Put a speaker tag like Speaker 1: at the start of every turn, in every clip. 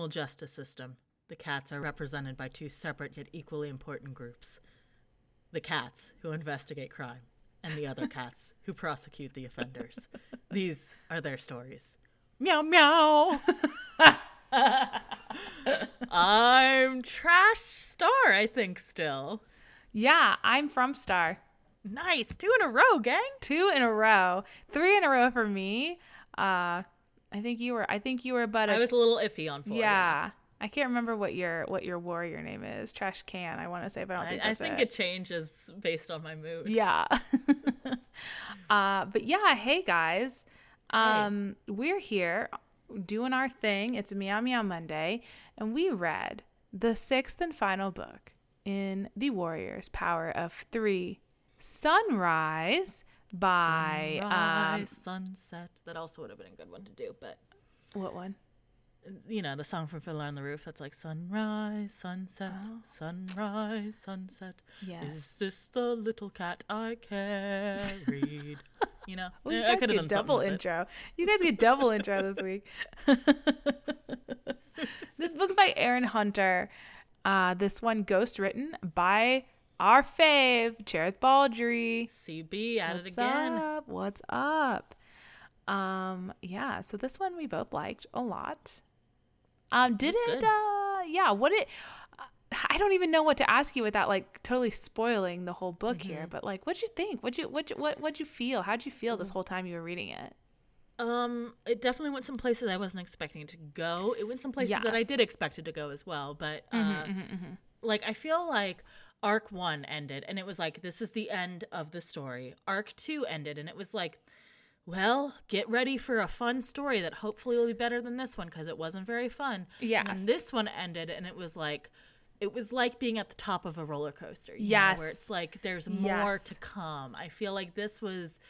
Speaker 1: animal justice system, the cats are represented by two separate yet equally important groups the cats who investigate crime, and the other cats who prosecute the offenders. These are their stories. Meow meow. I'm Trash Star, I think, still.
Speaker 2: Yeah, I'm from Star.
Speaker 1: Nice. Two in a row, gang.
Speaker 2: Two in a row. Three in a row for me. Uh I think you were I think you were but
Speaker 1: I was a little iffy on four.
Speaker 2: Yeah. I can't remember what your what your warrior name is. Trash can, I want to say, but I don't think
Speaker 1: I, I think
Speaker 2: it.
Speaker 1: it changes based on my mood.
Speaker 2: Yeah. uh, but yeah, hey guys. Um, we're here doing our thing. It's Meow Meow Monday, and we read the sixth and final book in The Warriors Power of Three Sunrise by
Speaker 1: Sunrise,
Speaker 2: um
Speaker 1: sunset. That also would have been a good one to do, but
Speaker 2: what one?
Speaker 1: you know the song from Fiddler on the Roof. That's like sunrise, sunset,
Speaker 2: Oh.
Speaker 1: sunrise, sunset.
Speaker 2: Yes.
Speaker 1: Is this the little cat I carried? you know,
Speaker 2: Well, you
Speaker 1: I could have
Speaker 2: get
Speaker 1: done
Speaker 2: double
Speaker 1: with it.
Speaker 2: intro. You guys get double intro this week. this book's by Erin Hunter. Uh, this one ghost written by our fave, Cherith Baldry.
Speaker 1: CB at it
Speaker 2: What's
Speaker 1: again.
Speaker 2: up? What's up? Um, yeah, so this one we both liked a lot. Um, did
Speaker 1: was
Speaker 2: it
Speaker 1: good.
Speaker 2: uh yeah, what it I don't even know what to ask you without like totally spoiling the whole book here,
Speaker 1: Mm-hmm.
Speaker 2: but like what'd you think? What'd you what what what'd you feel? How'd you feel this whole time you were reading it?
Speaker 1: Um, it definitely went some places I wasn't expecting it to go. It went some places that I did expect it to go as well. But uh, like I feel like arc one ended, and it was like this is the end of the story. Arc two ended, and it was like, well, get ready for a fun story that hopefully will be better than this one because it wasn't very fun.
Speaker 2: Yeah.
Speaker 1: And this one ended, and it was like. It was like being at the top of a roller coaster,
Speaker 2: Yes.
Speaker 1: where it's like there's more
Speaker 2: Yes.
Speaker 1: to come. I feel like this was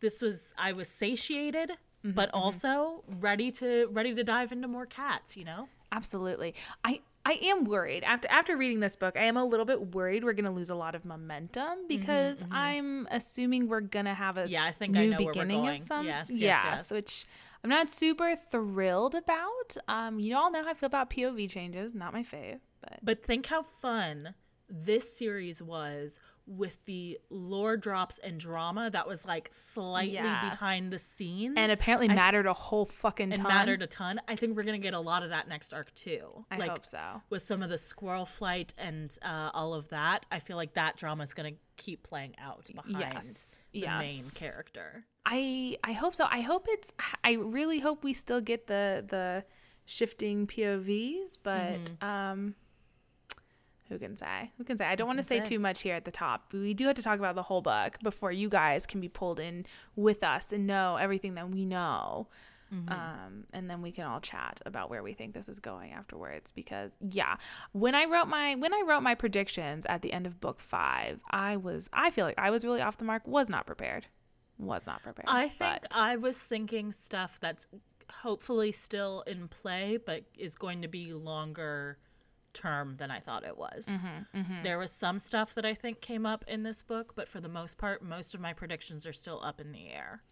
Speaker 1: this was I was satiated,
Speaker 2: Mm-hmm,
Speaker 1: but also ready to ready to dive into more cats. You know,
Speaker 2: Absolutely. I I am worried after after reading this book. I am a little bit worried we're going to lose a lot of momentum because I'm assuming we're going to have a
Speaker 1: Mm-hmm, Yeah, I think I
Speaker 2: new
Speaker 1: we're
Speaker 2: beginning
Speaker 1: going.
Speaker 2: of some
Speaker 1: Yes, yes,
Speaker 2: yeah,
Speaker 1: yes.
Speaker 2: which I'm not super thrilled about. Um, you all know how I feel about POV changes. Not my fave, but
Speaker 1: but think how fun this series was with the lore drops and drama that was like slightly
Speaker 2: Yes.
Speaker 1: behind the scenes
Speaker 2: and apparently mattered a whole fucking
Speaker 1: and
Speaker 2: ton.
Speaker 1: mattered a ton. I think we're gonna get a lot of that next arc too.
Speaker 2: I
Speaker 1: like,
Speaker 2: hope so.
Speaker 1: With some of the squirrel flight and uh, all of that, I feel like that drama is gonna keep playing out behind
Speaker 2: Yes,
Speaker 1: the
Speaker 2: yes.
Speaker 1: main character.
Speaker 2: I I hope so. I hope it's. I really hope we still get the the shifting POVs, but
Speaker 1: Mm-hmm.
Speaker 2: um, who can say? Who can say? I don't want to say
Speaker 1: say?
Speaker 2: too much here at the top. We do have to talk about the whole book before you guys can be pulled in with us and know everything that we know.
Speaker 1: Mm-hmm.
Speaker 2: Um, and then we can all chat about where we think this is going afterwards. Because yeah, when I wrote my when I wrote my predictions at the end of book five, I was I feel like I was really off the mark. Was not prepared. Was not prepared.
Speaker 1: I think
Speaker 2: but-
Speaker 1: I was thinking stuff that's hopefully still in play, but is going to be longer term than I thought it was.
Speaker 2: Mm-hmm,
Speaker 1: There was some stuff that I think came up in this book, but for the most part, most of my predictions are still up in the air.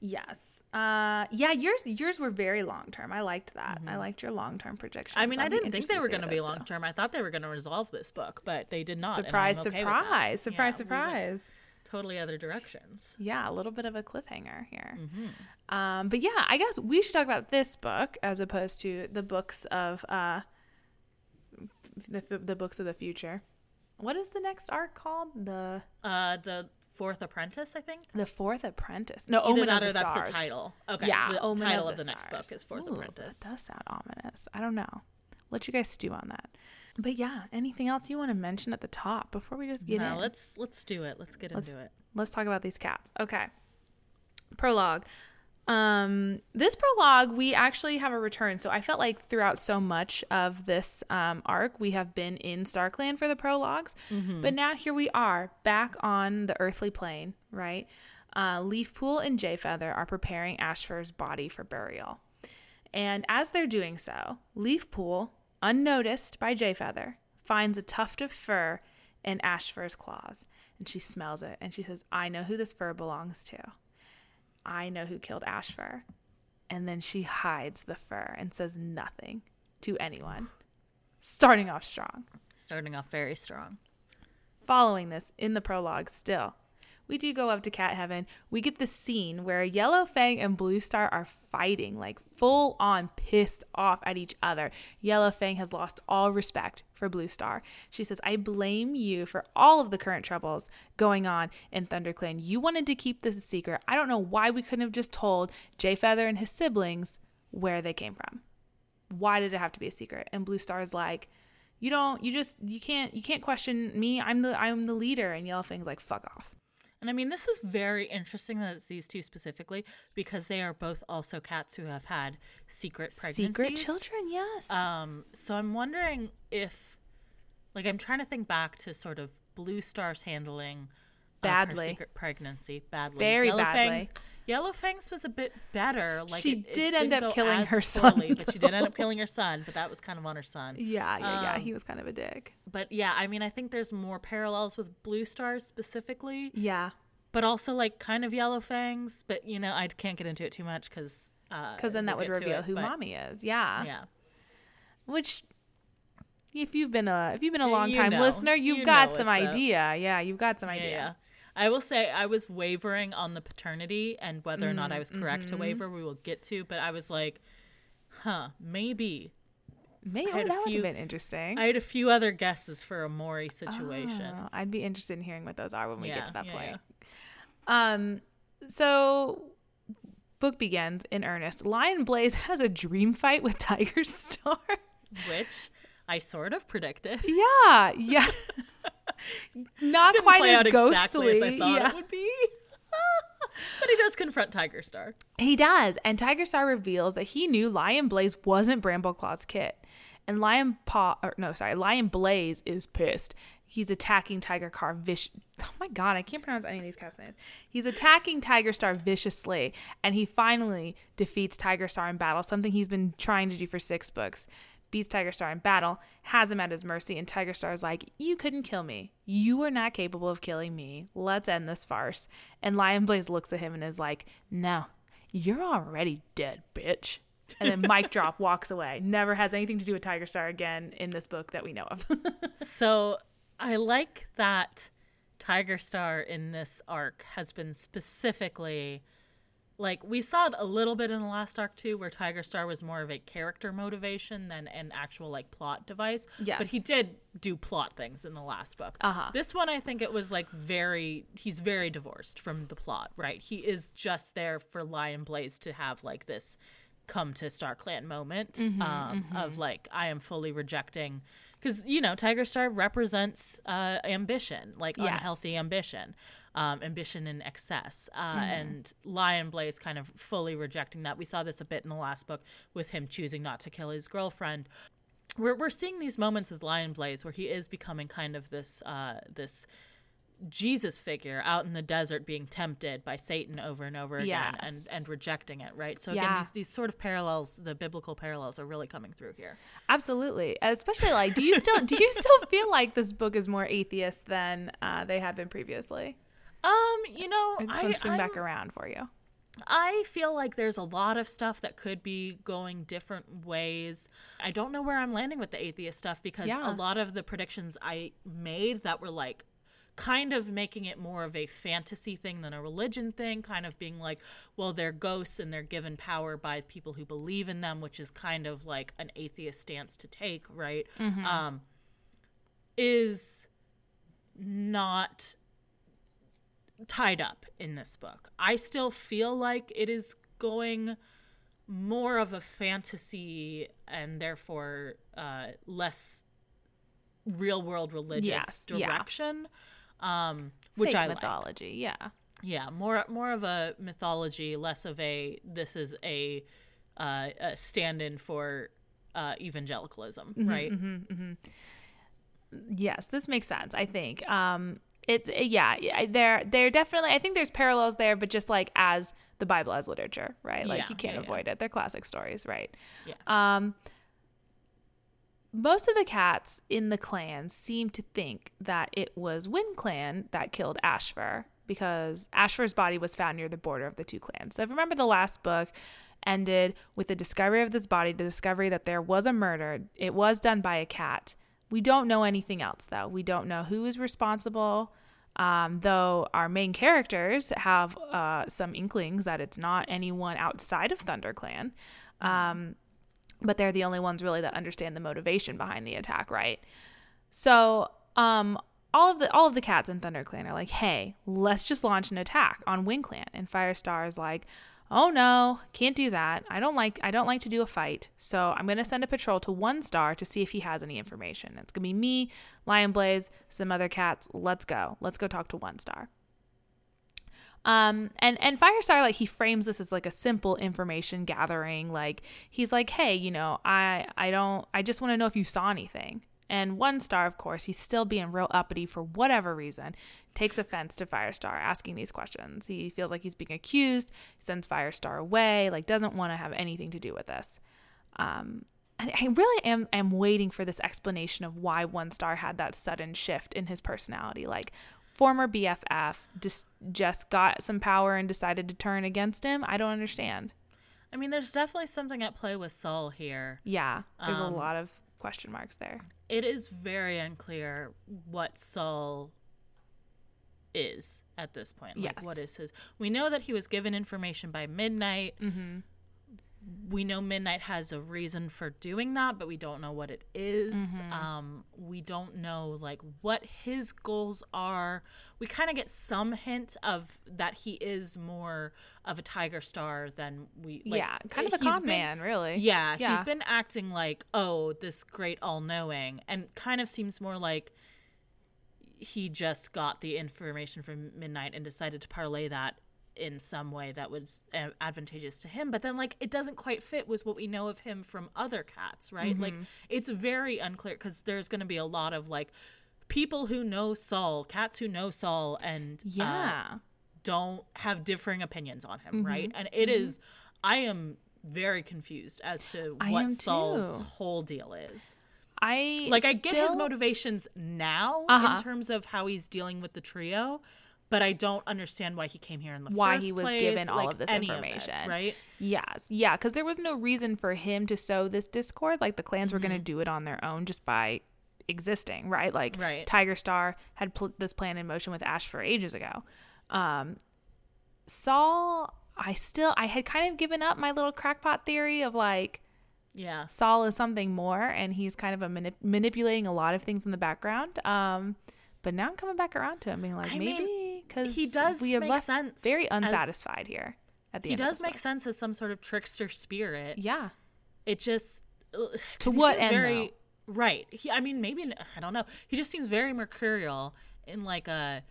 Speaker 2: Yes. Uh yeah, yours yours were very long term. I liked that. I liked your long term predictions.
Speaker 1: Mm-hmm. I mean, I
Speaker 2: I'll
Speaker 1: didn't think they were going to be long term. I thought they were going to resolve this book, but they did not.
Speaker 2: Surprise,
Speaker 1: okay
Speaker 2: surprise, surprise,
Speaker 1: Yeah, we
Speaker 2: surprise.
Speaker 1: Totally other directions.
Speaker 2: Yeah, a little bit of a cliffhanger here.
Speaker 1: Mm-hmm.
Speaker 2: Um, but yeah, I guess we should talk about this book as opposed to the books of uh, the the books of the future. What is the next arc called? The
Speaker 1: Uh, the Fourth Apprentice, I think.
Speaker 2: the Fourth Apprentice. No,
Speaker 1: Either
Speaker 2: Omen
Speaker 1: that
Speaker 2: of
Speaker 1: or
Speaker 2: the
Speaker 1: that's
Speaker 2: Stars.
Speaker 1: the title. Okay.
Speaker 2: Yeah,
Speaker 1: the
Speaker 2: Omen
Speaker 1: title
Speaker 2: of
Speaker 1: of the,
Speaker 2: the
Speaker 1: next book is Fourth
Speaker 2: Ooh,
Speaker 1: Apprentice.
Speaker 2: That does sound ominous. I don't know. Let you guys stew on that. But yeah, anything else you want to mention at the top before we just get
Speaker 1: no,
Speaker 2: in?
Speaker 1: let's let's do it. Let's get
Speaker 2: Let's-
Speaker 1: into it.
Speaker 2: let's talk about these cats. Okay. Prologue. Um, this prologue, we actually have a return. So I felt like throughout so much of this um, arc, we have been in StarClan for the prologues. But now here we are back on the earthly plane, right? Uh, Leafpool and Jayfeather are preparing Ashfur's body for burial. And as they're doing so, Leafpool, unnoticed by Jayfeather, finds a tuft of fur in Ashfur's claws. And she smells it and she says, I know who this fur belongs to. I know who killed Ashfur. And then she hides the fur and says nothing. to anyone. Starting off strong.
Speaker 1: Starting off very strong.
Speaker 2: Following this in the prologue, still, we do go up to Cat Heaven. We get the scene where Yellow Fang and Blue Star are fighting, like full on pissed off at each other. Yellow Fang has lost all respect for Blue Star. She says, I blame you for all of the current troubles going on in ThunderClan. You wanted to keep this a secret. I don't know why we couldn't have just told Jay Feather and his siblings where they came from. Why did it have to be a secret? And Blue Star is like, you don't you just you can't you can't question me i'm the i'm the leader and yellow fang's like fuck off
Speaker 1: and I mean, this is very interesting that it's these two specifically because they are both also cats who have had secret pregnancies.
Speaker 2: Secret children, yes.
Speaker 1: Um, so I'm wondering if, like, I'm trying to think back to sort of Blue Star's handling
Speaker 2: badly
Speaker 1: secret pregnancy badly,
Speaker 2: very
Speaker 1: Yellow
Speaker 2: badly.
Speaker 1: Fangs, Yellow Fangs was a bit better. Like
Speaker 2: she
Speaker 1: it, it
Speaker 2: did end up killing her
Speaker 1: poorly,
Speaker 2: son.
Speaker 1: but she did end up killing her son. But that was kind of on her son.
Speaker 2: Yeah, yeah, yeah.
Speaker 1: Um,
Speaker 2: He was kind of a dick.
Speaker 1: But yeah, I mean, I think there's more parallels with Blue Stars specifically
Speaker 2: Yeah,
Speaker 1: but also like kind of yellow fangs but you know i can't get into it too much because
Speaker 2: because then that would reveal who mommy is. Yeah.
Speaker 1: yeah
Speaker 2: which. If you've been a if you've been a
Speaker 1: You
Speaker 2: long time
Speaker 1: know.
Speaker 2: listener, you've
Speaker 1: You
Speaker 2: got some
Speaker 1: up.
Speaker 2: idea. Yeah, you've got some
Speaker 1: yeah,
Speaker 2: idea.
Speaker 1: yeah i will say i was wavering on the paternity and whether or not i was correct
Speaker 2: Mm-hmm.
Speaker 1: to waver we will get to but i was like huh maybe
Speaker 2: Maybe
Speaker 1: I had a
Speaker 2: that would
Speaker 1: few-
Speaker 2: have been interesting.
Speaker 1: i had a few other guesses for a maury situation
Speaker 2: Oh, I'd be interested in hearing what those are when we
Speaker 1: Yeah,
Speaker 2: get to that
Speaker 1: yeah,
Speaker 2: point. Um, so book begins in earnest. Lion Blaze has a dream fight with Tiger Star.
Speaker 1: which i sort of predicted
Speaker 2: yeah, yeah. Not quite as
Speaker 1: out
Speaker 2: ghostly.
Speaker 1: exactly as i thought
Speaker 2: yeah.
Speaker 1: it would be but he does confront tiger star
Speaker 2: He does, and Tiger Star reveals that he knew Lion Blaze wasn't Brambleclaw's kit, and Lion Paw, or no, sorry, Lion Blaze is pissed. He's attacking Tiger Car vic- Oh my god, I can't pronounce any of these cast names. He's attacking Tiger Star viciously, and he finally defeats Tiger Star in battle, something he's been trying to do for six books. Beats Tiger Star in battle, has him at his mercy, and Tiger Star is like, You couldn't kill me. You were not capable of killing me. Let's end this farce. And Lion Blaze looks at him and is like, No, you're already dead, bitch. And then Mike Drop walks away. Never has anything to do with Tiger Star again in this book that we know of.
Speaker 1: So I like that Tiger Star in this arc has been specifically like we saw it a little bit in the last arc too, where Tiger Star was more of a character motivation than an actual like plot device.
Speaker 2: Yes.
Speaker 1: But he did do plot things in the last book.
Speaker 2: Uh-huh.
Speaker 1: This one I think it was like very he's very divorced from the plot, right? He is just there for Lion Blaze to have like this come to Star Clan moment
Speaker 2: Mm-hmm,
Speaker 1: um, of like I am fully rejecting because you know Tiger Star represents uh, ambition, like
Speaker 2: Yes.
Speaker 1: unhealthy ambition, um, ambition in excess, uh,
Speaker 2: Mm-hmm.
Speaker 1: and Lion Blaze kind of fully rejecting that. We saw this a bit in the last book with him choosing not to kill his girlfriend. We're we're seeing these moments with Lion Blaze where he is becoming kind of this uh, this Jesus figure out in the desert being tempted by Satan over and over again and, and rejecting it, right? So again,
Speaker 2: Yeah.
Speaker 1: these, these sort of parallels, the biblical parallels are really coming through here.
Speaker 2: Absolutely. Especially like, do you still do you still feel like this book is more atheist than uh, they have been previously?
Speaker 1: Um, you know,
Speaker 2: I just want to swing back
Speaker 1: I'm-
Speaker 2: around for you.
Speaker 1: I feel like there's a lot of stuff that could be going different ways. I don't know where I'm landing with the atheist stuff because
Speaker 2: Yeah.
Speaker 1: a lot of the predictions I made that were like kind of making it more of a fantasy thing than a religion thing, kind of being like, well, they're ghosts and they're given power by people who believe in them, which is kind of like an atheist stance to take, right? Um, is not tied up in this book. I still feel like it is going more of a fantasy and therefore uh, less real world religious
Speaker 2: Yes, yeah.
Speaker 1: direction. Um, which
Speaker 2: Fake
Speaker 1: I like.
Speaker 2: mythology, yeah.
Speaker 1: Yeah, more more of a mythology, less of a this is a, uh, a stand-in for uh, evangelicalism, right?
Speaker 2: Yes, this makes sense. I think. Um, it yeah, yeah, there there definitely. I think there's parallels there, but just like as the Bible as literature, right? Like
Speaker 1: Yeah,
Speaker 2: you can't
Speaker 1: yeah, yeah.
Speaker 2: avoid it. They're classic stories, right?
Speaker 1: Yeah.
Speaker 2: Um, most of the cats in the clans seem to think that it was Wind Clan that killed Ashfur because Ashfur's body was found near the border of the two clans. So if you remember the last book ended with the discovery of this body, the discovery that there was a murder. It was done by a cat. We don't know anything else though. We don't know who is responsible. Um, though our main characters have uh, some inklings that it's not anyone outside of ThunderClan. Um, but they're the only ones really that understand the motivation behind the attack, right? So, um, all of the all of the cats in ThunderClan are like, "Hey, let's just launch an attack on WindClan." And Firestar is like, "Oh no, can't do that. I don't like I don't like to do a fight. So I'm gonna send a patrol to One Star to see if he has any information. It's gonna be me, Lion Blaze, some other cats. Let's go. Let's go talk to One Star." Um, and and Firestar like he frames this as like a simple information gathering. Like he's like, hey, you know, I I don't I just want to know if you saw anything. And one star, of course, he's still being real uppity for whatever reason, takes offense to Firestar asking these questions. He feels like he's being accused, sends Firestar away, like doesn't want to have anything to do with this. Um, and I really am am waiting for this explanation of why one star had that sudden shift in his personality. Like former BFF just just got some power and decided to turn against him. I don't understand.
Speaker 1: I mean, there's definitely something at play with Sol here.
Speaker 2: Yeah, there's
Speaker 1: Um,
Speaker 2: a lot of question marks there.
Speaker 1: It is very unclear what Sol is at this point. Like,
Speaker 2: Yes.
Speaker 1: what is his? We know that he was given information by Midnight.
Speaker 2: Mm-hmm.
Speaker 1: We know Midnight has a reason for doing that, but we don't know what it is.
Speaker 2: Mm-hmm.
Speaker 1: Um, we don't know like what his goals are. We kind of get some hint of that he is more of a Tiger Star than we. Like,
Speaker 2: yeah, kind of a con
Speaker 1: been-
Speaker 2: man, really.
Speaker 1: Yeah,
Speaker 2: Yeah.
Speaker 1: he's been acting like, oh, this great all knowing, and kind of seems more like he just got the information from Midnight and decided to parlay that in some way that was uh, advantageous to him. But then, like, it doesn't quite fit with what we know of him from other cats, right? Like,
Speaker 2: Mm-hmm.
Speaker 1: it's very unclear because there's going to be a lot of like people who know Sol, cats who know Sol, and uh,
Speaker 2: Yeah.
Speaker 1: don't have differing opinions on
Speaker 2: Mm-hmm.
Speaker 1: him, right? And it is, I am very confused as to what Sol's
Speaker 2: too.
Speaker 1: whole deal is.
Speaker 2: I
Speaker 1: Like, I get his motivations now
Speaker 2: Uh-huh.
Speaker 1: in terms of how he's dealing with the trio, but I don't understand why he came here in the
Speaker 2: Why he was
Speaker 1: place,
Speaker 2: given all
Speaker 1: like,
Speaker 2: of this information.
Speaker 1: right?
Speaker 2: Yes. Yeah, because there was no reason for him to sow this discord. Like the clans were going to do it on their own just by existing, right? Like
Speaker 1: Right.
Speaker 2: Tiger Star had put this plan in motion with Ash for ages ago. Um, Sol, I still, I had kind of given up my little crackpot theory of like
Speaker 1: Yeah.
Speaker 2: Sol is something more, and he's kind of a manip- manipulating a lot of things in the background. Um, but now I'm coming back around to him, being like,
Speaker 1: I
Speaker 2: maybe because
Speaker 1: he does
Speaker 2: we have
Speaker 1: make
Speaker 2: left
Speaker 1: sense
Speaker 2: very
Speaker 1: as-
Speaker 2: unsatisfied here. At the
Speaker 1: He does make
Speaker 2: book.
Speaker 1: sense as some sort of trickster spirit.
Speaker 2: Yeah.
Speaker 1: it just
Speaker 2: To what end,
Speaker 1: very right he i mean maybe i don't know he just seems very mercurial in like a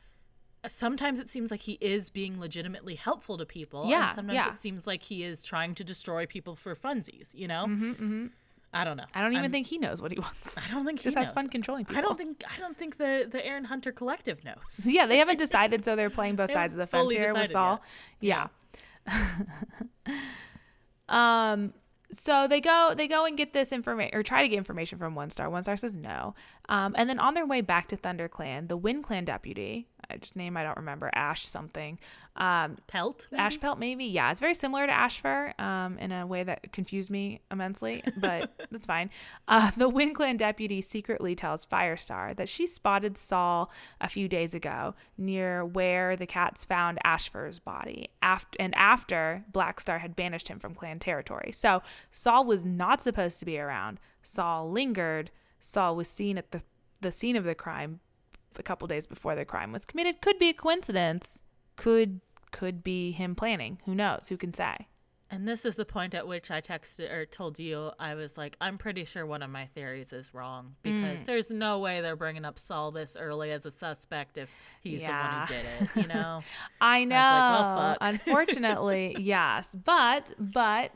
Speaker 1: sometimes it seems like he is being legitimately helpful to people
Speaker 2: Yeah,
Speaker 1: and sometimes
Speaker 2: yeah.
Speaker 1: it seems like he is trying to destroy people for funsies you know mm-hmm, i don't know
Speaker 2: I don't even
Speaker 1: I'm-
Speaker 2: think he knows what he wants.
Speaker 1: i don't think he
Speaker 2: just has fun controlling people.
Speaker 1: i don't think i don't think the the erin hunter collective knows
Speaker 2: yeah, they haven't decided, so they're playing both sides of the fence here with Sol. Yeah. um. So they go, they go and get this information, or try to get information from One Star. One Star says no. Um, and then on their way back to Thunder Clan, the Wind Clan deputy, uh, just name I don't remember, Ash something, um,
Speaker 1: pelt
Speaker 2: Ash Pelt, maybe. Yeah, it's very similar to Ashfur um, in a way that confused me immensely, but that's fine. Uh, the Wind Clan deputy secretly tells Firestar that she spotted Sol a few days ago near where the cats found Ashfur's body, after and after Blackstar had banished him from clan territory. So Sol was not supposed to be around. Sol lingered. Sol was seen at the the scene of the crime a couple days before the crime was committed. Could be a coincidence. Could could be him planning. Who knows? Who can say?
Speaker 1: And this is the point at which I texted or told you I was like, I'm pretty sure one of my theories is wrong
Speaker 2: Mm.
Speaker 1: because there's no way they're bringing up Sol this early as a suspect if he's
Speaker 2: Yeah.
Speaker 1: the one who did it. You know,
Speaker 2: I know.
Speaker 1: was like, well, fuck.
Speaker 2: Unfortunately, yes. But but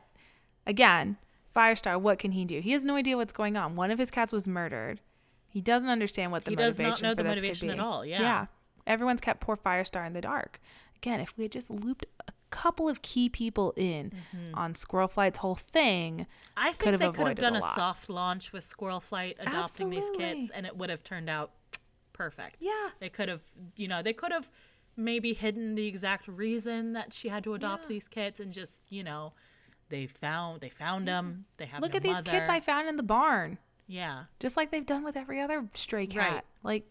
Speaker 2: again, Firestar, what can he do? He has no idea what's going on. One of his cats was murdered. He doesn't understand what the
Speaker 1: He does not know the motivation at all, yeah.
Speaker 2: Yeah. Everyone's kept poor Firestar in the dark. Again, if we had just looped a couple of key people in
Speaker 1: Mm-hmm.
Speaker 2: on Squirrel Flight's whole thing,
Speaker 1: I
Speaker 2: Could
Speaker 1: think
Speaker 2: have
Speaker 1: they could have done
Speaker 2: a
Speaker 1: a, soft launch with Squirrel Flight adopting these
Speaker 2: Absolutely.
Speaker 1: kids, and it would have turned out perfect.
Speaker 2: Yeah.
Speaker 1: they could have, you know, they could have maybe hidden the exact reason that she had to adopt
Speaker 2: Yeah.
Speaker 1: these kids and just, you know, they found they found them. They have
Speaker 2: Look
Speaker 1: no
Speaker 2: at these
Speaker 1: mother.
Speaker 2: kids I found in the barn.
Speaker 1: Yeah.
Speaker 2: Just like they've done with every other stray cat.
Speaker 1: Right.
Speaker 2: Like,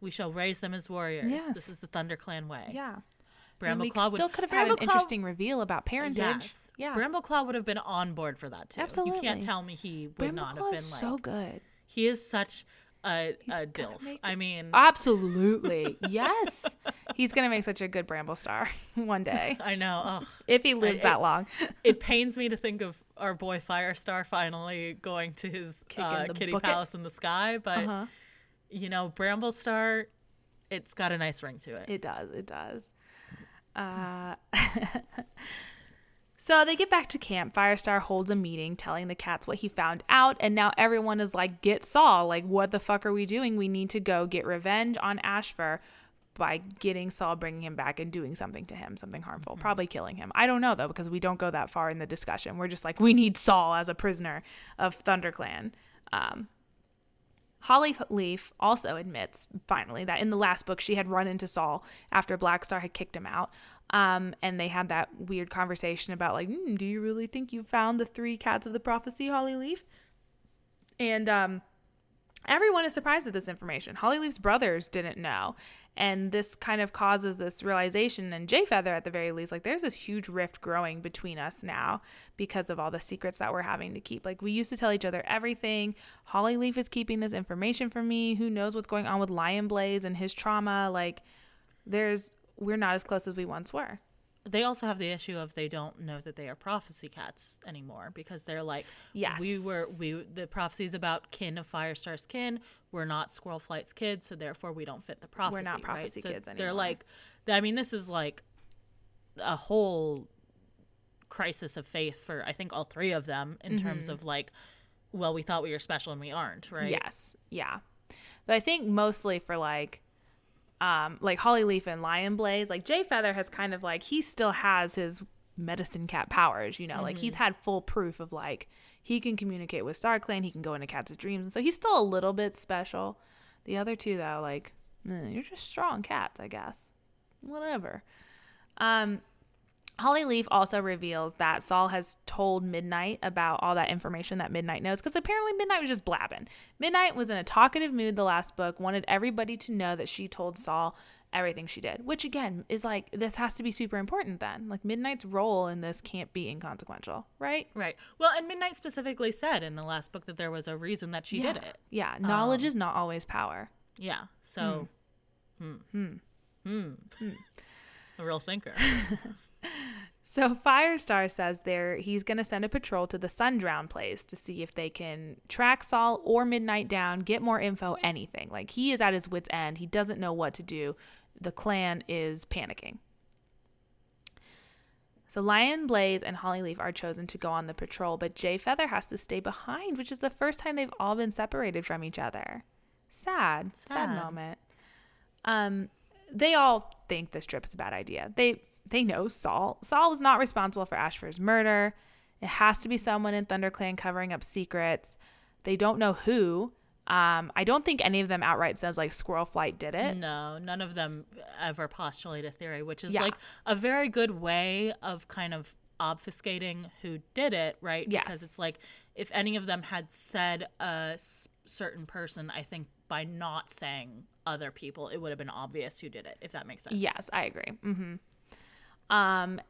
Speaker 1: We shall raise them as warriors.
Speaker 2: Yes.
Speaker 1: This is the Thunder Clan way.
Speaker 2: yeah. And
Speaker 1: Bramble
Speaker 2: we
Speaker 1: Claw would
Speaker 2: still could have had an
Speaker 1: Brambleclaw-
Speaker 2: interesting reveal about parentage.
Speaker 1: Yes.
Speaker 2: Yeah.
Speaker 1: Brambleclaw would have been on board for that too.
Speaker 2: Absolutely.
Speaker 1: You can't tell me he would not have
Speaker 2: Brambleclaw
Speaker 1: been
Speaker 2: is
Speaker 1: like
Speaker 2: so good.
Speaker 1: he is such a, a dilf.
Speaker 2: make
Speaker 1: I mean
Speaker 2: Absolutely. yes. He's going to make such a good Bramble Star one day.
Speaker 1: I know. Ugh.
Speaker 2: If he lives that long.
Speaker 1: it pains me to think of our boy Firestar finally going to his uh,
Speaker 2: the
Speaker 1: kitty
Speaker 2: bucket.
Speaker 1: palace in the sky, but
Speaker 2: Uh-huh.
Speaker 1: you know, Bramblestar, it's got a nice ring to it.
Speaker 2: It does. It does. Uh, so they get back to camp. Firestar holds a meeting telling the cats what he found out. And now everyone is like, get Sol. Like, what the fuck are we doing? We need to go get revenge on Ashfur by getting Sol, bringing him back, and doing something to him, something harmful, probably killing him. I don't know though, because we don't go that far in the discussion. We're just like, we need Sol as a prisoner of ThunderClan. Um, Holly Leaf also admits finally that in the last book she had run into Sol after Blackstar had kicked him out. Um, and they had that weird conversation about like, mm, do you really think you found the three cats of the prophecy, Holly Leaf? And um, everyone is surprised at this information. Holly Leaf's brothers didn't know. And this kind of causes this realization, and Jay Feather at the very least, like there's this huge rift growing between us now because of all the secrets that we're having to keep. Like we used to tell each other everything. Holly Leaf is keeping this information from me. Who knows what's going on with Lion Blaze and his trauma? Like there's we're not as close as we once were.
Speaker 1: They also have the issue of they don't know that they are prophecy cats anymore because they're like,
Speaker 2: Yes.
Speaker 1: we were we the prophecies about kin of Firestar's kin. We're not Squirrel Flight's kids, so therefore we don't fit the prophecy.
Speaker 2: We're not
Speaker 1: right?
Speaker 2: prophecy
Speaker 1: So
Speaker 2: kids
Speaker 1: They're like, I mean, this is like a whole crisis of faith for I think all three of them in
Speaker 2: Mm-hmm.
Speaker 1: terms of like, well, we thought we were special and we aren't, right?
Speaker 2: Yes. Yeah. But I think mostly for like um like Holly Leaf and Lion Blaze, like Jay Feather has kind of like he still has his medicine cat powers, you know, like he's had full proof of like he can communicate with Star Clan, he can go into cats of dreams. And so he's still a little bit special. The other two though, like, eh, you're just strong cats, I guess. Whatever. Um Holly Leaf also reveals that Sol has told Midnight about all that information that Midnight knows because apparently Midnight was just blabbing. Midnight was in a talkative mood the last book, wanted everybody to know that she told Sol everything she did, which again is like, this has to be super important then. Like, Midnight's role in this can't be inconsequential, right?
Speaker 1: Right. Well, and Midnight specifically said in the last book that there was a reason that she
Speaker 2: yeah.
Speaker 1: did it.
Speaker 2: Yeah. Knowledge is not always power.
Speaker 1: Yeah. So, hmm, hmm. Hmm. A real thinker.
Speaker 2: So Firestar says there he's going to send a patrol to the Sundrown place to see if they can track Sol or Midnight down, get more info, anything. Like he is at his wits end. He doesn't know what to do. The clan is panicking. So Lion Blaze and Holly Leaf are chosen to go on the patrol, but Jay Feather has to stay behind, which is the first time they've all been separated from each other. Sad, sad,
Speaker 1: Sad.
Speaker 2: moment. Um, they all think this trip is a bad idea. They they know Sol. Sol was not responsible for Ashfur's murder. It has to be someone in ThunderClan covering up secrets. They don't know who. Um, I don't think any of them outright says like Squirrel Flight did it.
Speaker 1: No, none of them ever postulate a theory, which is
Speaker 2: Yeah.
Speaker 1: like a very good way of kind of obfuscating who did it, right?
Speaker 2: Yes.
Speaker 1: Because it's like if any of them had said a s- certain person, I think by not saying other people, it would have been obvious who did it, if that makes sense.
Speaker 2: Yes, I agree. hmm Um.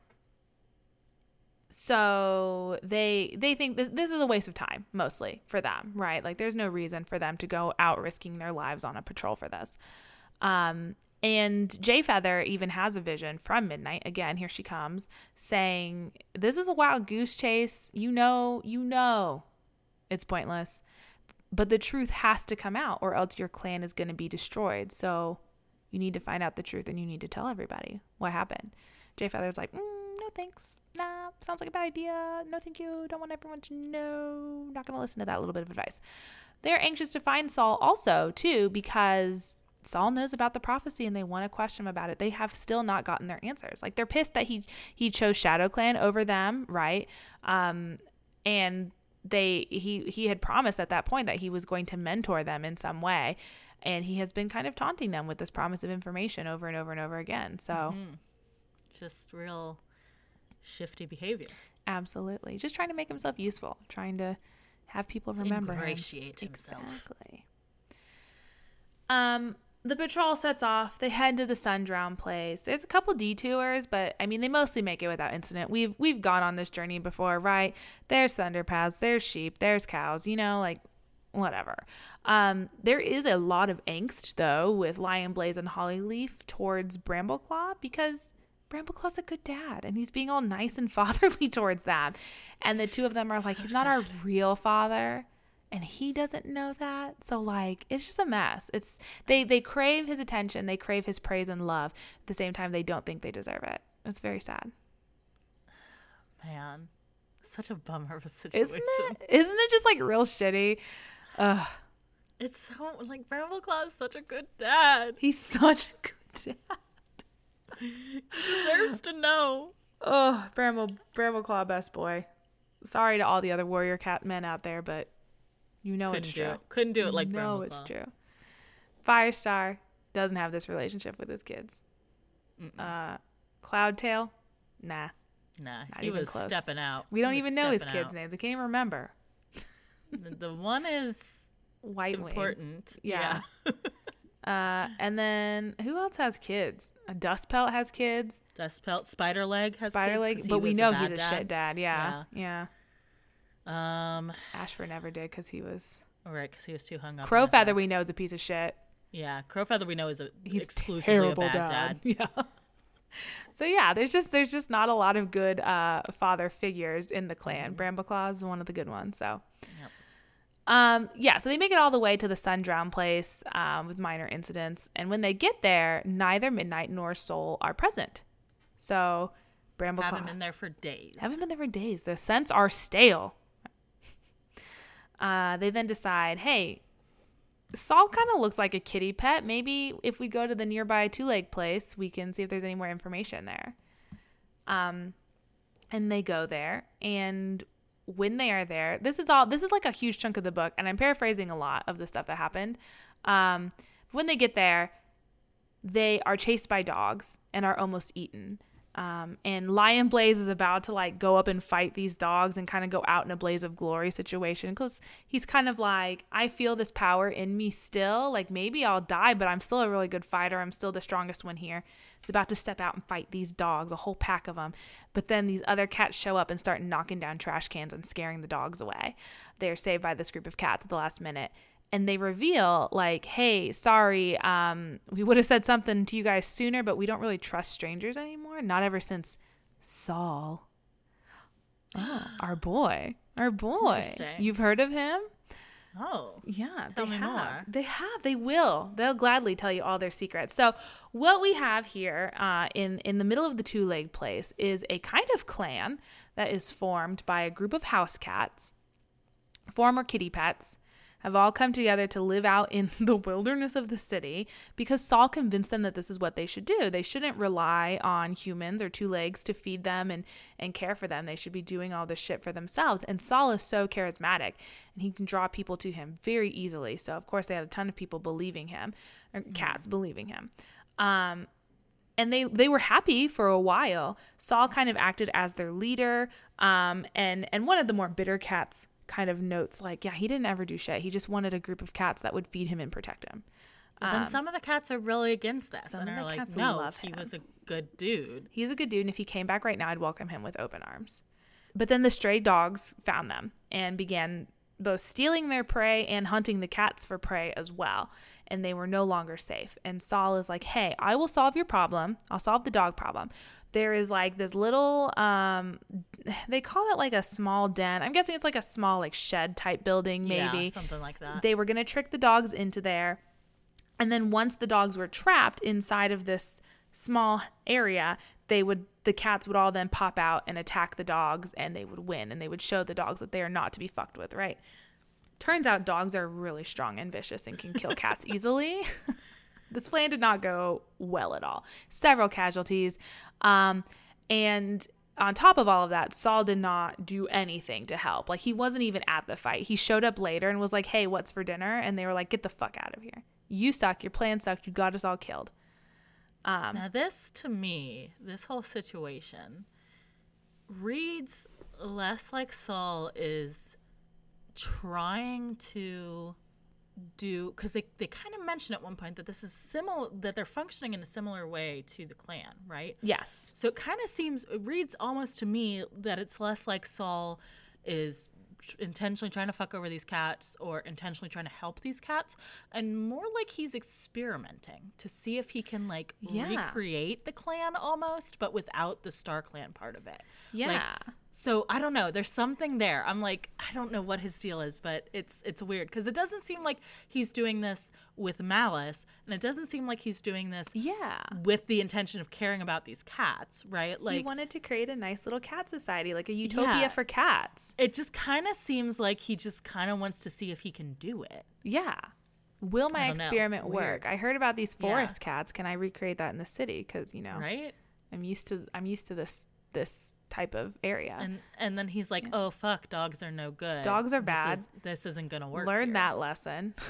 Speaker 2: So they they think that this is a waste of time mostly for them, right? Like there's no reason for them to go out risking their lives on a patrol for this. Um. And Jay Feather even has a vision from Midnight. Again, here she comes saying, This is a wild goose chase. You know, you know it's pointless. But the truth has to come out, or else your clan is going to be destroyed. So you need to find out the truth and you need to tell everybody what happened. Jay Feather's like, mm, no thanks. Nah, sounds like a bad idea. No, thank you. Don't want everyone to know. Not going to listen to that little bit of advice. They're anxious to find Sol also, too, because Sol knows about the prophecy and they want to question him about it. They have still not gotten their answers. Like they're pissed that he he chose Shadow Clan over them, right? Um, and they he he had promised at that point that he was going to mentor them in some way and he has been kind of taunting them with this promise of information over and over and over again so
Speaker 1: Mm-hmm. Just real shifty behavior.
Speaker 2: absolutely. Just trying to make himself useful trying to have people remember him.
Speaker 1: Ingratiate himself.
Speaker 2: exactly. Um the patrol sets off. They head to the sundrown place. There's a couple detours but i mean they mostly make it without incident. We've we've gone on this journey before right? There's thunder paths there's sheep there's cows you know like whatever. Um there is a lot of angst though with lion blaze and hollyleaf towards brambleclaw because Brambleclaw's a good dad and he's being all nice and fatherly towards them. And the two of them are like, he's not our real father. And he doesn't know that. So like it's just a mess. It's they they crave his attention, they crave his praise and love. At the same time they don't think they deserve it. It's very sad.
Speaker 1: Man, such a bummer of a situation.
Speaker 2: Isn't it? Isn't it just like real shitty? Ugh.
Speaker 1: It's so like Brambleclaw is such a good dad.
Speaker 2: He's such a good dad.
Speaker 1: He deserves to know.
Speaker 2: Oh, Bramble Brambleclaw best boy. Sorry to all the other warrior cat men out there, but you know
Speaker 1: Couldn't
Speaker 2: it's
Speaker 1: do
Speaker 2: true.
Speaker 1: it. Couldn't do it like
Speaker 2: no,
Speaker 1: Brambleclaw.
Speaker 2: it's true. Firestar doesn't have this relationship with his kids. Uh, Cloudtail, nah.
Speaker 1: Nah,
Speaker 2: Not
Speaker 1: he was
Speaker 2: close.
Speaker 1: stepping out.
Speaker 2: We don't even know his kids'
Speaker 1: out.
Speaker 2: names. I can't even remember.
Speaker 1: The, the one is
Speaker 2: White Wing.
Speaker 1: important.
Speaker 2: Yeah. Uh, and then who else has kids? A Dust Pelt has kids.
Speaker 1: Dust Pelt Spider Leg has
Speaker 2: Spider
Speaker 1: kids
Speaker 2: Leg, but we know
Speaker 1: bad
Speaker 2: he's a shit dad. Yeah, yeah.
Speaker 1: Um,
Speaker 2: Ashfur never did because he was.
Speaker 1: all right, because he was too hung up.
Speaker 2: Crowfeather, we know is a piece of shit.
Speaker 1: Yeah, Crowfeather we know is a
Speaker 2: He's
Speaker 1: exclusively a bad dad.
Speaker 2: Yeah. So yeah, there's just there's just not a lot of good uh, father figures in the clan. Brambleclaw is one of the good ones. So,
Speaker 1: Yep.
Speaker 2: Um, yeah, so they make it all the way to the Sundrown place um, with minor incidents, and when they get there, neither Midnight nor Sol are present. So, Brambleclaw
Speaker 1: Haven't been there for days.
Speaker 2: haven't been there for days. The scents are stale. Uh, they then decide, hey, Sol kind of looks like a kitty pet. Maybe if we go to the nearby two leg place, we can see if there's any more information there. Um, and they go there, and when they are there, this is all. This is like a huge chunk of the book, and I'm paraphrasing a lot of the stuff that happened. Um, when they get there, they are chased by dogs and are almost eaten. Um, and Lion Blaze is about to like go up and fight these dogs and kind of go out in a blaze of glory situation because he's kind of like, I feel this power in me still. Like maybe I'll die, but I'm still a really good fighter. I'm still the strongest one here. About to step out and fight these dogs, a whole pack of them. But then these other cats show up and start knocking down trash cans and scaring the dogs away. They're saved by this group of cats at the last minute. And they reveal like hey sorry um we would have said something to you guys sooner but we don't really trust strangers anymore. Not ever since sol. Oh, our boy. Our boy. You've heard of him
Speaker 1: Oh,
Speaker 2: yeah
Speaker 1: Tell
Speaker 2: they
Speaker 1: me
Speaker 2: have.
Speaker 1: more.
Speaker 2: they have. They will. They'll gladly tell you all their secrets. So what we have here uh, in in the middle of the two leg place is a kind of clan that is formed by a group of house cats former kitty pets have all come together to live out in the wilderness of the city because Sol convinced them that this is what they should do. They shouldn't rely on humans or two legs to feed them and, and care for them. They should be doing all this shit for themselves. And Sol is so charismatic and he can draw people to him very easily. So, of course, they had a ton of people believing him, or cats believing him. Um, and they they were happy for a while. Sol kind of acted as their leader, um, and and one of the more bitter cats kind of notes like, yeah, he didn't ever do shit. He just wanted a group of cats that would feed him and protect him.
Speaker 1: then um, some of the cats are really against this and are like, no, he was a good dude.
Speaker 2: He's a good dude, and if he came back right now, I'd welcome him with open arms. But then the stray dogs found them and began both stealing their prey and hunting the cats for prey as well. And they were no longer safe. And Sol is like, hey, I will solve your problem. I'll solve the dog problem. There is like this little, um, they call it like a small den. I'm guessing it's like a small, like shed type building, maybe
Speaker 1: Yeah, something like that.
Speaker 2: they were going to trick the dogs into there. And then once the dogs were trapped inside of this small area, they would the cats would all then pop out and attack the dogs and they would win and they would show the dogs that they are not to be fucked with, right? Turns out dogs are really strong and vicious and can kill cats easily. this plan did not go well at all. Several casualties. Um, and on top of all of that, Sol did not do anything to help. Like he wasn't even at the fight. He showed up later and was like, "Hey, what's for dinner?" And they were like, "Get the fuck out of here. You suck. Your plan sucked. You got us all killed."
Speaker 1: Um, now this to me, this whole situation reads less like Sol is trying to do because they, they kind of mention at one point that this is similar that they're functioning in a similar way to the clan right?
Speaker 2: Yes.
Speaker 1: So it kind of seems it reads almost to me that it's less like sol is intentionally trying to fuck over these cats or intentionally trying to help these cats and more like he's experimenting to see if he can like yeah. recreate the clan almost but without the star clan part of it
Speaker 2: yeah
Speaker 1: like, so I don't know. There's something there. I'm like, I don't know what his deal is, but it's it's weird because it doesn't seem like he's doing this with malice, and it doesn't seem like he's doing this,
Speaker 2: yeah,
Speaker 1: with the intention of caring about these cats, right?
Speaker 2: Like, he wanted to create a nice little cat society, like a utopia yeah. for cats.
Speaker 1: It just kind of seems like he just kind of wants to see if he can do it.
Speaker 2: Yeah. Will my experiment work? I heard about these forest yeah. cats. Can I recreate that in the city? Because you know,
Speaker 1: right?
Speaker 2: I'm used to I'm used to this this type of area.
Speaker 1: And and then he's like, yeah. "Oh fuck, dogs are no good.
Speaker 2: Dogs are bad.
Speaker 1: This, is, not gonna work."
Speaker 2: Learn here. that lesson.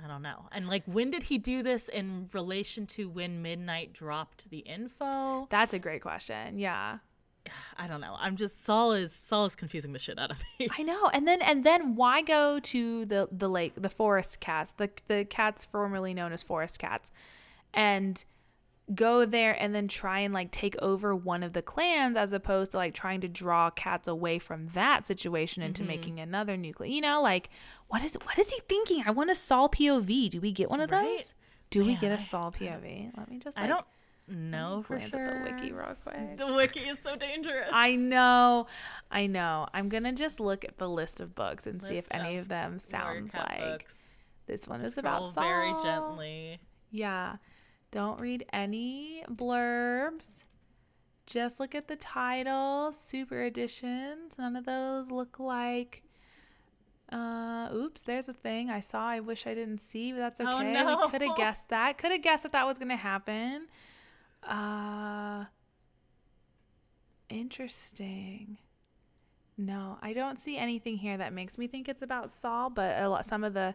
Speaker 1: I don't know. And like, when did he do this in relation to when Midnight dropped the info?
Speaker 2: That's a great question. Yeah.
Speaker 1: I don't know. I'm just Sol is Sol is confusing the shit out of me.
Speaker 2: I know. And then and then why go to the the lake, the forest cats, the the cats formerly known as forest cats, and go there and then try and like take over one of the clans as opposed to like trying to draw cats away from that situation into mm-hmm. making another nuclear. You know, like what is what is he thinking? I want a Sol POV. Do we get one of right? those? Do we get a Sol POV? Let me just.
Speaker 1: Like, I don't know for sure.
Speaker 2: the wiki real quick.
Speaker 1: The wiki is so dangerous.
Speaker 2: I know, I know. I'm gonna just look at the list of books and list see if any of them sounds like books. this one is Scroll about Sol.
Speaker 1: Very gently.
Speaker 2: Yeah. Don't read any blurbs. Just look at the title, super editions. None of those look like. Uh, oops, there's a thing I saw. I wish I didn't see, but that's oh, okay. Oh, no. We could have guessed that. Could have guessed that that was going to happen. Uh, interesting. No, I don't see anything here that makes me think it's about Sol, but a lot, some of the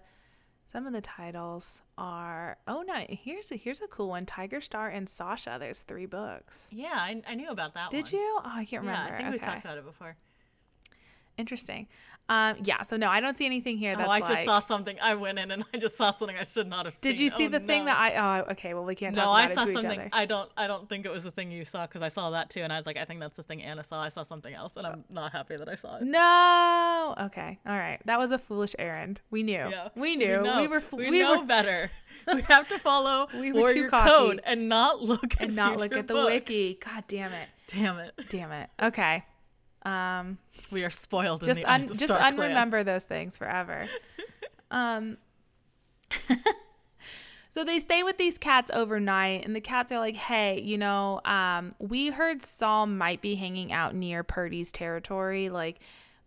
Speaker 2: some of the titles are oh no here's a here's a cool one Tiger Star and Sasha. There's three books.
Speaker 1: Yeah, I, I knew about that.
Speaker 2: Did
Speaker 1: one.
Speaker 2: you? Oh, I can't remember.
Speaker 1: Yeah, I think okay. we talked about it before.
Speaker 2: Interesting. Um, yeah, so no, I don't see anything here. That's
Speaker 1: oh, I just
Speaker 2: like,
Speaker 1: saw something. I went in and I just saw something I should not have
Speaker 2: seen. Did you see
Speaker 1: oh,
Speaker 2: the
Speaker 1: no.
Speaker 2: thing that I? Oh, okay. Well, we can't. No,
Speaker 1: I
Speaker 2: saw
Speaker 1: something. I don't. I don't think it was the thing you saw because I saw that too, and I was like, I think that's the thing Anna saw. I saw something else, and I'm not happy that I saw it.
Speaker 2: No. Okay. All right. That was a foolish errand. We knew. Yeah. We knew. We, we were.
Speaker 1: We,
Speaker 2: we
Speaker 1: know
Speaker 2: were,
Speaker 1: better. we have to follow we were Warrior Code and not look at
Speaker 2: and not look at the
Speaker 1: books.
Speaker 2: wiki. God damn it.
Speaker 1: Damn it.
Speaker 2: Damn it. Okay. Um,
Speaker 1: we are spoiled.
Speaker 2: Just
Speaker 1: un-
Speaker 2: just unremember those things forever. um. so they stay with these cats overnight, and the cats are like, "Hey, you know, um, we heard Sol might be hanging out near Purdy's territory, like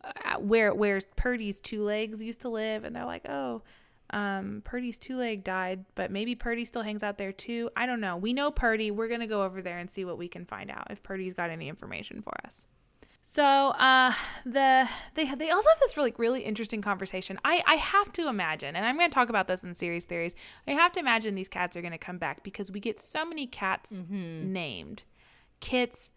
Speaker 2: uh, where where Purdy's two legs used to live." And they're like, "Oh." Um, Purdy's two leg died, but maybe Purdy still hangs out there too. I don't know. We know Purdy. We're gonna go over there and see what we can find out if Purdy's got any information for us. So uh, the they they also have this really really interesting conversation. I I have to imagine, and I'm going to talk about this in series theories. I have to imagine these cats are going to come back because we get so many cats mm-hmm. named, kits,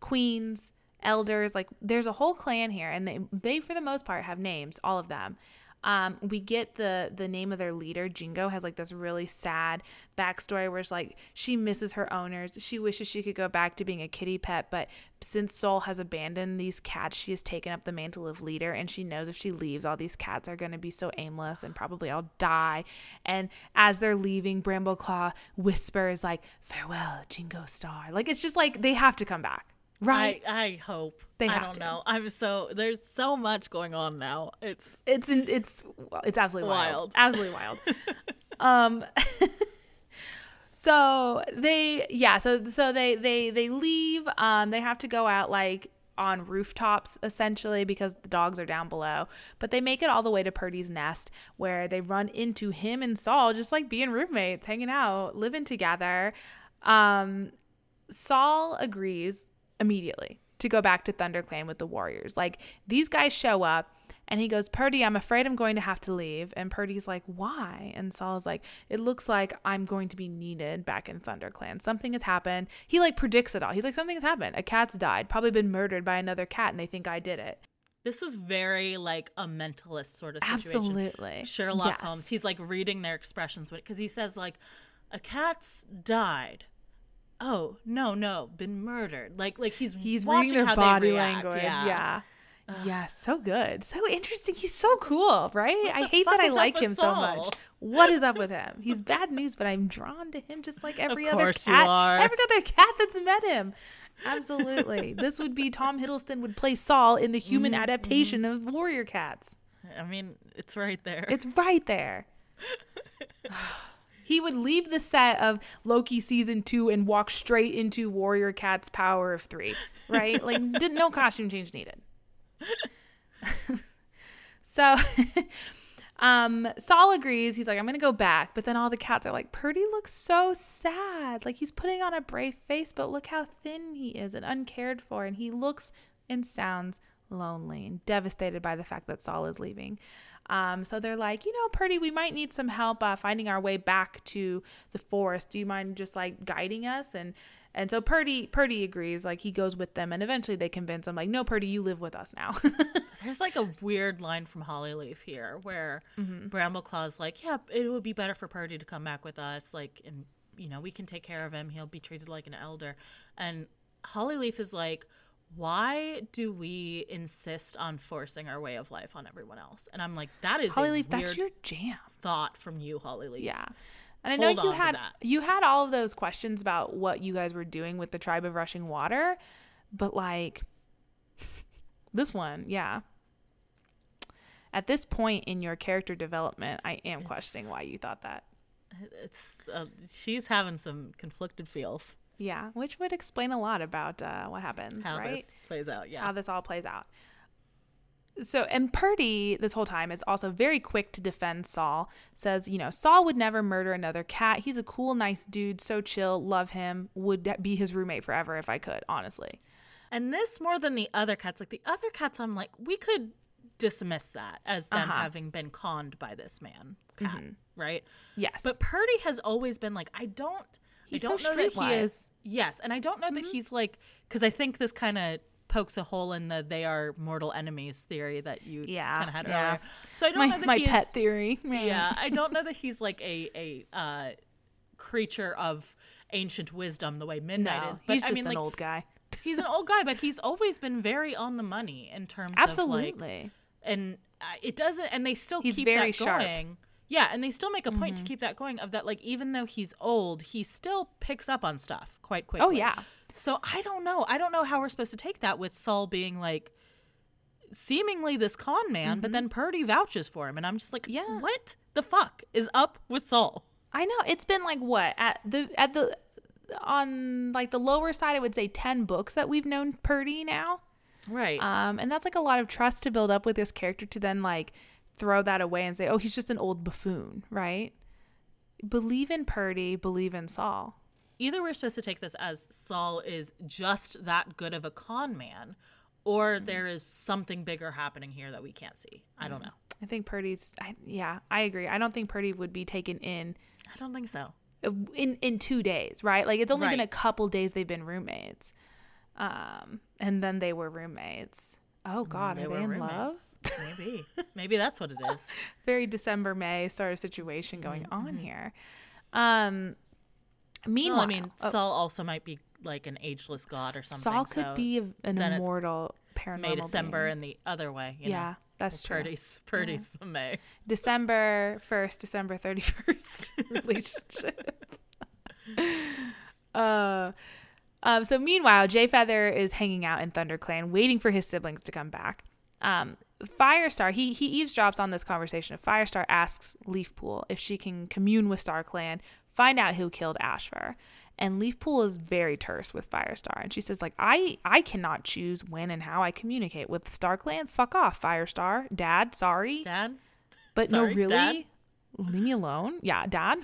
Speaker 2: queens, elders. Like there's a whole clan here, and they they for the most part have names, all of them. Um, we get the the name of their leader. Jingo has like this really sad backstory where it's like she misses her owners. She wishes she could go back to being a kitty pet, but since Sol has abandoned these cats, she has taken up the mantle of leader, and she knows if she leaves, all these cats are going to be so aimless and probably all die. And as they're leaving, Brambleclaw whispers like "Farewell, Jingo Star." Like it's just like they have to come back. Right.
Speaker 1: I, I hope. They I don't to. know. I'm so there's so much going on now. It's
Speaker 2: it's it's it's absolutely wild. wild. Absolutely wild. um so they yeah, so so they they they leave. Um they have to go out like on rooftops essentially because the dogs are down below. But they make it all the way to Purdy's nest where they run into him and Sol just like being roommates, hanging out, living together. Um Sol agrees immediately. to go back to ThunderClan with the Warriors. Like these guys show up and he goes, Purdy, I'm afraid I'm going to have to leave. And Purdy's like, Why? And Sol's like, It looks like I'm going to be needed back in ThunderClan. Something has happened. He like predicts it all. He's like, Something has happened. A cat's died, probably been murdered by another cat, and they think I did it.
Speaker 1: This was very like a mentalist sort of situation.
Speaker 2: Absolutely.
Speaker 1: Sherlock
Speaker 2: Yes.
Speaker 1: Holmes. He's like reading their expressions because he says like, a cat's died. Oh no no been murdered. Like like he's
Speaker 2: He's
Speaker 1: watching
Speaker 2: reading their
Speaker 1: how
Speaker 2: body language.
Speaker 1: Yeah.
Speaker 2: Yeah. Yes, so good. So interesting. He's so cool, right? I hate that I like him so much. What is up with him? He's bad news, but I'm drawn to him just like every other
Speaker 1: course you
Speaker 2: cat.
Speaker 1: are.
Speaker 2: Every other cat that's met him. Absolutely. this would be Tom Hiddleston would play Sol in the human
Speaker 1: Mm-hmm,
Speaker 2: adaptation of Warrior Cats.
Speaker 1: I mean, it's right there.
Speaker 2: It's right there. he would leave the set of Loki season two and walk straight into Warrior Cat's Power of Three, right? Like, did, no costume change needed. so, um, Sol agrees. He's like, I'm gonna go back, but then all the cats are like, Purdy looks so sad. Like he's putting on a brave face, but look how thin he is and uncared for, and he looks and sounds lonely and devastated by the fact that Sol is leaving. Um, so they're like, you know, Purdy, we might need some help uh, finding our way back to the forest. Do you mind just like guiding us? And and so Purdy Purdy agrees. Like he goes with them, and eventually they convince him, like, no, Purdy, you live with us now.
Speaker 1: There's like a weird line from Hollyleaf here where
Speaker 2: Mm-hmm.
Speaker 1: Brambleclaw's like, "Yeah, it would be better for Purdy to come back with us. Like, and you know, we can take care of him. He'll be treated like an elder." And Hollyleaf is like, "Why do we insist on forcing our way of life on everyone else?" And I'm like, "That is
Speaker 2: Hollyleaf,
Speaker 1: a weird
Speaker 2: that's your jam.
Speaker 1: thought from you, Hollyleaf."
Speaker 2: Yeah. And I
Speaker 1: Hold
Speaker 2: know you had you had all of those questions about what you guys were doing with the tribe of rushing water, but like this one, yeah. At this point in your character development, I am questioning why you thought that.
Speaker 1: it's uh, she's having some conflicted feels
Speaker 2: Yeah, which would explain a lot about uh, what happens, right?
Speaker 1: how
Speaker 2: right?
Speaker 1: this plays out. Yeah,
Speaker 2: how this all plays out. So, and Purdy, this whole time, is also very quick to defend Sol. Says, you know, Sol would never murder another cat. He's a cool, nice dude, so chill, love him, would be his roommate forever if I could, honestly.
Speaker 1: And this more than the other cats, like the other cats, I'm like, we could dismiss that as them
Speaker 2: Uh-huh.
Speaker 1: having been conned by this man cat, right?
Speaker 2: Yes.
Speaker 1: But Purdy has always been like, I don't,
Speaker 2: He's
Speaker 1: I don't know that he is. Yes, and I don't know that he's like, because I think this kind of pokes a hole in the they are mortal enemies theory that you
Speaker 2: Yeah,
Speaker 1: kind of had
Speaker 2: yeah.
Speaker 1: earlier. So I don't
Speaker 2: my
Speaker 1: know that
Speaker 2: my pet
Speaker 1: is-
Speaker 2: theory.
Speaker 1: yeah, I don't know that he's like a a uh, creature of ancient wisdom the way Midnight
Speaker 2: No,
Speaker 1: is. But
Speaker 2: he's
Speaker 1: I
Speaker 2: just
Speaker 1: mean,
Speaker 2: an
Speaker 1: like,
Speaker 2: old guy.
Speaker 1: he's an old guy, but he's always been very on the money in terms of like,
Speaker 2: Absolutely.
Speaker 1: and uh, it doesn't, and they still
Speaker 2: He's
Speaker 1: keep
Speaker 2: very
Speaker 1: that
Speaker 2: sharp.
Speaker 1: going. Yeah, and they still make a point
Speaker 2: Mm-hmm.
Speaker 1: to keep that going of that, like even though he's old, he still picks up on stuff quite quickly.
Speaker 2: Oh, yeah.
Speaker 1: So I don't know. I don't know how we're supposed to take that with Sol being like seemingly this con man, but then Purdy vouches for him, and I'm just like,
Speaker 2: Mm-hmm. Yeah.
Speaker 1: what the fuck is up with Sol?
Speaker 2: I know it's been like what at the at the on like the lower side, I would say ten books that we've known Purdy now.
Speaker 1: Right.
Speaker 2: Um, and that's like a lot of trust to build up with this character to then like throw that away and say, oh, he's just an old buffoon, right? Believe in Purdy, believe in Sol.
Speaker 1: Either we're supposed to take this as Sol is just that good of a con man, or
Speaker 2: Mm-hmm.
Speaker 1: there is something bigger happening here that we can't see. I don't know.
Speaker 2: I think Purdy's, I, yeah, I agree. I don't think Purdy would be taken in
Speaker 1: I don't think so.
Speaker 2: in in two days, right? Like it's only been a couple days they've been roommates, um, and then they were roommates. Oh God,
Speaker 1: They
Speaker 2: are they in love?
Speaker 1: Maybe. Maybe that's what it is.
Speaker 2: Very December May sort of situation going
Speaker 1: Mm-hmm.
Speaker 2: on here. Um, meanwhile,
Speaker 1: Well, I mean,
Speaker 2: oh,
Speaker 1: Sol also might be like an ageless god or something.
Speaker 2: Sol could
Speaker 1: so
Speaker 2: be a, an immortal paranormal.
Speaker 1: May December
Speaker 2: being.
Speaker 1: and the other way. You
Speaker 2: yeah,
Speaker 1: know?
Speaker 2: that's true.
Speaker 1: Purdy's Purdy's the May.
Speaker 2: December first, December thirty first relationship. uh, um. So meanwhile, Jay Feather is hanging out in ThunderClan, waiting for his siblings to come back. Um, Firestar he he eavesdrops on this conversation. Firestar asks Leafpool if she can commune with StarClan, find out who killed Ashfur. And Leafpool is very terse with Firestar, and she says like I I cannot choose when and how I communicate with StarClan. Fuck off, Firestar. Dad, sorry.
Speaker 1: Dad?
Speaker 2: But
Speaker 1: Sorry,
Speaker 2: no, really?
Speaker 1: Dad?
Speaker 2: Leave me alone. Yeah, dad.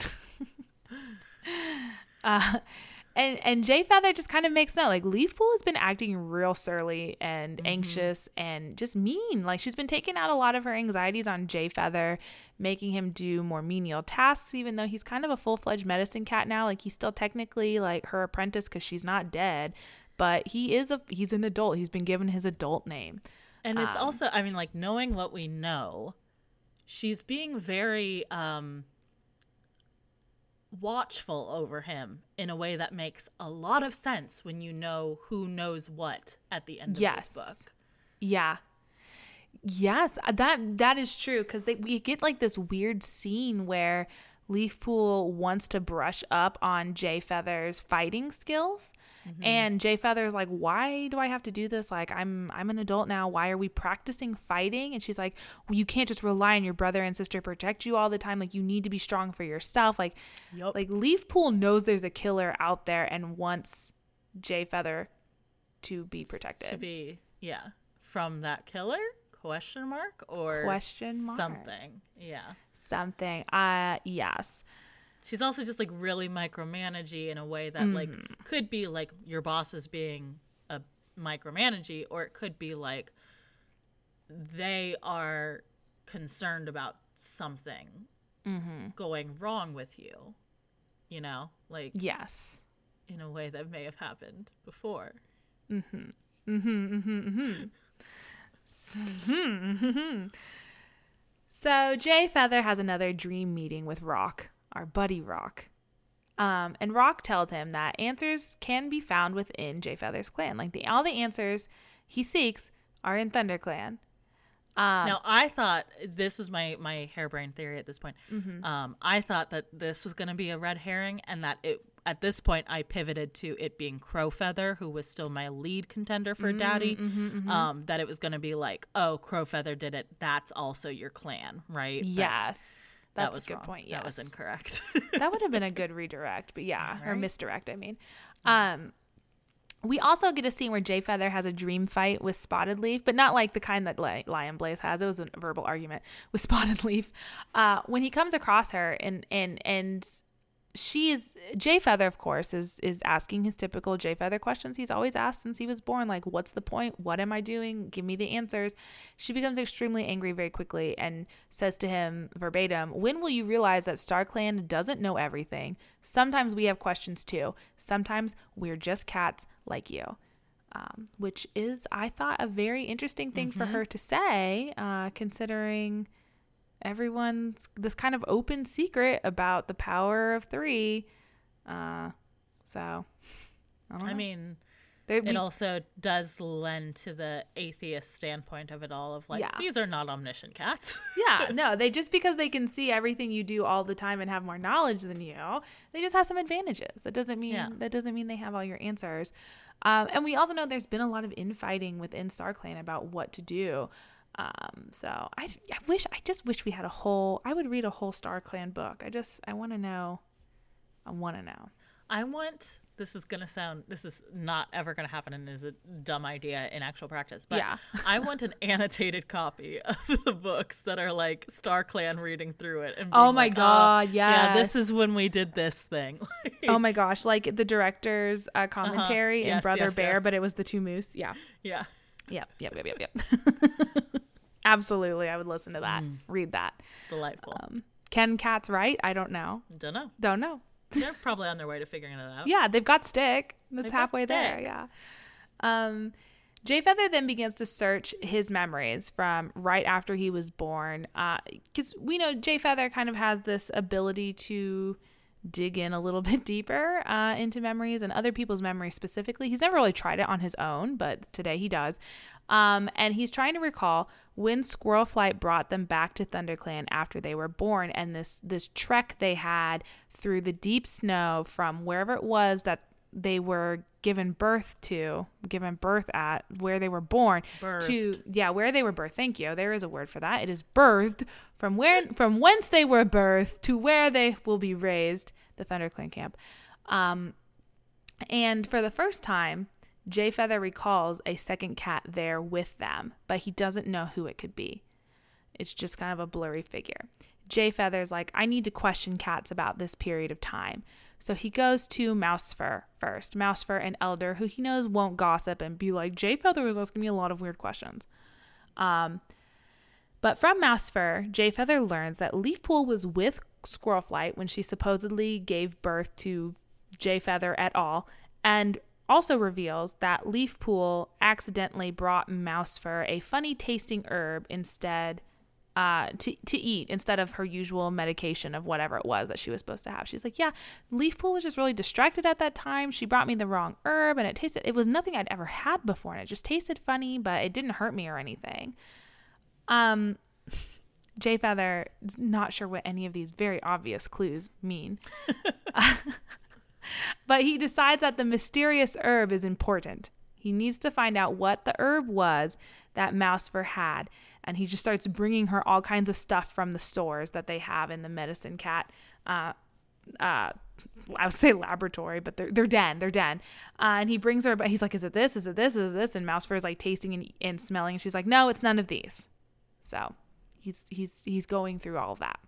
Speaker 2: uh, and and Jay Feather just kind of makes note like Leafpool has been acting real surly and mm-hmm. anxious and just mean. Like she's been taking out a lot of her anxieties on Jay Feather, making him do more menial tasks, even though he's kind of a full fledged medicine cat now. Like he's still technically like her apprentice because she's not dead, but he is a he's an adult. He's been given his adult name.
Speaker 1: And it's um, also, I mean, like knowing what we know, she's being very um watchful over him in a way that makes a lot of sense when you know who knows what at the end of yes. this book.
Speaker 2: Yeah. Yes, that that is true because we get like this weird scene where Leafpool wants to brush up on Jay Feather's fighting skills. Mm-hmm. And Jay Feather's like, "Why do I have to do this? Like I'm I'm an adult now. Why are we practicing fighting?" And she's like, "Well, you can't just rely on your brother and sister to protect you all the time. Like you need to be strong for yourself." Like yep. like Leafpool knows there's a killer out there and wants Jay Feather to be protected.
Speaker 1: To be yeah, from that killer? Question mark or
Speaker 2: question mark.
Speaker 1: something. Yeah
Speaker 2: something. Uh yes.
Speaker 1: She's also just like really micromanagey in a way that mm. like could be like your boss is being a micromanagey or it could be like they are concerned about something mm-hmm. going wrong with you. You know, like
Speaker 2: yes,
Speaker 1: in a way that may have happened before.
Speaker 2: Mm-hmm. Mm-hmm. Mm-hmm. Mm-hmm. mm-hmm. So Jay Feather has another dream meeting with Rock, our buddy Rock. Um, and Rock tells him that answers can be found within Jay Feather's clan. Like the all the answers he seeks are in ThunderClan.
Speaker 1: Um, now I thought this was my my harebrained theory at this point. Mm-hmm. Um, I thought that this was going to be a red herring, and that it at this point I pivoted to it being Crowfeather, who was still my lead contender for mm-hmm, Daddy. Mm-hmm, mm-hmm. Um, that it was going to be like, oh, Crowfeather did it. That's also your clan, right?
Speaker 2: Yes. But that's that was a good wrong. point. Yes.
Speaker 1: That was incorrect.
Speaker 2: that would have been a good redirect, but yeah, right? or misdirect. I mean, um, we also get a scene where Jay Feather has a dream fight with Spotted Leaf, but not like the kind that Lion Blaze has. It was a verbal argument with Spotted Leaf. Uh, when he comes across her and and and she is Jay Feather, of course, is is asking his typical Jay Feather questions he's always asked since he was born, like, what's the point? What am I doing? Give me the answers. She becomes extremely angry very quickly and says to him verbatim, When will you realize that StarClan doesn't know everything? Sometimes we have questions too. Sometimes we're just cats like you. Um, which is, I thought, a very interesting thing mm-hmm. for her to say, uh, considering everyone's this kind of open secret about the power of three. Uh, so,
Speaker 1: I, I mean, we, it also does lend to the atheist standpoint of it all of like, yeah. these are not omniscient cats.
Speaker 2: yeah, no, they just because they can see everything you do all the time and have more knowledge than you, they just have some advantages. That doesn't mean yeah. that doesn't mean they have all your answers. Um, and we also know there's been a lot of infighting within Star Clan about what to do. Um, so I, I wish, I just wish we had a whole, I would read a whole Star Clan book. I just, I want to know. I want to know.
Speaker 1: I want, this is going to sound, this is not ever going to happen and is a dumb idea in actual practice, but yeah. I want an annotated copy of the books that are like Star Clan reading through it. And
Speaker 2: oh my like, God. Oh, yeah.
Speaker 1: This is when we did this thing.
Speaker 2: oh my gosh. Like the director's uh, uh-huh. commentary uh-huh. yes, in Brother yes, Bear, yes. but it was the two moose. Yeah.
Speaker 1: Yeah.
Speaker 2: Yep. Yep. Yep. Yep. Yep. Absolutely, I would listen to that. Mm. Read that.
Speaker 1: Delightful. Um,
Speaker 2: can cats write? I don't know.
Speaker 1: Don't know.
Speaker 2: Don't know.
Speaker 1: They're probably on their way to figuring it out.
Speaker 2: Yeah, they've got stick. That's they've halfway there. Yeah. Um, Jay Feather then begins to search his memories from right after he was born, because uh, we know Jay Feather kind of has this ability to dig in a little bit deeper uh, into memories and other people's memories specifically. He's never really tried it on his own, but today he does. Um, and he's trying to recall when Squirrel Flight brought them back to ThunderClan after they were born, and this this trek they had through the deep snow from wherever it was that they were given birth to, given birth at, where they were born
Speaker 1: birthed.
Speaker 2: to, yeah, where they were birthed. Thank you. There is a word for that. It is birthed from where, from whence they were birthed to where they will be raised, the ThunderClan camp. Um, and for the first time, Jay Feather recalls a second cat there with them, but he doesn't know who it could be. It's just kind of a blurry figure. Jay Feather's like, I need to question cats about this period of time. So he goes to Mousefur first. Mousefur, an elder who he knows won't gossip and be like, Jay Feather was asking me a lot of weird questions. Um, but from Mousefur, Jay Feather learns that Leafpool was with Squirrelflight when she supposedly gave birth to Jay Feather et al. And also reveals that Leafpool accidentally brought Mousefur a funny tasting herb instead uh, to, to eat instead of her usual medication of whatever it was that she was supposed to have. She's like, Yeah, Leafpool was just really distracted at that time. She brought me the wrong herb and it tasted, it was nothing I'd ever had before and it just tasted funny, but it didn't hurt me or anything. Um, Jay Feather not sure what any of these very obvious clues mean. but he decides that the mysterious herb is important. He needs to find out what the herb was that Mousefur had. And he just starts bringing her all kinds of stuff from the stores that they have in the medicine cat. Uh, uh, I would say laboratory, but they're, they're den, they're den. Uh, and he brings her, but he's like, is it this? Is it this? Is it this? And Mousefur is like tasting and, and smelling. And she's like, no, it's none of these. So he's, he's, he's going through all of that.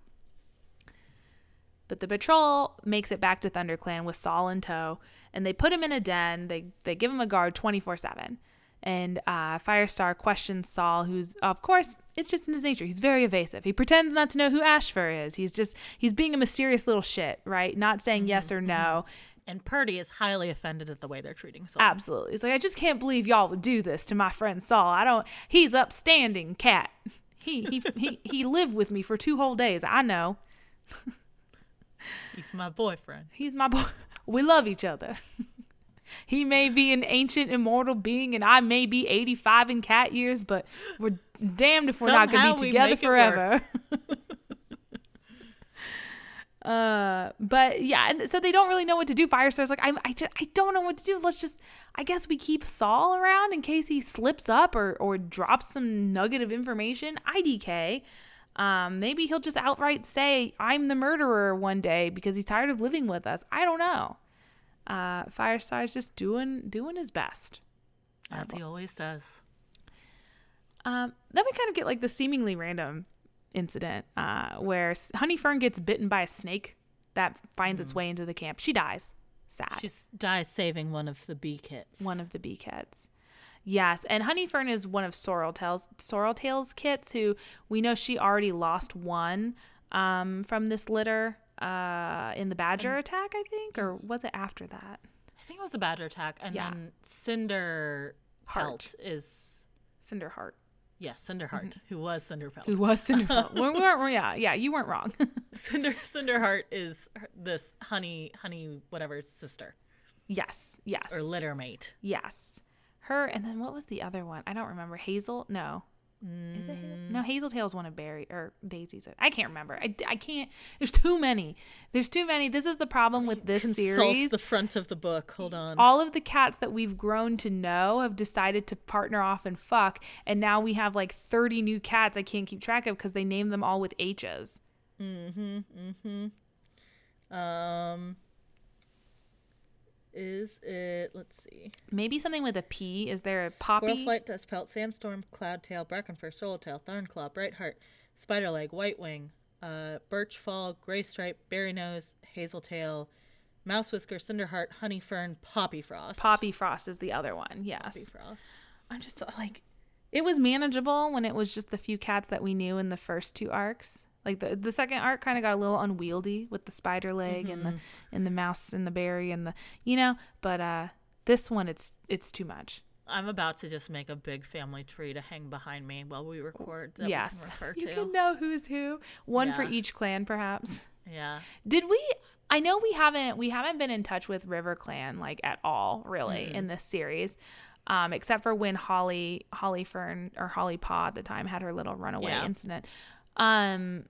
Speaker 2: But the patrol makes it back to ThunderClan with Sol in tow, and they put him in a den. They they give him a guard twenty four seven. And uh, Firestar questions Sol, who's of course it's just in his nature. He's very evasive. He pretends not to know who Ashfur is. He's just he's being a mysterious little shit, right? Not saying mm-hmm, yes or no. Mm-hmm.
Speaker 1: And Purdy is highly offended at the way they're treating Sol.
Speaker 2: Absolutely. He's like, I just can't believe y'all would do this to my friend Sol. I don't. He's upstanding cat. He he he he lived with me for two whole days. I know.
Speaker 1: He's my boyfriend.
Speaker 2: He's my boy. We love each other. he may be an ancient immortal being and I may be 85 in cat years, but we're damned if we're Somehow not going to be together forever. uh, but yeah, and so they don't really know what to do. Firestar's like, I, I, just, I don't know what to do. Let's just, I guess we keep Sol around in case he slips up or, or drops some nugget of information. IDK. Um, maybe he'll just outright say, I'm the murderer one day because he's tired of living with us. I don't know. Uh, Firestar's just doing doing his best.
Speaker 1: As he always does.
Speaker 2: Um, then we kind of get like the seemingly random incident uh, where Honeyfern gets bitten by a snake that finds mm. its way into the camp. She dies. Sad.
Speaker 1: She dies saving one of the bee kits.
Speaker 2: One of the bee kits. Yes, and Honeyfern is one of Sorreltail's Sorreltail's kits who we know she already lost one um, from this litter uh, in the badger and, attack, I think, or was it after that?
Speaker 1: I think it was the badger attack, and yeah. then Cinder Heart is
Speaker 2: Cinder Heart.
Speaker 1: Yes, Cinderheart, mm-hmm. who was Cinderpelt.
Speaker 2: Who was Cinderpelt. we weren't, yeah, yeah, you weren't wrong.
Speaker 1: Cinder Cinderheart is this honey, honey, whatever's sister.
Speaker 2: Yes, yes.
Speaker 1: Or litter mate.
Speaker 2: Yes her, and then what was the other one? I don't remember. Hazel? No. Mm. Is it Hazel? No, Hazeltail's one of Barry or Daisy's. I can't remember. I, I can't. There's too many. There's too many. This is the problem with this
Speaker 1: Consult
Speaker 2: series.
Speaker 1: the front of the book. Hold on.
Speaker 2: All of the cats that we've grown to know have decided to partner off and fuck, and now we have like 30 new cats I can't keep track of because they name them all with H's.
Speaker 1: Mm-hmm. Mm-hmm. Um is it? Let's see.
Speaker 2: Maybe something with a P. Is there a poppy?
Speaker 1: Squirrelflight, Dustpelt, Sandstorm, Cloudtail, Brackenfur, Swallowtail, Thornclaw, Brightheart, Spiderleg, Whitewing, uh, Birchfall, Graystripe, Berrynose, Hazeltail, Mousewhisker, Cinderheart, Honeyfern, Poppyfrost.
Speaker 2: Poppyfrost is the other one. Yes.
Speaker 1: Poppyfrost.
Speaker 2: I'm just like, it was manageable when it was just the few cats that we knew in the first two arcs. Like the the second arc kind of got a little unwieldy with the spider leg mm-hmm. and the mm-hmm. and the mouse and the berry and the you know, but uh this one it's it's too much.
Speaker 1: I'm about to just make a big family tree to hang behind me while we record.
Speaker 2: That yes, we can you can know who's who. One yeah. for each clan, perhaps.
Speaker 1: Yeah.
Speaker 2: Did we? I know we haven't we haven't been in touch with River Clan like at all, really, mm-hmm. in this series. Um, except for when Holly Holly Fern or Holly Paw at the time had her little runaway yeah. incident. Um,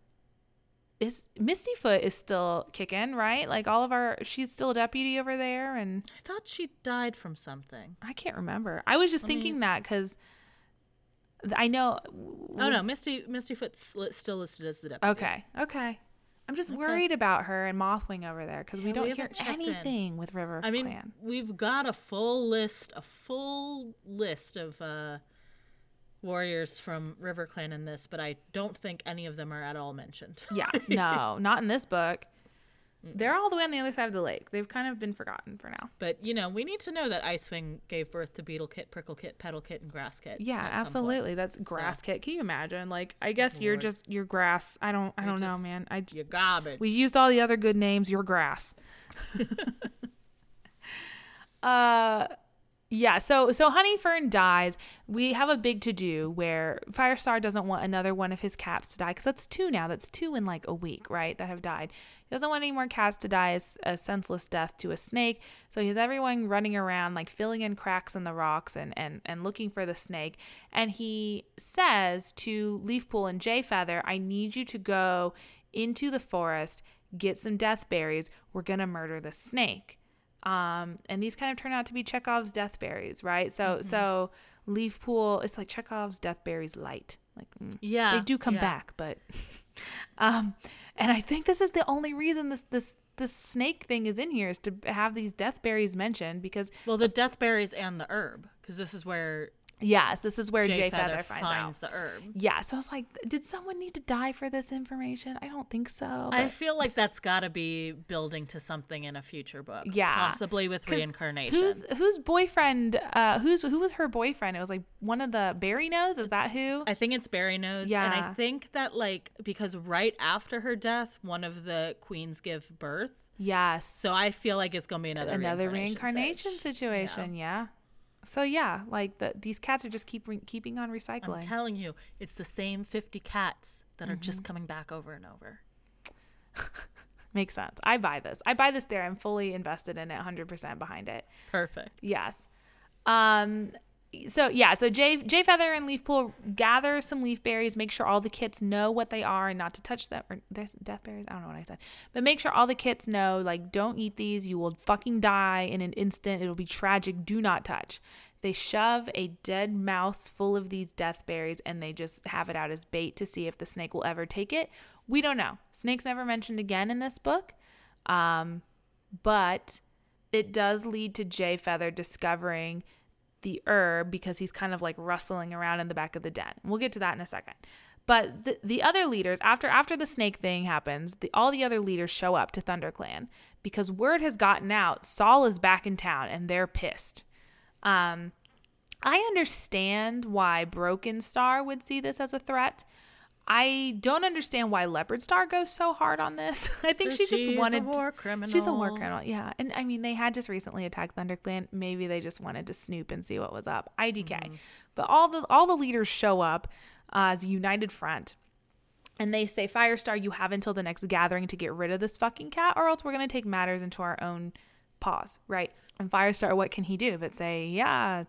Speaker 2: is Misty Foot is still kicking, right? Like all of our, she's still a deputy over there, and
Speaker 1: I thought she died from something.
Speaker 2: I can't remember. I was just Let thinking me... that because I know.
Speaker 1: Oh no, Misty Misty Foot's still listed as the deputy.
Speaker 2: Okay, okay. I'm just okay. worried about her and Mothwing over there because yeah, we don't we hear anything in. with River. I mean, Clan.
Speaker 1: we've got a full list, a full list of uh warriors from River Clan in this, but I don't think any of them are at all mentioned.
Speaker 2: Yeah, no, not in this book. They're all the way on the other side of the lake. They've kind of been forgotten for now.
Speaker 1: But you know, we need to know that Icewing gave birth to Beetle Kit, Prickle Kit, Petal Kit, and Grass Kit.
Speaker 2: Yeah,
Speaker 1: at some point.
Speaker 2: absolutely. That's grass kit. Can you imagine? Like, I guess you're just you're grass. I don't. I don't know, man. I
Speaker 1: You garbage.
Speaker 2: we used all the other good names. You're grass. uh, yeah. So so Honeyfern dies. We have a big to do where Firestar doesn't want another one of his cats to die because that's two now. That's two in like a week, right? That have died. He doesn't want any more cats to die as a senseless death to a snake. So he has everyone running around like filling in cracks in the rocks and and and looking for the snake. And he says to Leafpool and Jay Feather, "I need you to go into the forest, get some death berries. We're gonna murder the snake." Um, and these kind of turn out to be Chekhov's death berries, right? So so leaf pool, it's like Chekhov's death berries light. Like mm,
Speaker 1: Yeah,
Speaker 2: they do come
Speaker 1: yeah.
Speaker 2: back, but um, and I think this is the only reason this this this snake thing is in here is to have these death berries mentioned because
Speaker 1: Well, the death berries and the herb, because this is where
Speaker 2: yes, this is where
Speaker 1: Jay,
Speaker 2: Jay,
Speaker 1: Feather,
Speaker 2: Feather, finds,
Speaker 1: finds the herb.
Speaker 2: Yeah, so I was like, did someone need to die for this information? I don't think so.
Speaker 1: I feel like that's got to be building to something in a future book.
Speaker 2: Yeah.
Speaker 1: possibly with reincarnation.
Speaker 2: Who's whose boyfriend? Uh, who's who was her boyfriend? It was like one of the Berry Nose. Is that who?
Speaker 1: I think it's Berry Nose.
Speaker 2: Yeah, and
Speaker 1: I think that, like, because right after her death, one of the queens give birth.
Speaker 2: yes.
Speaker 1: So I feel like it's going to be another
Speaker 2: another
Speaker 1: reincarnation,
Speaker 2: reincarnation situation. Yeah. So yeah, like the, these cats are just keep re- keeping on recycling.
Speaker 1: I'm telling you, it's the same 50 cats that are
Speaker 2: Mm-hmm.
Speaker 1: just coming back over and over.
Speaker 2: Makes sense. I buy this. I buy this there. I'm fully invested in it, 100% behind it.
Speaker 1: Perfect.
Speaker 2: Yes. Um so yeah, so Jay Jay Feather and Leafpool gather some leaf berries, make sure all the kits know what they are and not to touch them or death berries, I don't know what I said. But make sure all the kits know like don't eat these, you will fucking die in an instant. It'll be tragic. Do not touch. They shove a dead mouse full of these death berries and they just have it out as bait to see if the snake will ever take it. We don't know. Snake's never mentioned again in this book. Um, but it does lead to Jay Feather discovering the herb because he's kind of like rustling around in the back of the den. We'll get to that in a second. But the, the other leaders, after after the snake thing happens, the, all the other leaders show up to ThunderClan because word has gotten out. Sol is back in town and they're pissed. Um, I understand why Broken Star would see this as a threat. I don't understand why Leopard Star goes so hard on this. I think she just wanted.
Speaker 1: She's a war criminal.
Speaker 2: She's a war criminal, yeah. And I mean, they had just recently attacked ThunderClan. Maybe they just wanted to snoop and see what was up. IDK, but all the all the leaders show up uh, as a united front, and they say, "Firestar, you have until the next gathering to get rid of this fucking cat, or else we're gonna take matters into our own paws." Right? And Firestar, what can he do but say, "Yeah,"